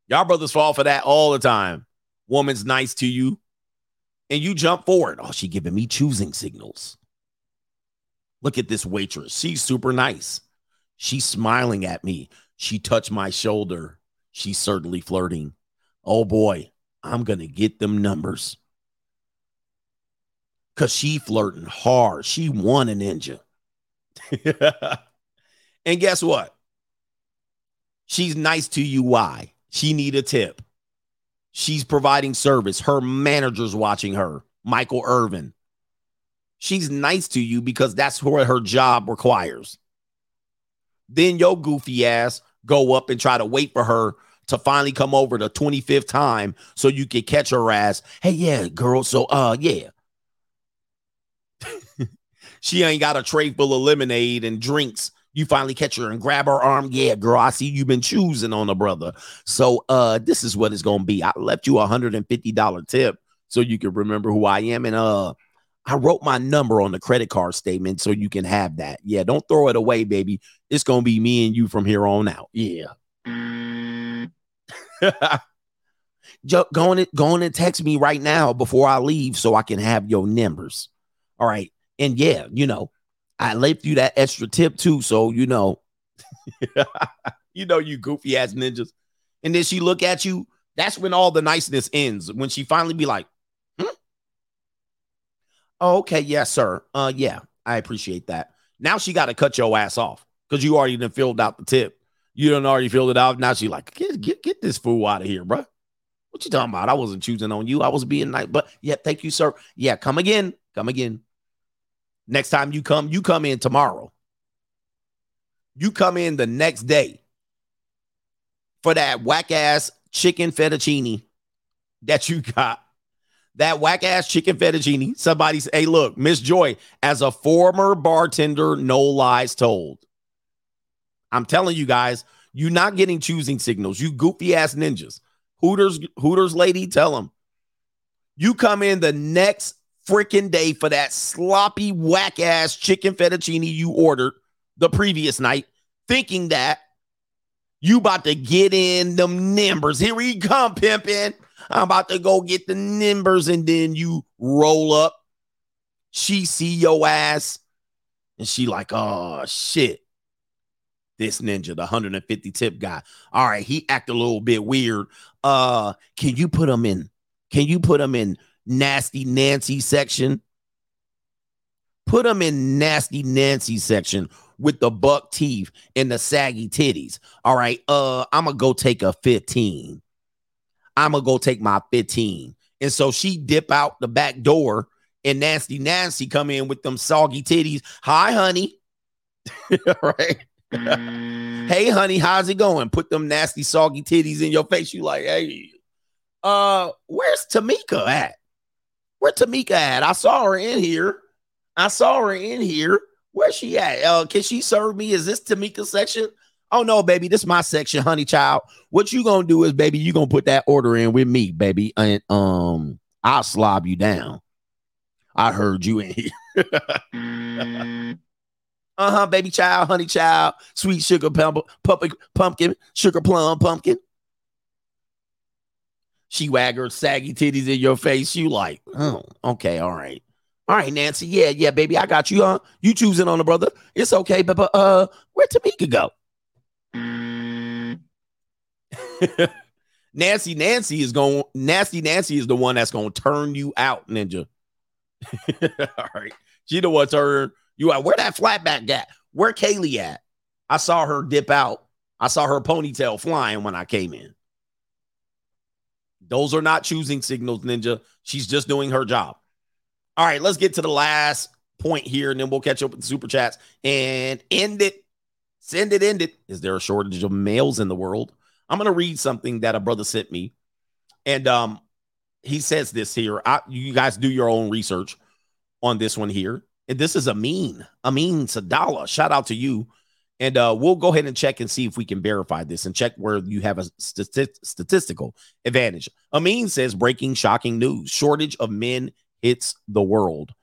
A: Y'all brothers fall for that all the time. Woman's nice to you, and you jump forward. Oh, she giving me choosing signals. Look at this waitress. She's super nice. She's smiling at me. She touched my shoulder. She's certainly flirting. Oh boy, I'm gonna get them numbers. Cause she flirting hard. She won a ninja. [LAUGHS] and guess what? She's nice to you. Why? She need a tip. She's providing service. Her manager's watching her, Michael Irvin. She's nice to you because that's what her job requires. Then your goofy ass go up and try to wait for her to finally come over the 25th time so you can catch her ass. Hey, yeah, girl. So, uh, yeah. She ain't got a tray full of lemonade and drinks you finally catch her and grab her arm. Yeah, girl, I see you've been choosing on a brother. So uh this is what it's gonna be. I left you a hundred and fifty dollar tip so you can remember who I am. And uh I wrote my number on the credit card statement so you can have that. Yeah, don't throw it away, baby. It's gonna be me and you from here on out. Yeah. [LAUGHS] go on and go on and text me right now before I leave so I can have your numbers. All right. And yeah, you know, I left you that extra tip too. So you know, [LAUGHS] you know, you goofy ass ninjas. And then she look at you. That's when all the niceness ends. When she finally be like, hmm? oh, okay, yes, sir. Uh, yeah, I appreciate that. Now she got to cut your ass off because you already done filled out the tip. You done already filled it out. Now she like, get, get, get this fool out of here, bro. What you talking about? I wasn't choosing on you. I was being nice. But yeah, thank you, sir. Yeah, come again. Come again. Next time you come, you come in tomorrow. You come in the next day for that whack ass chicken fettuccine that you got. That whack ass chicken fettuccine. Somebody say, hey, look, Miss Joy, as a former bartender, no lies told. I'm telling you guys, you're not getting choosing signals. You goofy ass ninjas. Hooters, Hooters lady, tell them. You come in the next freaking day for that sloppy, whack ass chicken fettuccine you ordered the previous night, thinking that you about to get in them numbers. Here we come, pimping. I'm about to go get the numbers, and then you roll up. She see your ass, and she like, oh shit. This ninja, the 150 tip guy. All right, he act a little bit weird. Uh, can you put him in? Can you put him in nasty Nancy section. Put them in nasty Nancy section with the buck teeth and the saggy titties. All right. Uh, I'm gonna go take a 15. I'm gonna go take my 15. And so she dip out the back door and nasty Nancy come in with them soggy titties. Hi, honey. [LAUGHS] right. hey, honey, how's it going? Put them nasty soggy titties in your face. You like, hey, uh, where's Tamika at? Where Tamika at? I saw her in here. I saw her in here. Where's she at? Uh, can she serve me? Is this Tamika section? Oh no, baby, this is my section, honey child. What you gonna do is, baby, you gonna put that order in with me, baby, and um, I'll slob you down. I heard you in here. [LAUGHS] uh huh, baby child, honey child, sweet sugar pumpkin, pumpkin, sugar plum pumpkin. She wag her saggy titties in your face. You like, oh, okay, all right. All right, Nancy. Yeah, yeah, baby. I got you. Huh? You choosing on the brother. It's okay, but, but uh, where'd Tamika go? [LAUGHS] Nancy, Nancy is going nasty Nancy is the one that's gonna turn you out, ninja. [LAUGHS] all right. She the one turn you out. Where that flatback at? Where Kaylee at? I saw her dip out. I saw her ponytail flying when I came in. Those are not choosing signals, Ninja. She's just doing her job. All right, let's get to the last point here, and then we'll catch up with the super chats and end it. Send it, end it. Is there a shortage of males in the world? I'm gonna read something that a brother sent me, and um, he says this here. I, you guys do your own research on this one here. And this is a mean, Amin, Amin Sadala. Shout out to you. And uh, we'll go ahead and check and see if we can verify this and check where you have a stati- statistical advantage. Amin says breaking shocking news shortage of men hits the world.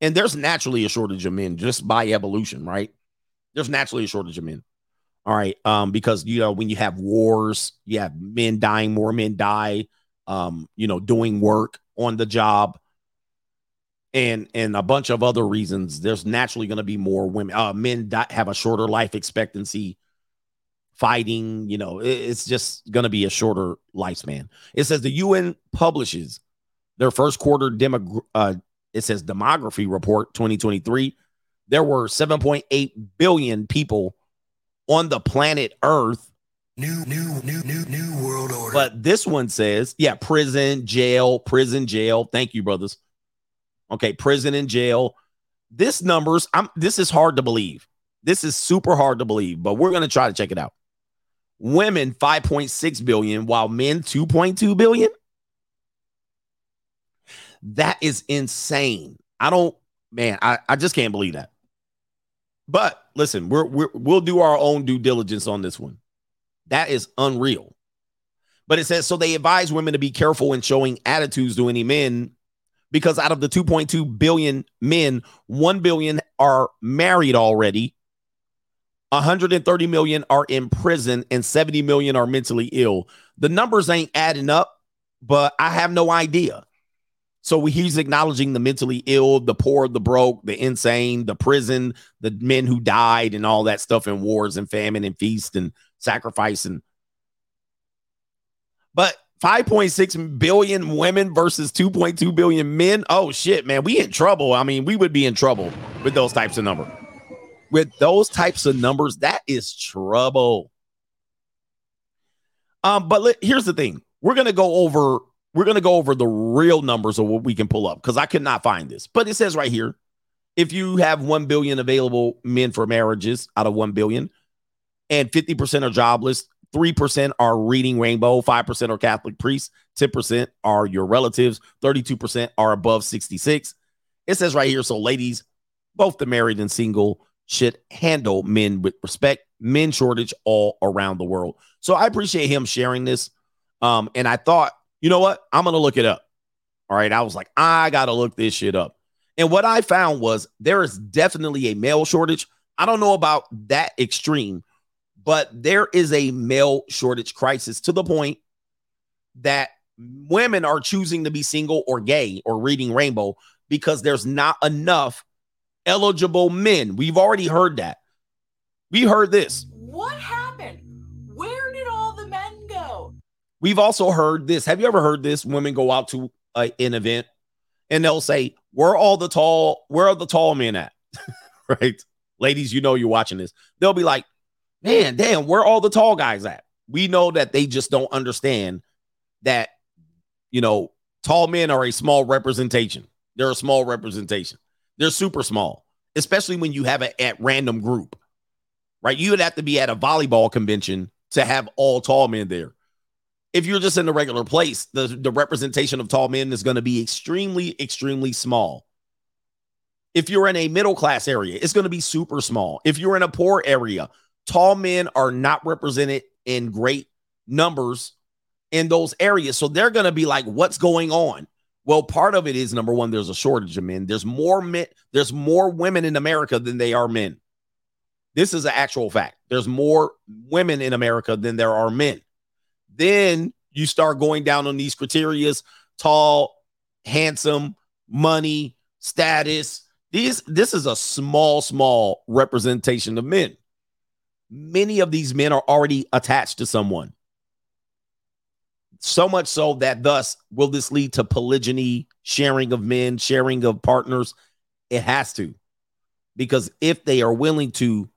A: And there's naturally a shortage of men just by evolution, right? There's naturally a shortage of men. All right. Um, because you know, when you have wars, you have men dying, more men die, um, you know, doing work on the job and and a bunch of other reasons there's naturally going to be more women uh men die, have a shorter life expectancy fighting you know it, it's just going to be a shorter lifespan. It says the un publishes their first quarter demo uh it says demography report 2023 there were 7.8 billion people on the planet earth.
C: New, new, new, new, new world order.
A: but this one says yeah prison jail prison jail. Thank you brothers Okay, prison and jail. This numbers, I'm this is hard to believe. This is super hard to believe, but we're gonna try to check it out. Women 5.6 billion, while men 2.2 billion. That is insane. I don't, man, I, I just can't believe that. But listen, we're, we're we'll do our own due diligence on this one. That is unreal. But it says so they advise women to be careful in showing attitudes to any men because out of the 2.2 billion men, 1 billion are married already. 130 million are in prison and 70 million are mentally ill. The numbers ain't adding up, but I have no idea. So he's acknowledging the mentally ill, the poor, the broke, the insane, the prison, the men who died, and all that stuff in wars and famine and feast and sacrifice. And but 5.6 billion women versus 2.2 billion men. Oh shit, man, we in trouble. I mean, we would be in trouble with those types of numbers. With those types of numbers, that is trouble. Um, but let, here's the thing: we're gonna go over we're gonna go over the real numbers of what we can pull up because I could not find this. But it says right here, if you have one billion available men for marriages out of one billion, and 50% are jobless, 3% are reading rainbow, 5% are Catholic priests, 10% are your relatives, 32% are above 66. It says right here, so ladies, both the married and single should handle men with respect. Men shortage all around the world. So I appreciate him sharing this. Um, and I thought, you know what? I'm gonna look it up. All right. I was like, I gotta look this shit up. And what I found was there is definitely a male shortage. I don't know about that extreme, but there is a male shortage crisis to the point that women are choosing to be single or gay or reading rainbow because there's not enough eligible men. We've already heard that. We heard this.
O: What happened? Where did all the men go?
A: We've also heard this. Have you ever heard this? Women go out to uh, an event and they'll say, "Where all the tall? Where are the tall men at?" [LAUGHS] right, ladies, you know you're watching this. They'll be like, "Man, damn, where all the tall guys at?" We know that they just don't understand that you know tall men are a small representation. They're a small representation. They're super small, especially when you have a at random group. Right, you would have to be at a volleyball convention to have all tall men there if you're just in a regular place, the, the representation of tall men is going to be extremely, extremely small. If you're in a middle class area, it's going to be super small. If you're in a poor area, tall men are not represented in great numbers in those areas. So they're going to be like, what's going on? Well, part of it is number one, there's a shortage of men. There's more men, there's more women in America than they are men. This is an actual fact. There's more women in America than there are men. Then you start going down on these criterias tall, handsome, money, status. These this is a small, small representation of men. Many of these men are already attached to someone. So much so that thus will this lead to polygyny, sharing of men, sharing of partners? It has to. Because if they are willing to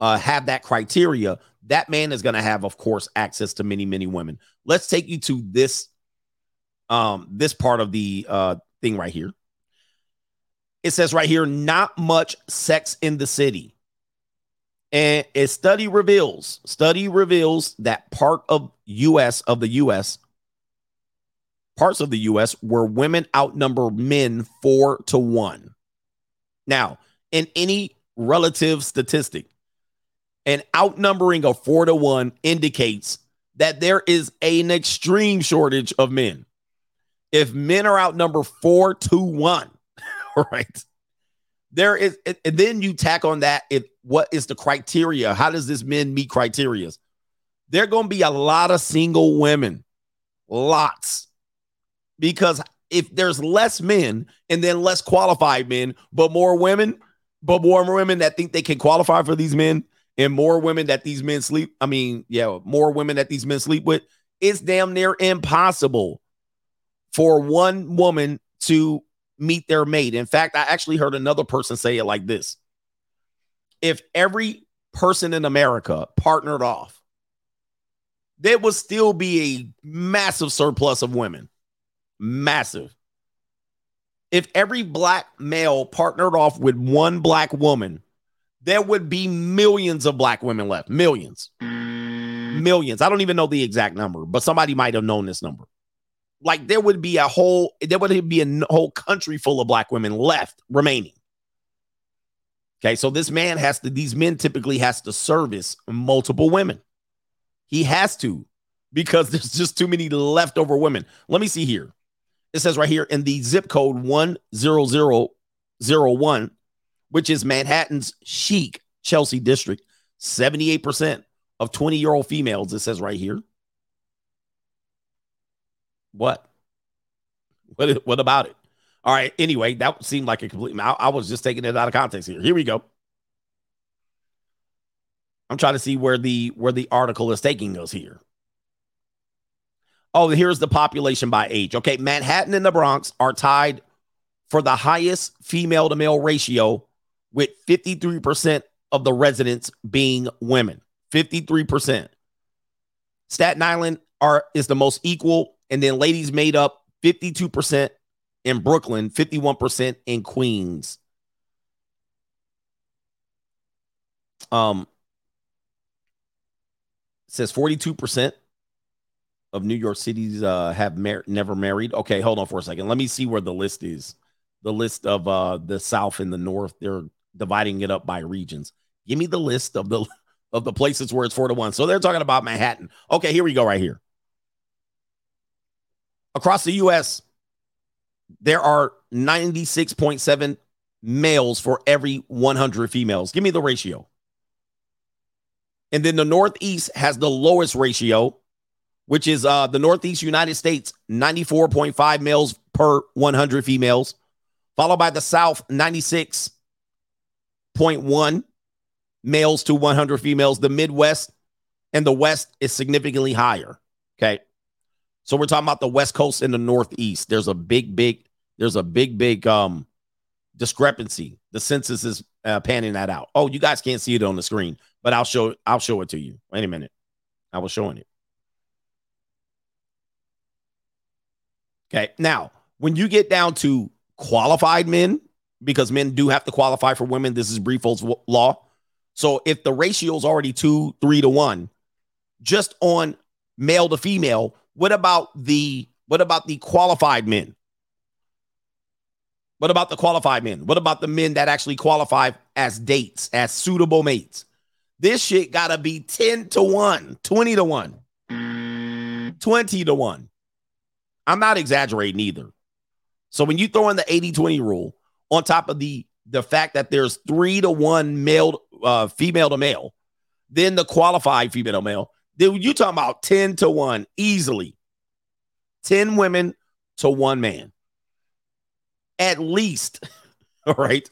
A: uh, have that criteria, that man is going to have, of course, access to many, many women. Let's take you to this, um, this part of the uh thing right here. It says right here, not much sex in the city. And a study reveals, study reveals that part of US of the US, parts of the US where women outnumber men four to one. Now, in any relative statistic, an outnumbering of four to one indicates that there is an extreme shortage of men. If men are outnumbered four to one, [LAUGHS] right? There is, and then you tack on that. If what is the criteria? How does this men meet criteria? There are going to be a lot of single women, lots, because if there's less men and then less qualified men, but more women, but more women that think they can qualify for these men, and more women that these men sleep. I mean, yeah, more women that these men sleep with. It's damn near impossible for one woman to meet their mate. In fact, I actually heard another person say it like this If every person in America partnered off, there would still be a massive surplus of women. Massive. If every black male partnered off with one black woman, there would be millions of black women left. Millions. Millions. I don't even know the exact number, but somebody might have known this number. Like there would be a whole, there would be a whole country full of black women left remaining. Okay, so this man has to, these men typically has to service multiple women. He has to because [LAUGHS] there's just too many leftover women. Let me see here. It says right here in the zip code 10001, which is Manhattan's chic Chelsea district, 78% of 20 year old females, it says right here. What? What, what about it? All right. Anyway, that seemed like a complete. I, I was just taking it out of context here. Here we go. I'm trying to see where the where the article is taking us here. Oh, here's the population by age. Okay, Manhattan and the Bronx are tied for the highest female to male ratio with 53% of the residents being women. 53%. Staten Island are is the most equal and then ladies made up 52% in Brooklyn, 51% in Queens. Um says 42% of New York cities uh, have mar- never married. Okay, hold on for a second. Let me see where the list is. The list of uh, the South and the North. They're dividing it up by regions. Give me the list of the of the places where it's four to one. So they're talking about Manhattan. Okay, here we go. Right here. Across the U.S., there are 96.7 males for every 100 females. Give me the ratio. And then the Northeast has the lowest ratio, which is uh, the Northeast United States, 94.5 males per 100 females, followed by the South, 96.1 males to 100 females. The Midwest and the West is significantly higher. Okay. So we're talking about the West Coast and the Northeast. There's a big, big, there's a big, big um discrepancy. The census is uh, panning that out. Oh, you guys can't see it on the screen, but I'll show I'll show it to you. Wait a minute. I was showing it. Okay. Now, when you get down to qualified men, because men do have to qualify for women, this is Briffault's law. So if the ratio is already two, three to one, just on male to female, what about the what about the qualified men? What about the qualified men? What about the men that actually qualify as dates, as suitable mates? This shit gotta be 10 to 1, 20 to 1, 20 to 1. I'm not exaggerating either. So when you throw in the 80 20 rule on top of the the fact that there's three to one male, uh, female to male, then the qualified female to male, you talking about 10 to 1 easily. 10 women to one man. At least. [LAUGHS] All right.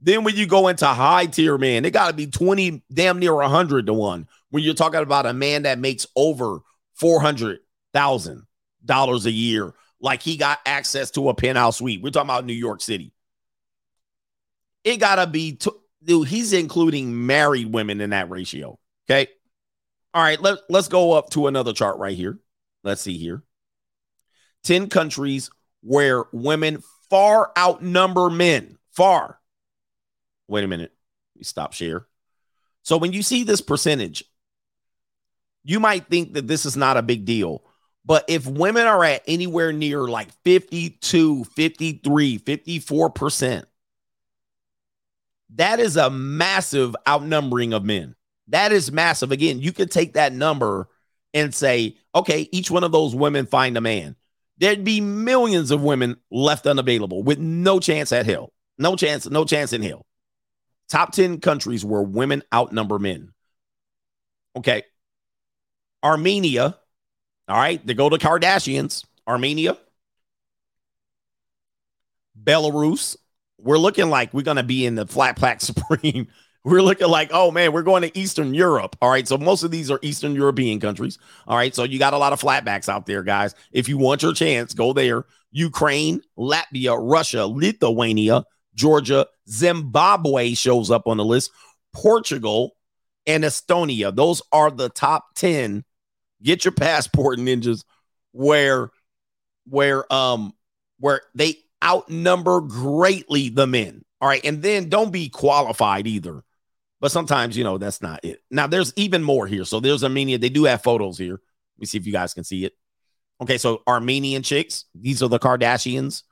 A: Then when you go into high tier man, it got to be 20, damn near 100 to 1. When you're talking about a man that makes over $400,000 a year, like he got access to a penthouse suite. We're talking about New York City. It got to be, t- dude, he's including married women in that ratio. Okay. All right, let, let's go up to another chart right here. Let's see here. 10 countries where women far outnumber men. Far. Wait a minute. Me stop share. So when you see this percentage, you might think that this is not a big deal. But if women are at anywhere near like 52, 53, 54%, That is a massive outnumbering of men. That is massive. Again, you could take that number and say, okay, each one of those women find a man. There'd be millions of women left unavailable with no chance at hell. No chance, no chance in hell. Top 10 countries where women outnumber men. Okay. Armenia. All right. They go to Kardashians. Armenia. Belarus. We're looking like we're going to be in the flatback [LAUGHS] supreme. We're looking like, oh man, we're going to Eastern Europe. All right. So most of these are Eastern European countries. All right. So you got a lot of flatbacks out there, guys. If you want your chance, go there. Ukraine, Latvia, Russia, Lithuania, Georgia, Zimbabwe shows up on the list. Portugal and Estonia. Those are the top 10. Get your passport ninjas where where um where they outnumber greatly the men. All right. And then don't be qualified either. But sometimes, you know, that's not it. Now, there's even more here. So there's Armenia. They do have photos here. Let me see if you guys can see it. Okay. So Armenian chicks, these are the Kardashians.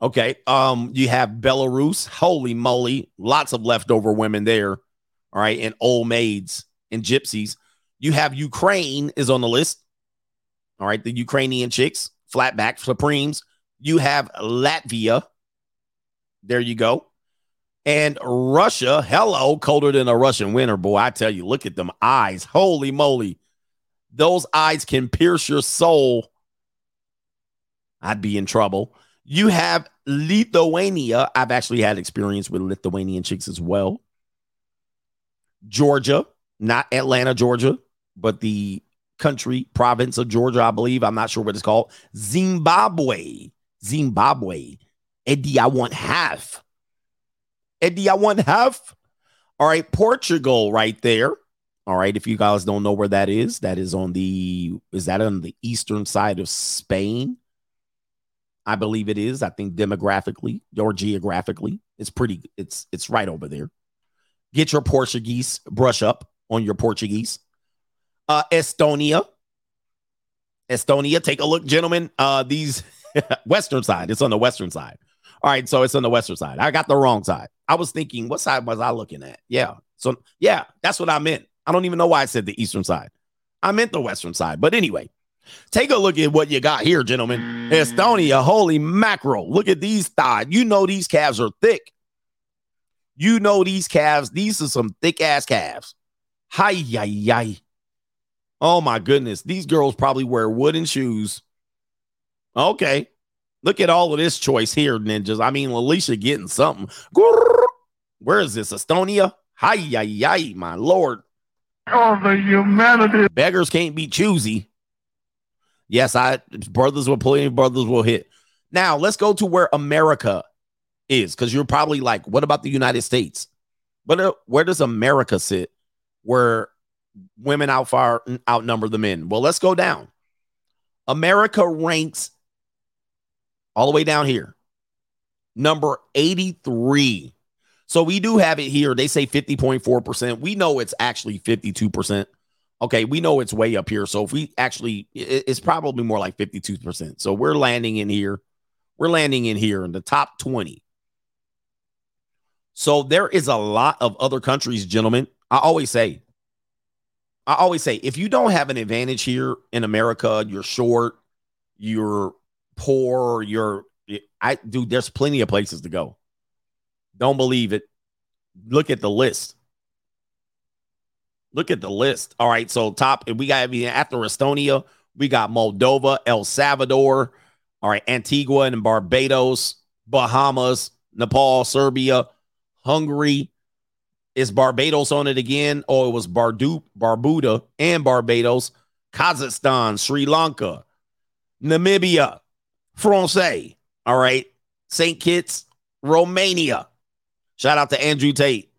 A: Okay. Um, you have Belarus. Holy moly. Lots of leftover women there. All right. And old maids and gypsies. You have Ukraine is on the list. All right. The Ukrainian chicks, flatback Supremes. You have Latvia. There you go. And Russia, hello, colder than a Russian winter, boy. I tell you, look at them eyes. Holy moly. Those eyes can pierce your soul. I'd be in trouble. You have Lithuania. I've actually had experience with Lithuanian chicks as well. Georgia, not Atlanta, Georgia, but the country, province of Georgia, I believe. I'm not sure what it's called. Zimbabwe. Zimbabwe. Eddie, I want half. I want half. All right, Portugal right there. All right, if you guys don't know where that is, that is on the is that on the eastern side of Spain? I believe it is. I think demographically or geographically, it's pretty it's it's right over there. Get your Portuguese brush up on your Portuguese. Uh Estonia. Estonia, take a look, gentlemen. Uh these [LAUGHS] western side. It's on the western side. All right, so it's on the western side. I got the wrong side. I was thinking, what side was I looking at? Yeah. So yeah, that's what I meant. I don't even know why I said the eastern side. I meant the western side. But anyway, take a look at what you got here, gentlemen. Estonia, holy mackerel. Look at these thighs. You know these calves are thick. You know these calves. These are some thick ass calves. Hi, yi, yi. Oh my goodness. These girls probably wear wooden shoes. Okay. Look at all of this choice here, ninjas. I mean, Alicia getting something. Where is this? Estonia? Hi, yi, yi, my lord.
P: Oh, the humanity.
A: Beggars can't be choosy. Yes, I brothers will play, brothers will hit. Now let's go to where America is, because you're probably like, what about the United States? But uh, where does America sit? Where women outfire outnumber the men? Well, let's go down. America ranks all the way down here, number 83. So we do have it here. They say 50.4%. We know it's actually 52%. Okay, we know it's way up here. So if we actually, it's probably more like 52%. So we're landing in here. We're landing in here in the top 20. So there is a lot of other countries, gentlemen. I always say, I always say, if you don't have an advantage here in America, you're short, you're poor, you're, I dude, there's plenty of places to go. Don't believe it. Look at the list. Look at the list. All right. So top, we got I mean, after Estonia, we got Moldova, El Salvador, all right, Antigua and Barbados, Bahamas, Nepal, Serbia, Hungary. Is Barbados on it again? Oh, it was Bardu, Barbuda and Barbados, Kazakhstan, Sri Lanka, Namibia, Francais. All right. St. Kitts, Romania. Shout out to Andrew Tate.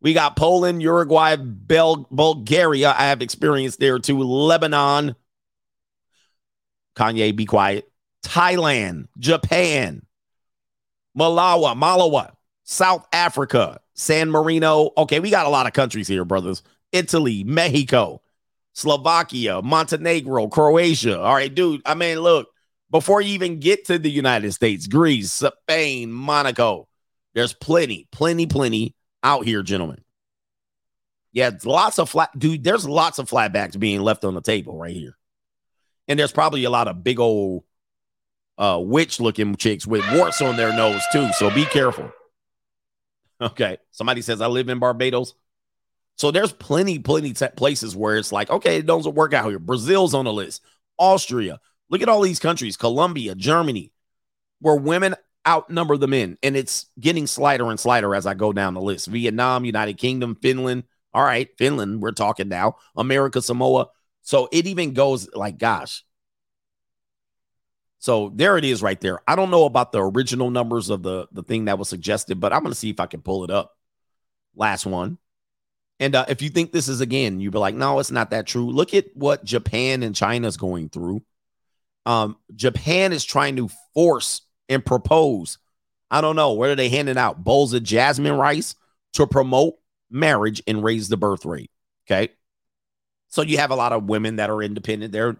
A: We got Poland, Uruguay, Bel- Bulgaria. I have experience there too. Lebanon. Kanye, be quiet. Thailand, Japan, Malawi, Malawi, South Africa, San Marino. Okay, we got a lot of countries here, brothers. Italy, Mexico, Slovakia, Montenegro, Croatia. All right, dude. I mean, look, before you even get to the United States, Greece, Spain, Monaco, There's plenty, plenty, plenty out here, gentlemen. Yeah, lots of flat, dude. There's lots of flatbacks being left on the table right here, and there's probably a lot of big old uh witch looking chicks with warts on their nose too. So be careful. [LAUGHS] Okay, somebody says I live in Barbados. So there's plenty, plenty t- places where it's like, okay, it doesn't work out here. Brazil's on the list, Austria. Look at all these countries, Colombia, Germany, where women outnumber the men, and it's getting slighter and slighter as I go down the list. Vietnam, United Kingdom, Finland. All right, Finland, we're talking now. America, Samoa. So it even goes like, gosh. So there it is right there. I don't know about the original numbers of the, the thing that was suggested, but I'm going to see if I can pull it up. Last one. And uh, if you think this is again, you'd be like, no, it's not that true. Look at what Japan and China is going through. Um, Japan is trying to force and propose. I don't know. Are they handing out? Bowls of jasmine rice to promote marriage and raise the birth rate. Okay. So you have a lot of women that are independent. They're,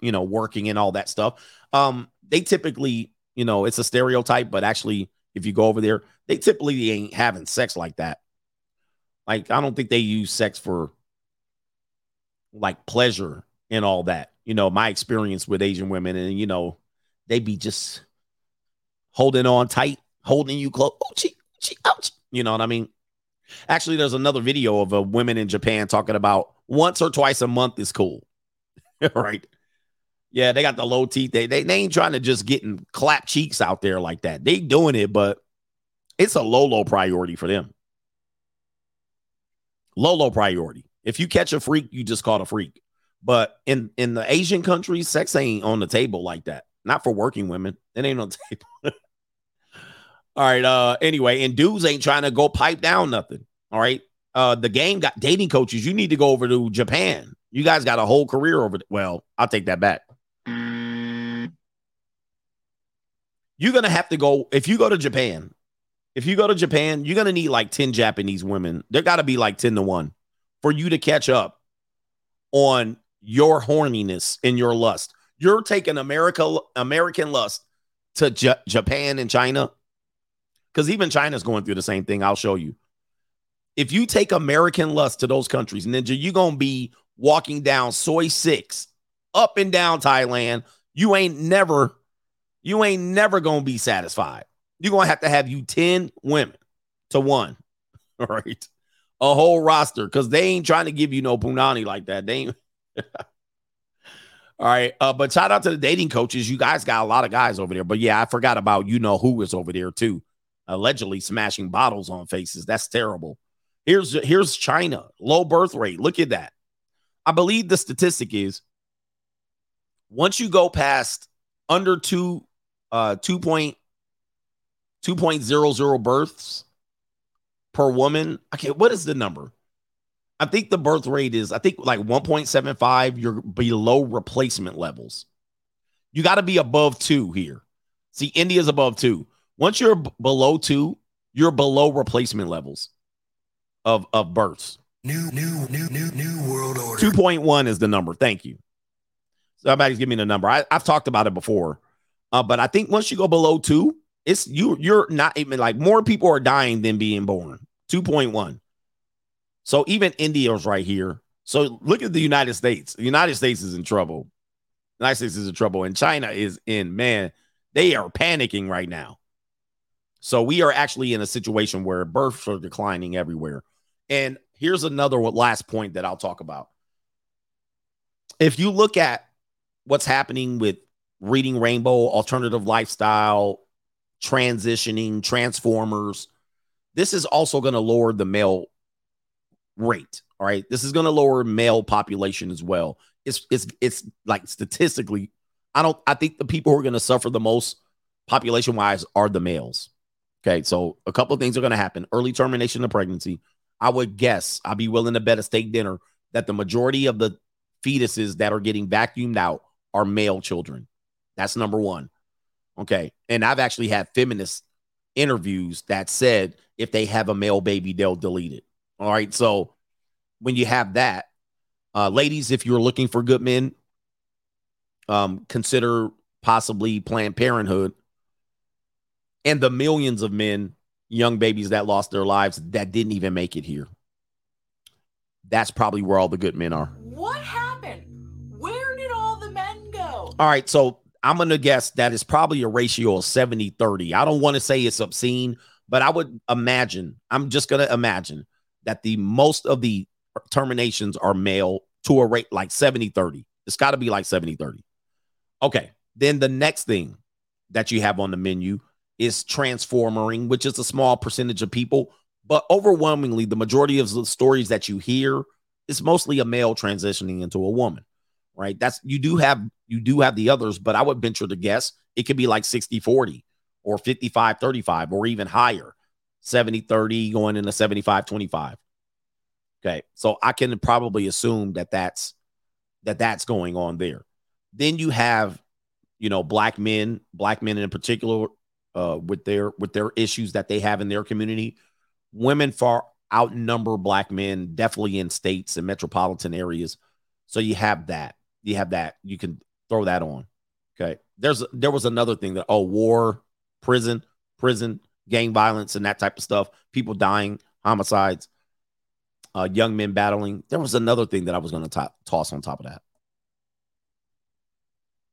A: you know, working and all that stuff. Um, they typically, you know, it's a stereotype, but actually, if you go over there, they typically ain't having sex like that. Like, I don't think they use sex for like pleasure and all that. You know, my experience with Asian women, and you know, they be just holding on tight, holding you close. Ouchie, ouchie, ouchie. You know what I mean? Actually, there's another video of a women in Japan talking about once or twice a month is cool. [LAUGHS] right. Yeah, they got the low teeth. They, they they ain't trying to just get and clap cheeks out there like that. They doing it, but it's a low, low priority for them. Low, low priority. If you catch a freak, you just caught a freak. But in in the Asian countries, sex ain't on the table like that. Not for working women. It ain't on the [LAUGHS] table. all right. Uh. Anyway, and dudes ain't trying to go pipe down nothing. All right. Uh. The game got dating coaches. You need to go over to Japan. You guys got a whole career over. Well, I'll take that back. You're gonna have to go if you go to Japan. If you go to Japan, you're gonna need like 10 Japanese women. There gotta be like 10 to 1 for you to catch up on your horniness and your lust. You're taking America American lust to J- Japan and China. Because even China's going through the same thing. I'll show you. If you take American lust to those countries, Ninja, you're gonna be walking down soy Six up and down Thailand. You ain't never, you ain't never gonna be satisfied. You're gonna have to have you 10 women to one. All [LAUGHS] right. A whole roster because they ain't trying to give you no punani like that. They ain't. [LAUGHS] All right. Uh, but shout out to the dating coaches. You guys got a lot of guys over there. But yeah, I forgot about you know who was over there too. Allegedly smashing bottles on faces. That's terrible. Here's here's China. Low birth rate. Look at that. I believe the statistic is once you go past under two uh 2 point 2.00 births per woman. Okay, what is the number? I think the birth rate is, I think like 1.75, you're below replacement levels. You got to be above two here. See, India's above two. Once you're b- below two, you're below replacement levels of, of births.
C: New, new, new, new, new world order.
A: 2.1 is the number. Thank you. Somebody's giving me the number. I, I've talked about it before. Uh, but I think once you go below two, it's you, you're not even like more people are dying than being born. 2.1. So even India's right here. So look at the United States. The United States is in trouble. The United States is in trouble, and China is in man. They are panicking right now. So we are actually in a situation where births are declining everywhere. And here's another last point that I'll talk about. If you look at what's happening with reading Rainbow, alternative lifestyle, transitioning, transformers, this is also going to lower the male rate. All right. This is going to lower male population as well. It's it's it's like statistically, I don't I think the people who are going to suffer the most population wise are the males. Okay. So a couple of things are going to happen. Early termination of pregnancy. I would guess I'd be willing to bet a steak dinner that the majority of the fetuses that are getting vacuumed out are male children. That's number one. Okay. And I've actually had feminist interviews that said if they have a male baby, they'll delete it. All right. So when you have that, uh, ladies, if you're looking for good men, um, consider possibly Planned Parenthood and the millions of men young babies that lost their lives that didn't even make it here. That's probably where all the good men are.
O: What happened? Where did all the men go?
A: All right, so I'm going to guess that is probably a ratio of 70 30. I don't want to say it's obscene, but I would imagine, I'm just going to imagine that the most of the terminations are male to a rate like 70 30. It's got to be like 70 30. Okay, then the next thing that you have on the menu is transformering, which is a small percentage of people, but overwhelmingly, the majority of the stories that you hear is mostly a male transitioning into a woman, right? That's you do have you do have the others, but I would venture to guess it could be like 60 40 or 55 35 or even higher, 70 30 going into 75 25. Okay, so I can probably assume that that's that that's going on there. Then you have, you know, black men, black men in particular, uh, with their with their issues that they have in their community. Women far outnumber black men, definitely in states and metropolitan areas. So you have that. You have that. You can throw that on. Okay. There's there was another thing that oh war, prison, prison, gang violence, and that type of stuff. People dying, homicides, uh, young men battling. There was another thing that I was going to toss on top of that.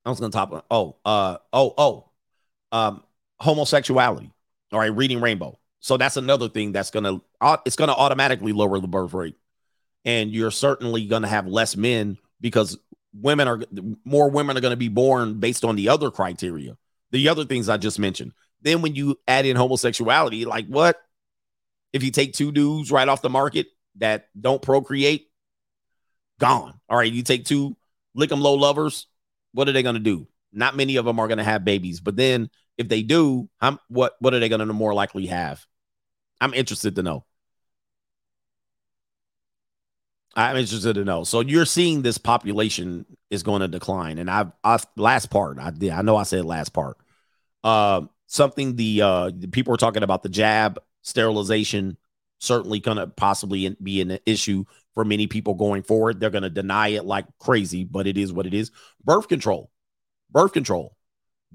A: I was going to top. Oh, uh, oh, oh, um, homosexuality. All right, reading rainbow. So that's another thing that's gonna it's gonna automatically lower the birth rate, and you're certainly gonna have less men because women are more women are gonna be born based on the other criteria, the other things I just mentioned. Then when you add in homosexuality, like what? If you take two dudes right off the market that don't procreate, gone. All right, you take two lick 'em low lovers. What are they gonna do? Not many of them are gonna have babies, but then if they do, I'm, what what are they going to more likely have? I'm interested to know. I'm interested to know. So you're seeing this population is going to decline, and I've, I've last part. I did. I know I said last part. Uh, something the uh people are talking about the jab sterilization certainly going to possibly be an issue for many people going forward. They're going to deny it like crazy, but it is what it is. Birth control, birth control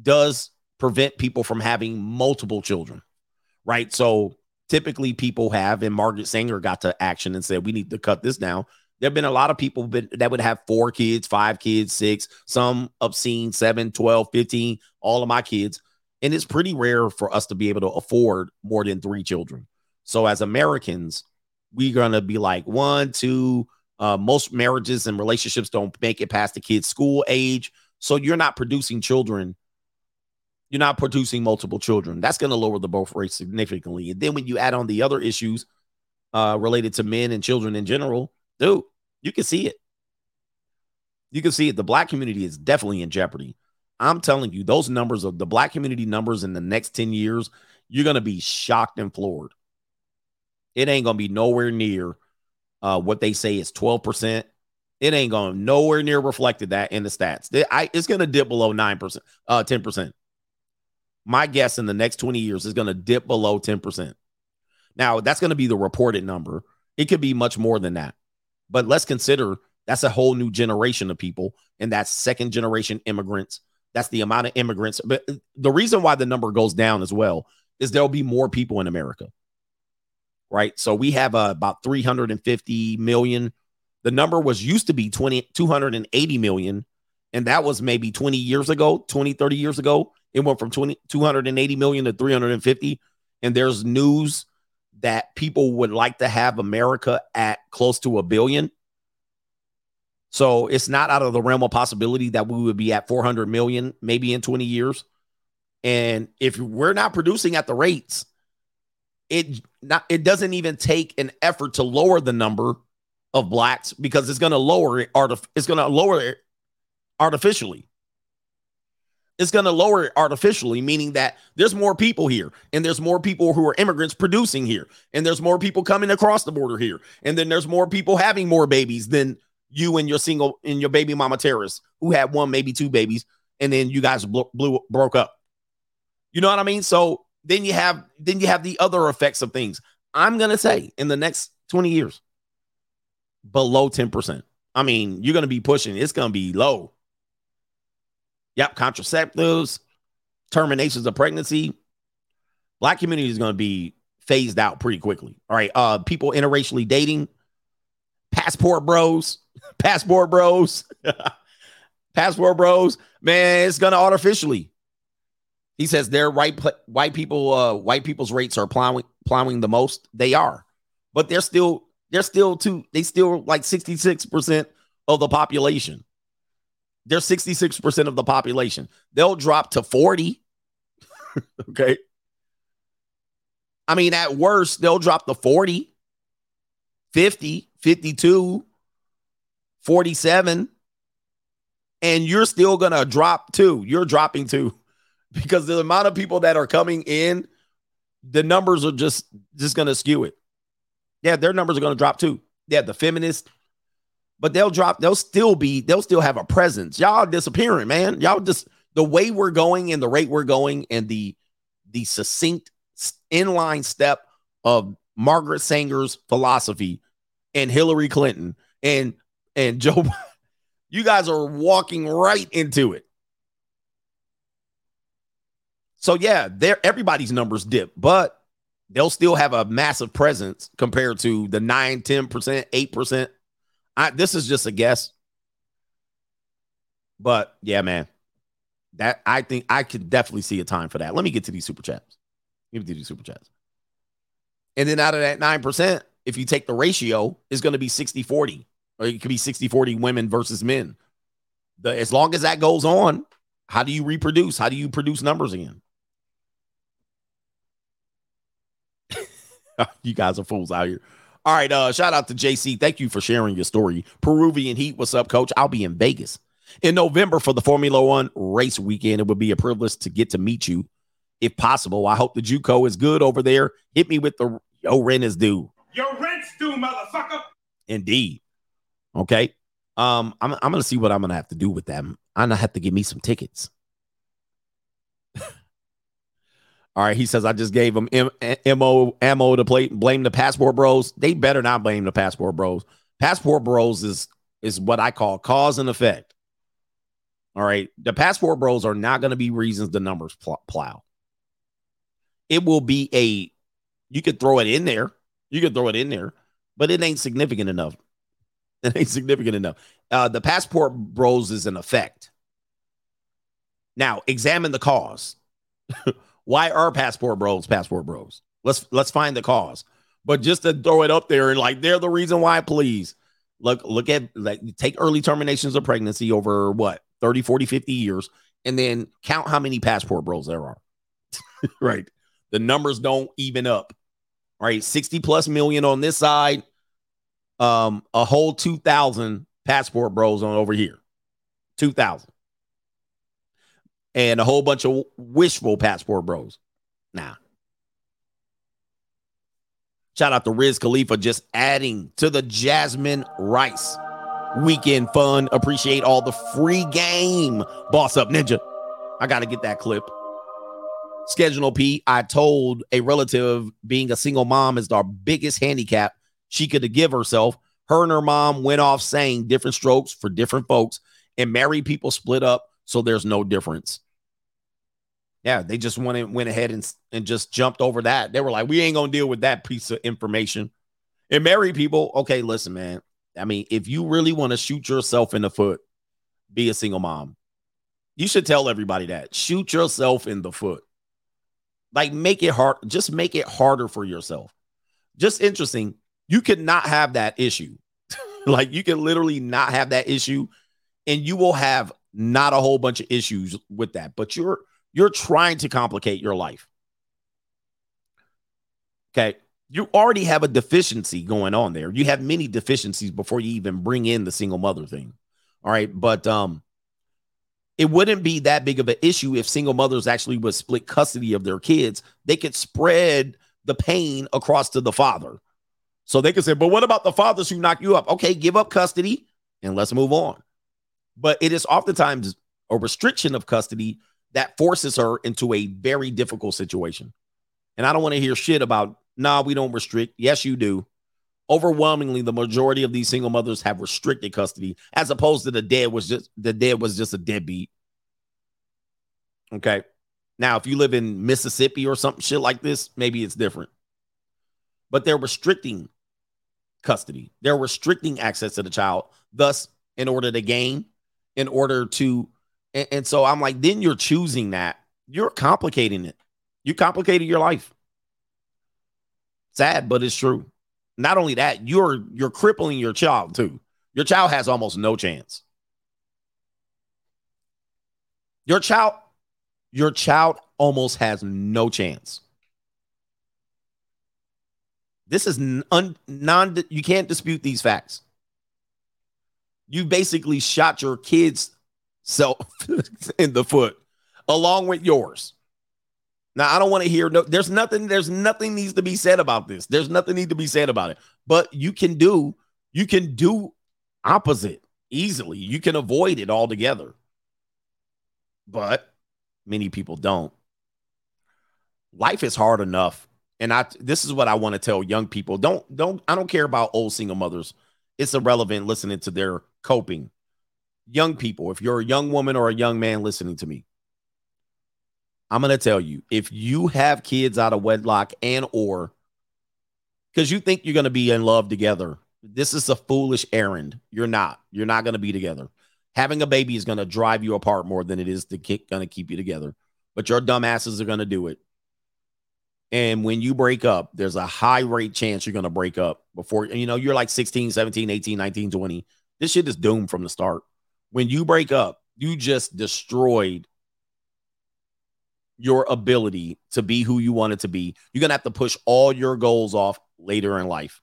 A: does prevent people from having multiple children, right? So typically people have, and Margaret Sanger got to action and said, we need to cut this down. There have been a lot of people that would have four kids, five kids, six, some obscene, seven, 12, 15, all of my kids. And it's pretty rare for us to be able to afford more than three children. So as Americans, we're going to be like one, two, uh, most marriages and relationships don't make it past the kids' school age. So you're not producing children you're not producing multiple children. That's going to lower the birth rate significantly. And then when you add on the other issues uh, related to men and children in general, dude, you can see it. You can see it. The black community is definitely in jeopardy. I'm telling you, those numbers of the black community numbers in the next 10 years, you're going to be shocked and floored. It ain't going to be nowhere near uh, what they say is 12%. It ain't going nowhere near reflected that in the stats. I it's going to dip below 9%, uh, 10% my guess in the next 20 years is going to dip below 10%. Now, that's going to be the reported number. It could be much more than that. But let's consider that's a whole new generation of people, and that's second generation immigrants. That's the amount of immigrants. But the reason why the number goes down as well is there'll be more people in America. Right. So we have uh, about 350 million. The number was used to be 20, 280 million. And that was maybe 20 years ago, 20, 30 years ago. It went from 20, 280 million to 350. And there's news that people would like to have America at close to a billion. So it's not out of the realm of possibility that we would be at 400 million maybe in 20 years. And if we're not producing at the rates, it not it doesn't even take an effort to lower the number of blacks because it's going to lower it artif- it's going to lower it artificially it's going to lower it artificially, meaning that there's more people here and there's more people who are immigrants producing here and there's more people coming across the border here. And then there's more people having more babies than you and your single and your baby mama terrorists who had one, maybe two babies. And then you guys blew, blew broke up. You know what I mean? So then you have, then you have the other effects of things. I'm to say in the next 20 years, below 10%. I mean, you're to be pushing, it's to be low Yep, contraceptives, terminations of pregnancy. Black community is to be phased out pretty quickly. All right. Uh people interracially dating, passport bros, [LAUGHS] passport bros, [LAUGHS] passport bros, man, it's gonna artificially. He says their pl- white people uh white people's rates are plowing plowing the most. They are, but they're still they're still too they still like 66% of the population. They're 66% of the population. They'll drop to 40. [LAUGHS] okay. I mean, at worst, they'll drop to 40, 50, 52, 47. And you're still going to drop two. You're dropping two [LAUGHS] because the amount of people that are coming in, the numbers are just just going to skew it. Yeah, their numbers are going to drop too. Yeah, the feminists, but they'll drop. They'll still be. They'll still have a presence. Y'all disappearing, man. Y'all just the way we're going and the rate we're going and the the succinct inline step of Margaret Sanger's philosophy and Hillary Clinton and and Joe. [LAUGHS] You guys are walking right into it. So yeah, there everybody's numbers dip, but they'll still have a massive presence compared to the 9, 10%, 8%. I this is just a guess. But yeah, man. That I think I could definitely see a time for that. Let me get to these super chats. Let me do these super chats. And then out of that 9%, if you take the ratio, is going to be 60 40, or it could be 60 40 women versus men. The, as long as that goes on, how do you reproduce? How do you produce numbers again? [LAUGHS] you guys are fools out here. All right. Uh, shout out to JC. Thank you for sharing your story. Peruvian Heat. What's up, coach? I'll be in Vegas in November for the Formula One race weekend. It would be a privilege to get to meet you if possible. I hope the Juco is good over there. Hit me with the yo rent is due.
B: Your rent's due, motherfucker.
A: Indeed. Okay. Um, I'm I'm gonna see what I'm gonna have to do with them. I'm gonna have to give me some tickets. [LAUGHS] All right, he says I just gave him M- mo ammo to play blame the passport bros. They better not blame the passport bros. Passport bros is is what I call cause and effect. All right, the passport bros are not going to be reasons the numbers pl- plow. It will be a you could throw it in there, you can throw it in there, but it ain't significant enough. [LAUGHS] It ain't significant enough. Uh, the passport bros is an effect. Now examine the cause. [LAUGHS] Why are passport bros passport bros? Let's let's find the cause. But just to throw it up there and like they're the reason why, please look look at like take early terminations of pregnancy over what 30, 40, 50 years, and then count how many passport bros there are. [LAUGHS] right. The numbers don't even up. Right. 60 plus million on this side. Um, a whole 2,000 passport bros on over here. 2,000 and a whole bunch of wishful passport bros. Nah. Shout out to Riz Khalifa just adding to the Jasmine Rice weekend fun. Appreciate all the free game. Boss up ninja. I got to get that clip. Schedule P. I told a relative being a single mom is our biggest handicap she could give herself. Her and her mom went off saying different strokes for different folks, and married people split up so there's no difference. Yeah, they just went went ahead and and just jumped over that. They were like, we ain't gonna deal with that piece of information. And married people, okay, listen, man. I mean, if you really want to shoot yourself in the foot, be a single mom. You should tell everybody that. Shoot yourself in the foot. Like make it hard, just make it harder for yourself. Just interesting. You could not have that issue. [LAUGHS] like you can literally not have that issue and you will have not a whole bunch of issues with that. But you're you're trying to complicate your life. Okay. You already have a deficiency going on there. You have many deficiencies before you even bring in the single mother thing. All right. But um, it wouldn't be that big of an issue if single mothers actually would split custody of their kids. They could spread the pain across to the father. So they could say, but what about the fathers who knock you up? Okay, give up custody and let's move on. But it is oftentimes a restriction of custody that forces her into a very difficult situation. And I don't want to hear shit about, nah, we don't restrict. Yes, you do. Overwhelmingly, the majority of these single mothers have restricted custody, as opposed to the dad was just the dad was just a deadbeat. Okay. Now, if you live in Mississippi or something shit like this, maybe it's different. but they're restricting custody. They're restricting access to the child, thus, in order to gain, in order to, and, and so I'm like, then you're choosing that. You're complicating it. You complicated your life. Sad, but it's true. Not only that, you're you're crippling your child too. Your child has almost no chance. Your child, your child almost has no chance. This is un, non you can't dispute these facts. You basically shot your kids self [LAUGHS] in the foot along with yours. Now I don't want to hear no there's nothing there's nothing needs to be said about this. There's nothing need to be said about it. But you can do you can do opposite easily. You can avoid it altogether. But many people don't. Life is hard enough and I this is what I want to tell young people. Don't don't I don't care about old single mothers. It's irrelevant listening to their coping. Young people, if you're a young woman or a young man listening to me, I'm going to tell you, if you have kids out of wedlock and or cuz you think you're going to be in love together, this is a foolish errand. You're not. You're not going to be together. Having a baby is going to drive you apart more than it is to keep, going to keep you together. But your dumbasses are going to do it. And when you break up, there's a high rate chance you're going to break up before, you know, you're like 16, 17, 18, 19, 20. This shit is doomed from the start. When you break up, you just destroyed your ability to be who you wanted to be. You're going to have to push all your goals off later in life.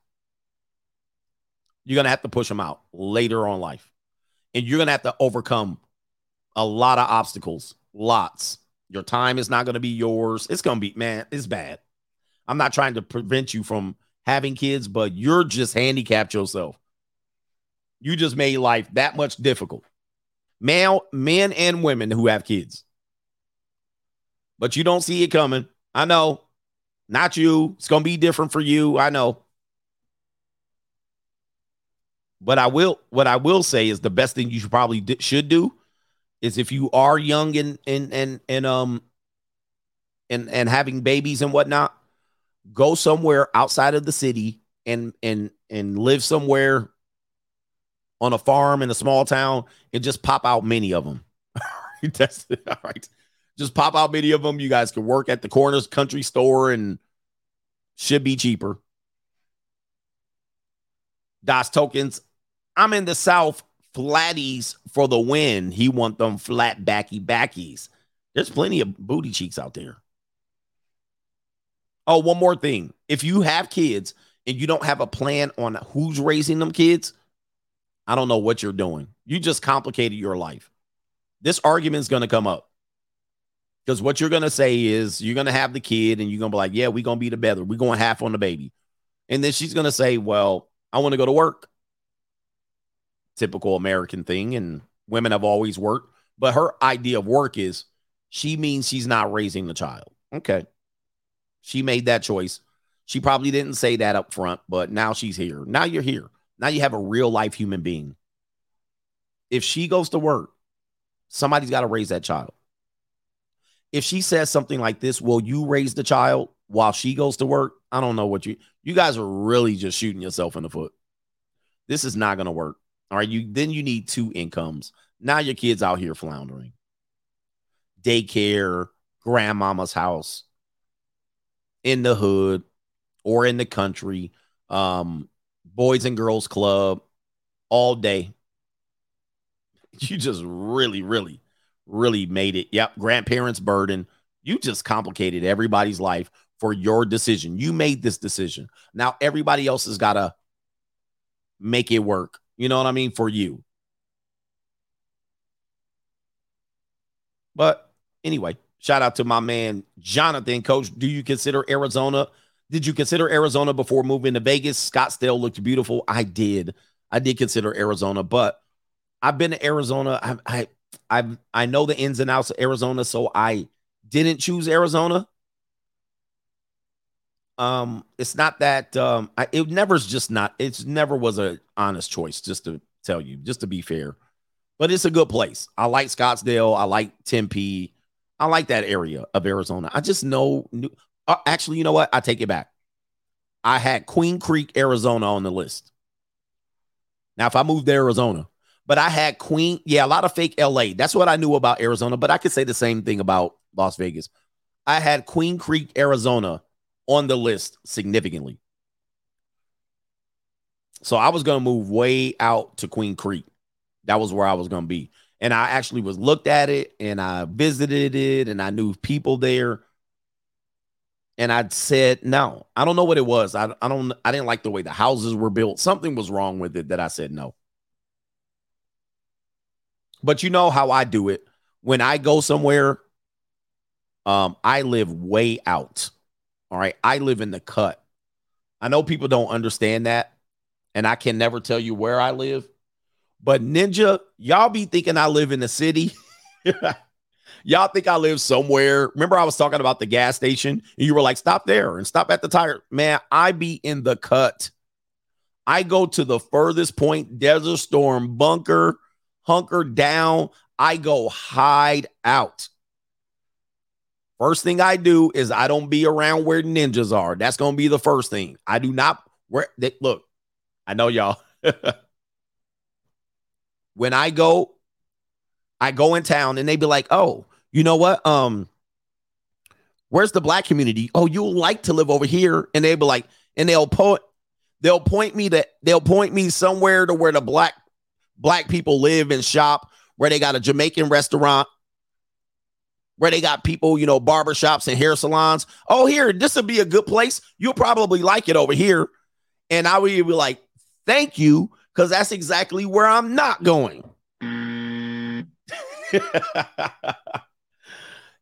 A: You're going to have to push them out later on life. And you're going to have to overcome a lot of obstacles, lots your time is not going to be yours. It's going to be, man, it's bad. I'm not trying to prevent you from having kids, but you're just handicapped yourself. You just made life that much difficult. Male, men and women who have kids. But you don't see it coming. I know. Not you. It's going to be different for you. I know. But I will what I will say is the best thing you should probably should do is if you are young and and and and um and and having babies and whatnot, go somewhere outside of the city and and and live somewhere on a farm in a small town and just pop out many of them. [LAUGHS] That's all right. Just pop out many of them. You guys can work at the corners country store and should be cheaper. DOS tokens. I'm in the South flatties for the win. He want them flat backy backies. There's plenty of booty cheeks out there. Oh, one more thing. If you have kids and you don't have a plan on who's raising them kids, I don't know what you're doing. You just complicated your life. This argument's going to come up. Because what you're going to say is you're going to have the kid and you're going to be like, yeah, we're going to be together. We're going half on the baby. And then she's going to say, well, I want to go to work typical American thing, and women have always worked. But her idea of work is she means she's not raising the child. Okay. She made that choice. She probably didn't say that up front, but now she's here. Now you're here. Now you have a real life human being. If she goes to work, somebody's got to raise that child. If she says something like this, will you raise the child while she goes to work? I don't know what you you guys are really just shooting yourself in the foot. This is not to work. All right, you then you need two incomes. Now your kids out here floundering. Daycare, grandmama's house, in the hood or in the country, um, boys and girls club all day. [LAUGHS] You just really, really, really made it. Yep, grandparents' burden. You just complicated everybody's life for your decision. You made this decision. Now everybody else has got to make it work. You know what I mean? For you. But anyway, shout out to my man Jonathan. Coach, do you consider Arizona? Did you consider Arizona before moving to Vegas? Scottsdale looked beautiful. I did. I did consider Arizona, but I've been to Arizona. I I I I know the ins and outs of Arizona, so I didn't choose Arizona. Um, it's not that um, I, it never's just not. It's never was a honest choice. Just to tell you, just to be fair, but it's a good place. I like Scottsdale. I like Tempe. I like that area of Arizona. I just know. Uh, actually, you know what? I take it back. I had Queen Creek, Arizona on the list. Now, if I moved to Arizona, but I had Queen, yeah, a lot of fake LA. That's what I knew about Arizona, but I could say the same thing about Las Vegas. I had Queen Creek, Arizona on the list significantly. So I was going to move way out to Queen Creek. That was where I was going to be. And I actually was looked at it and I visited it and I knew people there. And I said, no, I don't know what it was. I, I don't, I didn't like the way the houses were built. Something was wrong with it that I said no. But you know how I do it. When I go somewhere, um, I live way out. All right. I live in the cut. I know people don't understand that. And I can never tell you where I live. But Ninja, y'all be thinking I live in the city. [LAUGHS] y'all think I live somewhere. Remember, I was talking about the gas station, and you were like, stop there and stop at the tire. Man, I be in the cut. I go to the furthest point, Desert Storm bunker, hunker down. I go hide out. First thing I do is I don't be around where ninjas are. That's gonna be the first thing. I do not where they look. I know y'all. [LAUGHS] when I go, I go in town and they be like, oh, you know what? Um, where's the black community? Oh, you'll like to live over here. And they'll be like, and they'll point, they'll point me to they'll point me somewhere to where the black black people live and shop, where they got a Jamaican restaurant, where they got people, you know, barbershops and hair salons. Oh, here, this would be a good place. You'll probably like it over here. And I would be like, thank you, because that's exactly where I'm not going. [LAUGHS]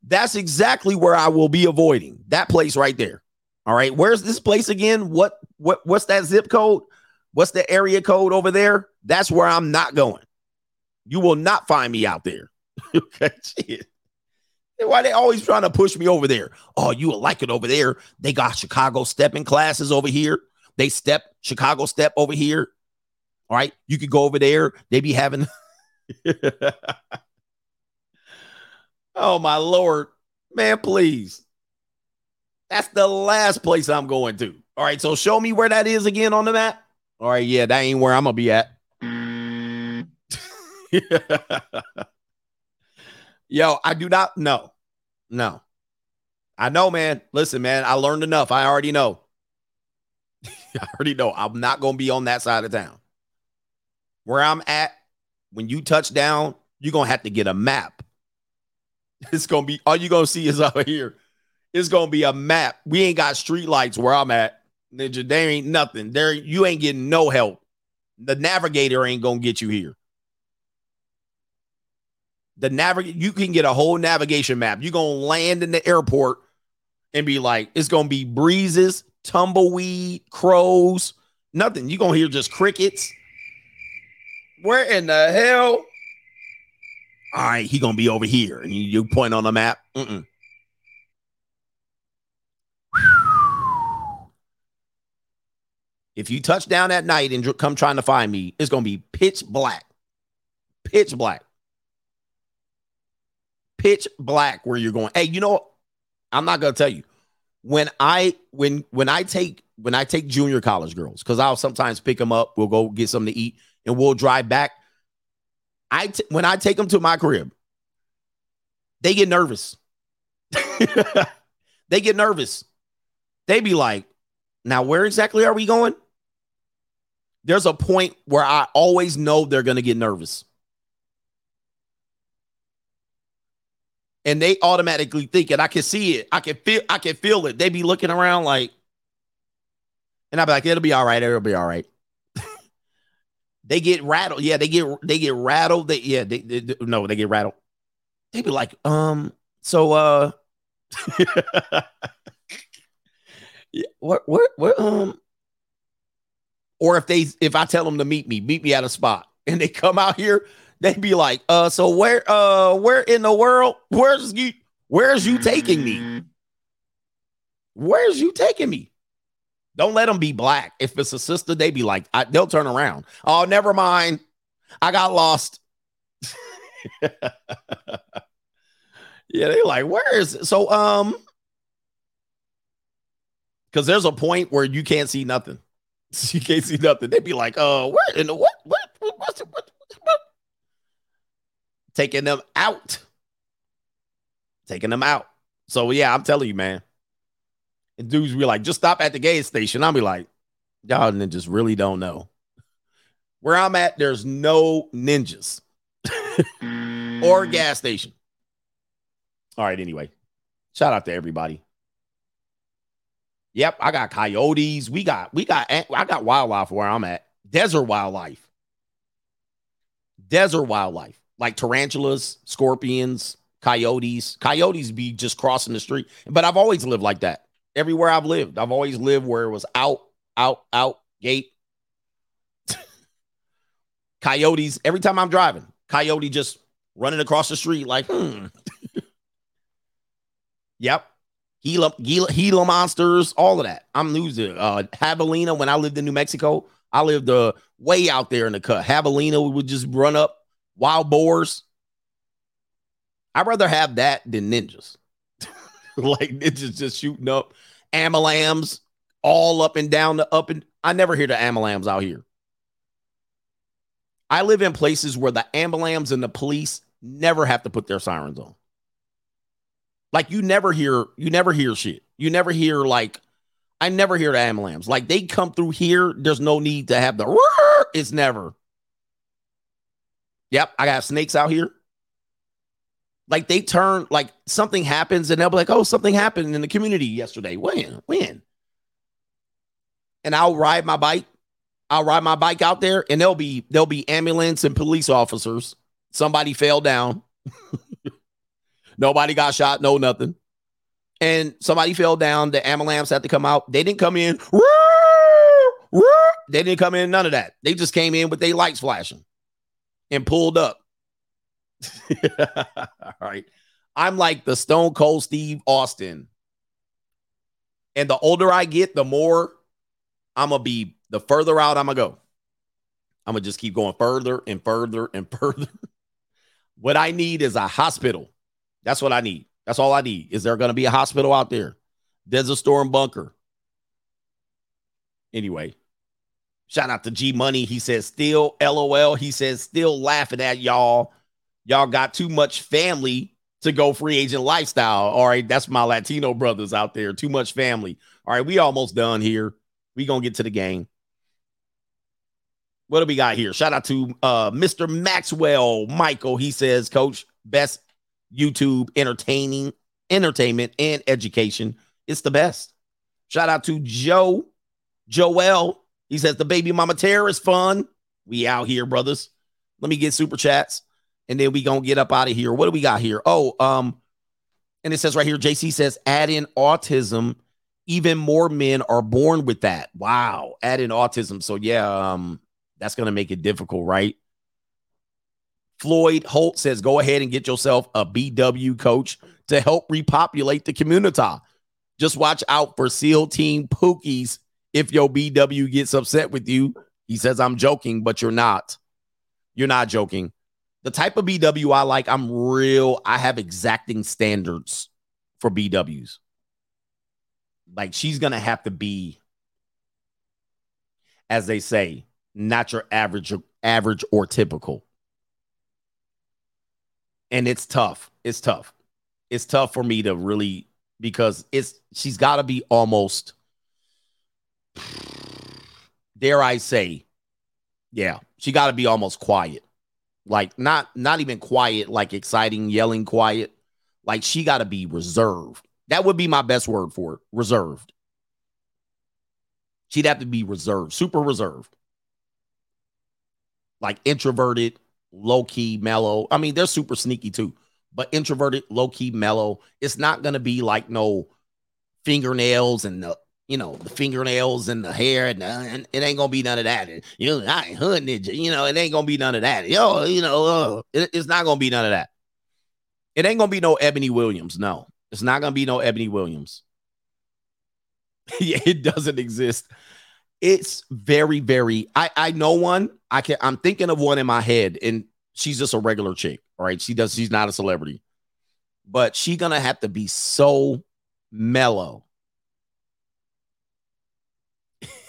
A: that's exactly where I will be avoiding that place right there. All right. Where's this place again? What what what's that zip code? What's the area code over there? That's where I'm not going. You will not find me out there. [LAUGHS] okay. Shit. Why they always trying to push me over there? Oh, you will like it over there. They got Chicago stepping classes over here. They step Chicago step over here. All right. You could go over there. They be having. [LAUGHS] oh, my Lord. Man, please. That's the last place I'm going to. All right. So show me where that is again on the map. All right. Yeah, that ain't where I'm going to be at. [LAUGHS] Yo, I do not know. No. I know, man. Listen, man, I learned enough. I already know. [LAUGHS] I already know. I'm not going to be on that side of town. Where I'm at, when you touch down, you're going to have to get a map. [LAUGHS] It's going to be all you're going to see is over here. It's going to be a map. We ain't got street lights where I'm at. Ninja, there ain't nothing. There you ain't getting no help. The navigator ain't going to get you here. The navigate you can get a whole navigation map. You're gonna land in the airport and be like, it's gonna be breezes, tumbleweed, crows, nothing. You're gonna hear just crickets. Where in the hell? All right, he gonna be over here, and you, point on the map. Mm-mm. If you touch down at night and come trying to find me, it's gonna be pitch black, pitch black pitch black where you're going. Hey, you know, I'm not gonna tell you when I when when I take when I take junior college girls because I'll sometimes pick them up. We'll go get something to eat and we'll drive back. I t- when I take them to my crib, they get nervous. [LAUGHS] they get nervous. They be like, "Now, where exactly are we going?" There's a point where I always know they're going to get nervous. And they automatically think it. I can see it. I can feel. I can feel it. They be looking around like, and I be like, it'll be all right. It'll be all right. [LAUGHS] they get rattled. Yeah, they get they get rattled. They yeah. They, they, no, they get rattled. They be like, um, so uh, [LAUGHS] yeah, what what what um, or if they if I tell them to meet me, meet me at a spot, and they come out here they'd be like, uh, so where uh where in the world? Where's you where's you taking me? Where's you taking me? Don't let them be black. If it's a sister, they'd be like, I, they'll turn around. Oh, never mind. I got lost. [LAUGHS] yeah, they like, where is it? So, um, Because there's a point where you can't see nothing. [LAUGHS] You can't see nothing. They'd be like, "Oh, where in the what? What? what what's it, what, what, what? Taking them out, taking them out. So yeah, I'm telling you, man. And dudes be like, just stop at the gas station. I'll be like, y'all ninjas really don't know. Where I'm at, there's no ninjas [LAUGHS] or mm. gas station. All right, anyway. Shout out to everybody. Yep, I got coyotes. We got we got I got wildlife where I'm at. Desert wildlife. Desert wildlife. Like tarantulas, scorpions, coyotes. Coyotes be just crossing the street. But I've always lived like that. Everywhere I've lived, I've always lived where it was out, out, out, gate. [LAUGHS] Coyotes, every time I'm driving, coyote just running across the street like, hmm. [LAUGHS] yep. Gila, Gila, Gila monsters, all of that. I'm losing. Uh, Javelina, when I lived in New Mexico, I lived uh, way out there in the cut. Javelina, would just run up wild boars. I'd rather have that than ninjas. [LAUGHS] like ninjas just shooting up amalams all up and down the up and I never hear the amalams out here. I live in places where the amalams and the police never have to put their sirens on. Like you never hear, you never hear shit. You never hear like, I never hear the amalams. Like they come through here. There's no need to have the. It's never. Yep, I got snakes out here. Like they turn, like something happens, and they'll be like, "Oh, something happened in the community yesterday." When? When? And I'll ride my bike. I'll ride my bike out there, and there'll be there'll be ambulance and police officers. Somebody fell down. [LAUGHS] Nobody got shot, no nothing. And somebody fell down. The ambulance had to come out. They didn't come in. [LAUGHS] They didn't come in, none of that. They just came in with their lights flashing and pulled up. [LAUGHS] All right. I'm like the Stone Cold Steve Austin. And the older I get, the more I'm going to be, the further out I'm going to go. I'm going to just keep going further and further and [LAUGHS] further. what I need is a hospital. That's what I need. That's all I need. Is there going to be a hospital out there? Desert Storm Bunker. Anyway, shout out to G Money. He says, still LOL. He says, still laughing at y'all. Y'all got too much family to go free agent lifestyle. All right. That's my Latino brothers out there. Too much family. All right. We almost done here. We going to get to the game. What do we got here? Shout out to uh, Mr. Maxwell Michael. He says, Coach, best YouTube entertaining, entertainment, and education. It's the best. Shout out to Joe, Joel. He says the baby mama terror is fun. We out here, brothers. Let me get super chats, and then we gonna get up out of here. What do we got here? Oh, um, and it says right here, JC says add in autism. Even more men are born with that. Wow, add in autism. So yeah, um, that's gonna make it difficult, right? Floyd Holt says, go ahead and get yourself a BW coach to help repopulate the community. Just watch out for SEAL Team Pookies if your BW gets upset with you. He says, I'm joking, but you're not. You're not joking. The type of BW I like, I'm real, I have exacting standards for BWs. Like she's going to have to be, as they say, not your average, average or typical and it's tough. It's tough. It's tough for me to really because it's she's got to be almost dare I say, yeah, she got to be almost quiet. Like not not even quiet, like exciting, yelling quiet. Like she got to be reserved. That would be my best word for it. Reserved. She'd have to be reserved, super reserved. Like introverted, low key, mellow. I mean, they're super sneaky too, but introverted, low key, mellow. It's not gonna be like no fingernails and the you know the fingernails and the hair and, the, and it ain't gonna be none of that. you know, I ain't hood ninja. You know, it ain't gonna be none of that. Yo, you know, uh, it, it's not gonna be none of that. It ain't gonna be no Ebony Williams. No, it's not gonna be no Ebony Williams. [LAUGHS] yeah, it doesn't exist it's very very i i know one i can i'm thinking of one in my head and she's just a regular chick all right she does she's not a celebrity but she's gonna have to be so mellow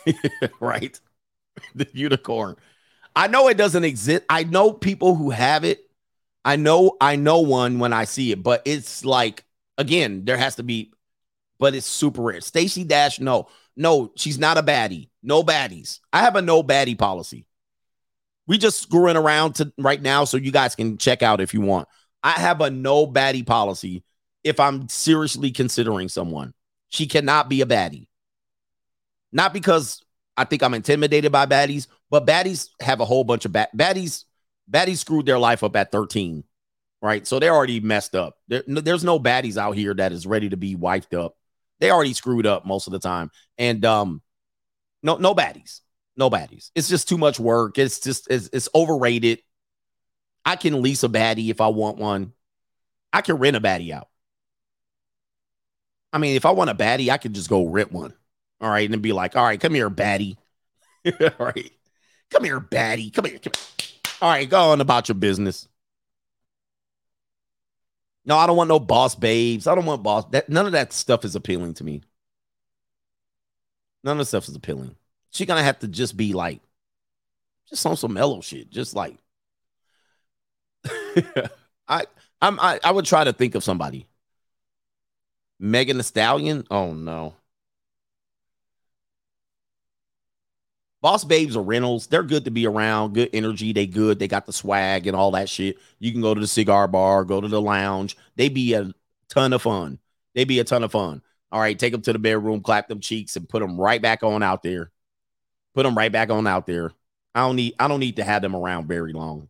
A: [LAUGHS] right? The unicorn. I know it doesn't exist. I know people who have it. I know I know one when I see it, but it's like again, there has to be, but it's super rare. Stacey Dash, no, no, she's not a baddie. No baddies. I have a no baddie policy. We just screwing around to right now, so you guys can check out if you want. I have a no baddie policy if I'm seriously considering someone. She cannot be a baddie. Not because I think I'm intimidated by baddies, but baddies have a whole bunch of bad baddies. Baddies screwed their life up at 13, right? So they're already messed up. There, there's no baddies out here that is ready to be wiped up. They already screwed up most of the time, and um, no, no baddies, no baddies. It's just too much work. It's just it's, it's overrated. I can lease a baddie if I want one. I can rent a baddie out. I mean, if I want a baddie, I can just go rent one. All right. And then be like, all right, come here, baddie. [LAUGHS] all right. Come here, baddie. Come here. Come here. All right. Go on about your business. No, I don't want no boss babes. I don't want boss. That none of that stuff is appealing to me. None of the stuff is appealing. She's gonna have to just be like, just on some mellow shit. Just like, [LAUGHS] I, I'm, I, I would try to think of somebody. Megan Thee Stallion. Oh no. Boss babes are rentals. They're good to be around. Good energy. They good. They got the swag and all that shit. You can go to the cigar bar, go to the lounge. They be a ton of fun. They be a ton of fun. All right, take them to the bedroom, clap them cheeks, and put them right back on out there. Put them right back on out there. I don't need. I don't need to have them around very long.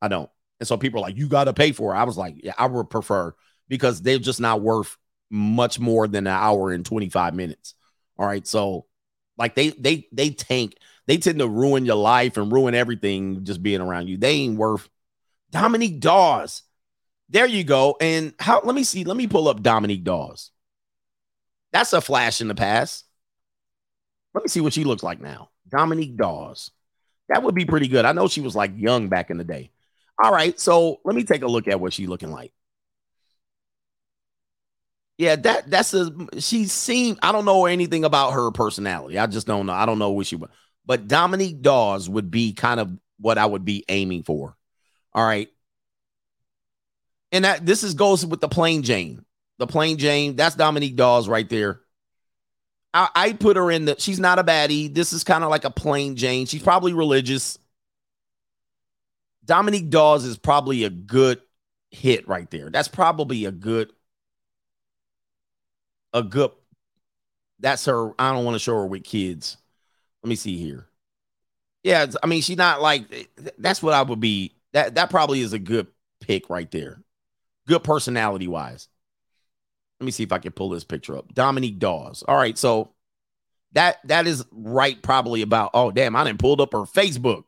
A: I don't. And so people are like, you got to pay for it. I was like, yeah, I would prefer because they're just not worth much more than an hour and 25 minutes. All right. So like they they they tank, they tend to ruin your life and ruin everything just being around you. They ain't worth Dominique Dawes. There you go. And how let me see, let me pull up Dominique Dawes. That's a flash in the past. Let me see what she looks like now. Dominique Dawes. That would be pretty good. I know she was like young back in the day. All right, so let me take a look at what she's looking like. Yeah, that that's a she seemed I don't know anything about her personality. I just don't know. I don't know what she was. But Dominique Dawes would be kind of what I would be aiming for. All right. And that this is goes with the plain Jane. The plain Jane, that's Dominique Dawes right there. I, I put her in the she's not a baddie. This is kind of like a plain Jane. She's probably religious. Dominique Dawes is probably a good hit right there. That's probably a good a good that's her. I don't want to show her with kids. Let me see here. Yeah, I mean, she's not like that's what I would be. That that probably is a good pick right there. Good personality wise. Let me see if I can pull this picture up. Dominique Dawes. All right, so that that is right probably about oh damn, I didn't pulled up her Facebook.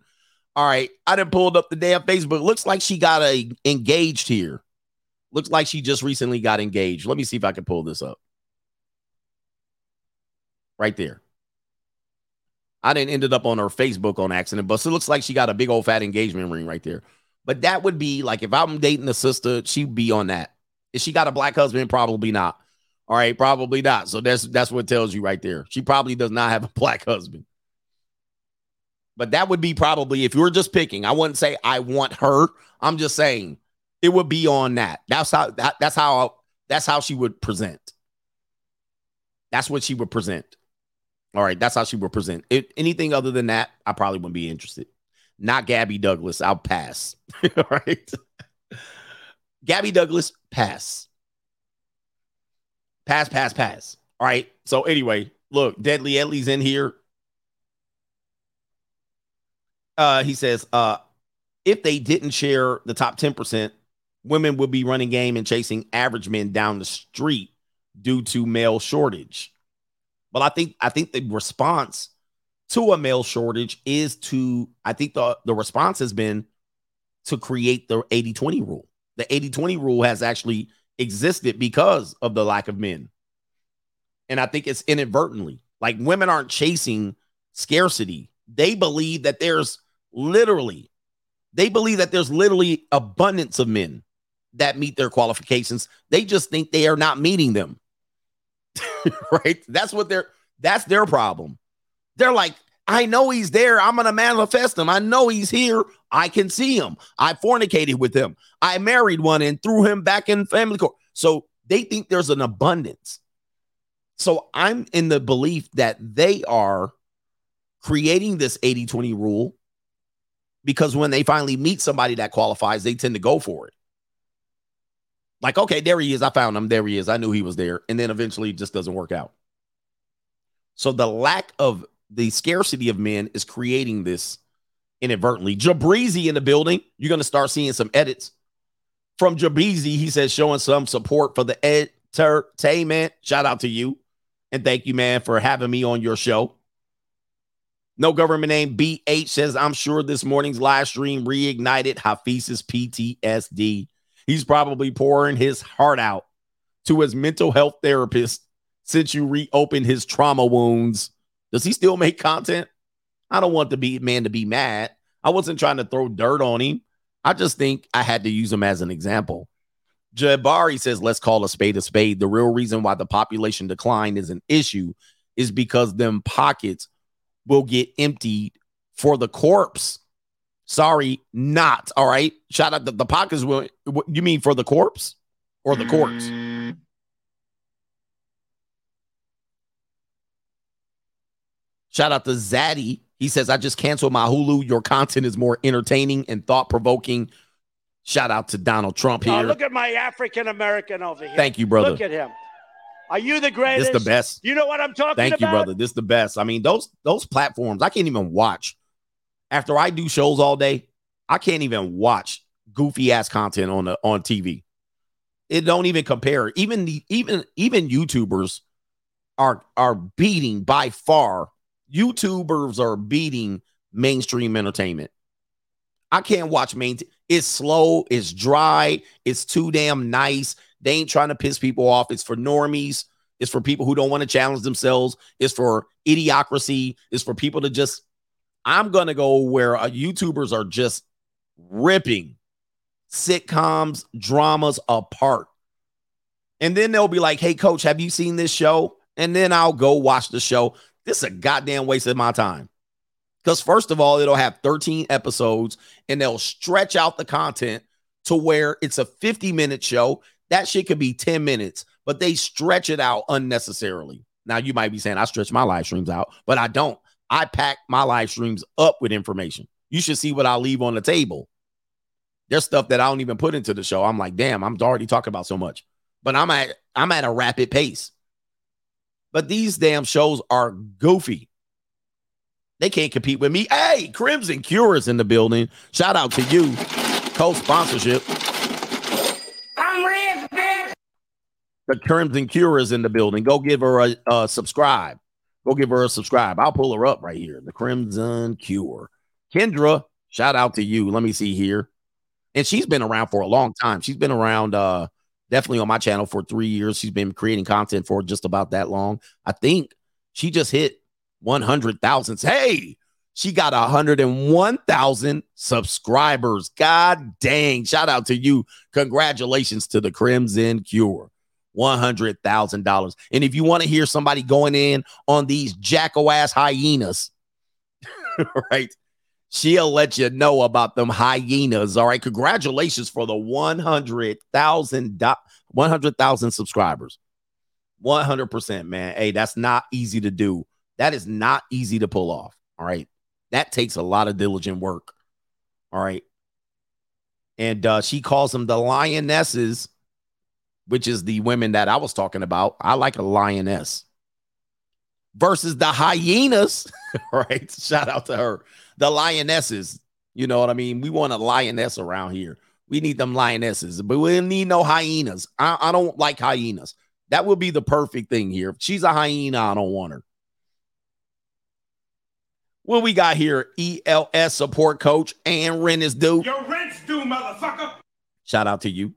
A: All right, I didn't pulled up the damn Facebook. Looks like she got a engaged here. Looks like she just recently got engaged. Let me see if I can pull this up right there. I didn't ended up on her Facebook on accident, but it looks like she got a big old fat engagement ring right there. But that would be like if I'm dating a sister, she'd be on that. If she got a black husband, probably not. All right, probably not. So that's that's what tells you right there. She probably does not have a [LAUGHS] black husband. But that would be probably if you were just picking. I wouldn't say I want her. I'm just saying it would be on that. That's how that, that's how that's how she would present. That's what she would present. All right, that's how she would present. It, anything other than that, I probably wouldn't be interested. Not Gabby Douglas. I'll pass. [LAUGHS] All right. Gabby Douglas, pass. Pass, pass, pass. All right. So anyway, look, Deadly Edley's in here. Uh, he says, uh, if they didn't share the top 10%, women would be running game and chasing average men down the street due to male shortage. But I think I think the response to a male shortage is to I think the the response has been to create the 80-20 rule. The 80-20 rule has actually existed because of the lack of men. And I think it's inadvertently. Like women aren't chasing scarcity. They believe that there's literally they believe that there's literally abundance of men that meet their qualifications. They just think they are not meeting them. [LAUGHS] right? That's what they're that's their problem. They're like, I know he's there. I'm to manifest him. I know he's here. I can see him. I fornicated with him. I married one and threw him back in family court. So they think there's an abundance. So I'm in the belief that they are creating this 80 20 rule because when they finally meet somebody that qualifies, they tend to go for it. Like, okay, there he is. I found him. There he is. I knew he was there. And then eventually it just doesn't work out. So the lack of the scarcity of men is creating this inadvertently. Jabrizi in the building. You're going to start seeing some edits from Jabrizi. He says showing some support for the entertainment. Shout out to you. And thank you, man, for having me on your show. No government name BH says, I'm sure this morning's live stream reignited Hafiz's PTSD. He's probably pouring his heart out to his mental health therapist since you reopened his trauma wounds. Does he still make content? I don't want the be man to be mad. I wasn't trying to throw dirt on him. I just think I had to use him as an example. Jabari says, let's call a spade a spade. The real reason why the population decline is an issue is because them pockets will get emptied for the corpse. Sorry, not. All right. Shout out the, the pockets will you mean for the corpse or the corpse? Shout out to Zaddy. He says, I just canceled my Hulu. Your content is more entertaining and thought provoking. Shout out to Donald Trump here.
Q: Oh, look at my African American over here.
A: Thank you, brother.
Q: Look at him. Are you the greatest?
A: This the best.
Q: You know what I'm talking
A: Thank
Q: about?
A: Thank you, brother. This the best. I mean, those those platforms I can't even watch. After I do shows all day, I can't even watch goofy ass content on the on TV. It don't even compare. Even the even even YouTubers are are beating by far. YouTubers are beating mainstream entertainment. I can't watch main. It's slow. It's dry. It's too damn nice. They ain't trying to piss people off. It's for normies. It's for people who don't want to challenge themselves. It's for idiocracy. It's for people to just. I'm gonna go where uh, YouTubers are just ripping sitcoms, dramas apart, and then they'll be like, "Hey, coach, have you seen this show?" And then I'll go watch the show. This is a goddamn waste of my time. Because first of all, it'll have 13 episodes and they'll stretch out the content to where it's a 50 minute show. That shit could be 10 minutes, but they stretch it out unnecessarily. Now, you might be saying I stretch my live streams out, but I don't. I pack my live streams up with information. You should see what I leave on the table. There's stuff that I don't even put into the show. I'm like, damn, I'm already talking about so much, but I'm at I'm at a rapid pace. But these damn shows are goofy. They can't compete with me. Hey, Crimson Cure is in the building. Shout out to you, co-sponsorship.
P: I'm rich, bitch.
A: The Crimson Cure is in the building. Go give her a, a subscribe. Go give her a subscribe. I'll pull her up right here. The Crimson Cure. Kendra, shout out to you. Let me see here. And she's been around for a long time. She's been around uh definitely on my channel for three years. She's been creating content for just about that long. I think she just hit 100,000. Hey, she got 101,000 subscribers. God dang. Shout out to you. Congratulations to the Crimson Cure. $100,000. And if you want to hear somebody going in on these jacko ass hyenas, [LAUGHS] right? She'll let you know about them hyenas. All right. Congratulations for the 100,000 100,000 subscribers. 100%, man. Hey, that's not easy to do. That is not easy to pull off. All right. That takes a lot of diligent work. All right. And uh, she calls them the lionesses, which is the women that I was talking about. I like a lioness versus the hyenas. [LAUGHS] right. Shout out to her. The lionesses. You know what I mean? We want a lioness around here. We need them lionesses, but we don't need no hyenas. I, I don't like hyenas. That would be the perfect thing here. If she's a hyena, I don't want her. What we got here? ELS support coach and rent is due.
B: Your rent's due, motherfucker.
A: Shout out to you.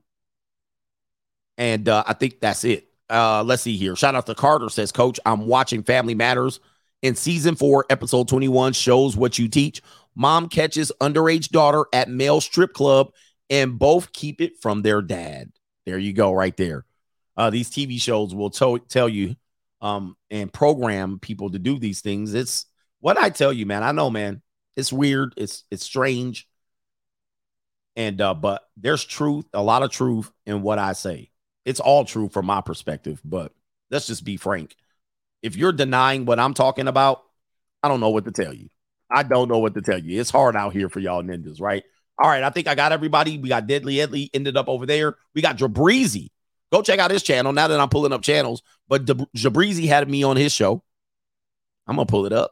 A: And uh, I think that's it. Uh, let's see here. Shout out to Carter says, Coach, I'm watching Family Matters. In season four, episode 21 shows what you teach. Mom catches underage daughter at male strip club and both keep it from their dad. There you go, right there. Uh, these TV shows will to- tell you um, and program people to do these things. It's what I tell you, man, I know, man, it's weird, it's it's strange, and uh, but there's truth, a lot of truth in what I say. It's all true from my perspective, but let's just be frank. If you're denying what I'm talking about, I don't know what to tell you. I don't know what to tell you. It's hard out here for y'all ninjas, right? All right, I think I got everybody. We got Deadly Edley ended up over there. We got Jabrizi. Go check out his channel now that I'm pulling up channels. But Jabrizi had me on his show. I'm gonna pull it up.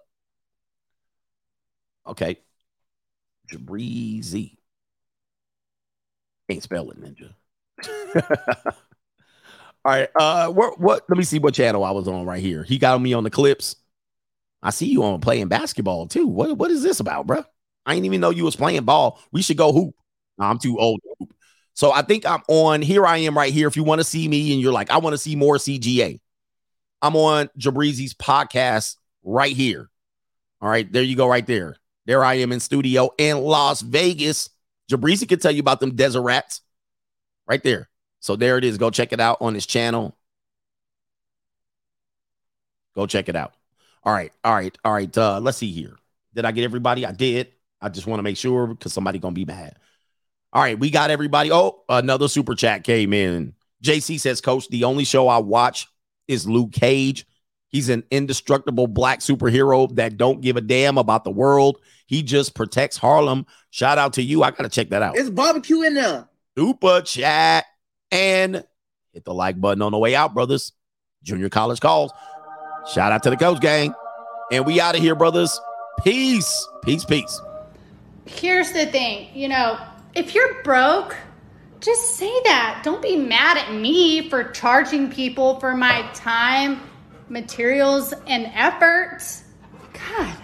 A: Okay, Jabrizi. Can't spell it, ninja. [LAUGHS] All right. Uh, what? What? Let me see what channel I was on right here. He got me on the clips. I see you on playing basketball too. What? What is this about, bro? I didn't even know you was playing ball. We should go hoop. No, I'm too old to hoop. So I think I'm on. Here I am right here. If you want to see me and you're like, I want to see more CGA, I'm on Jabrizi's podcast right here. All right, there you go, right there. There I am in studio in Las Vegas. Jabrizi can tell you about them desert rats right there. So there it is. Go check it out on his channel. Go check it out. All right, all right, all right. Uh, let's see here. Did I get everybody? I did. I just want to make sure because somebody gonna be mad. All right, we got everybody. Oh, another super chat came in. JC says, Coach, the only show I watch is Luke Cage. He's an indestructible black superhero that don't give a damn about the world. He just protects Harlem. Shout out to you. I gotta check that out.
R: It's barbecue in there.
A: Super chat and hit the like button on the way out, brothers. Junior college calls. Shout out to the coach gang. And we out of here, brothers. Peace. Peace, peace.
S: Here's the thing, you know, if you're broke, just say that. Don't be mad at me for charging people for my time, materials, and effort. God.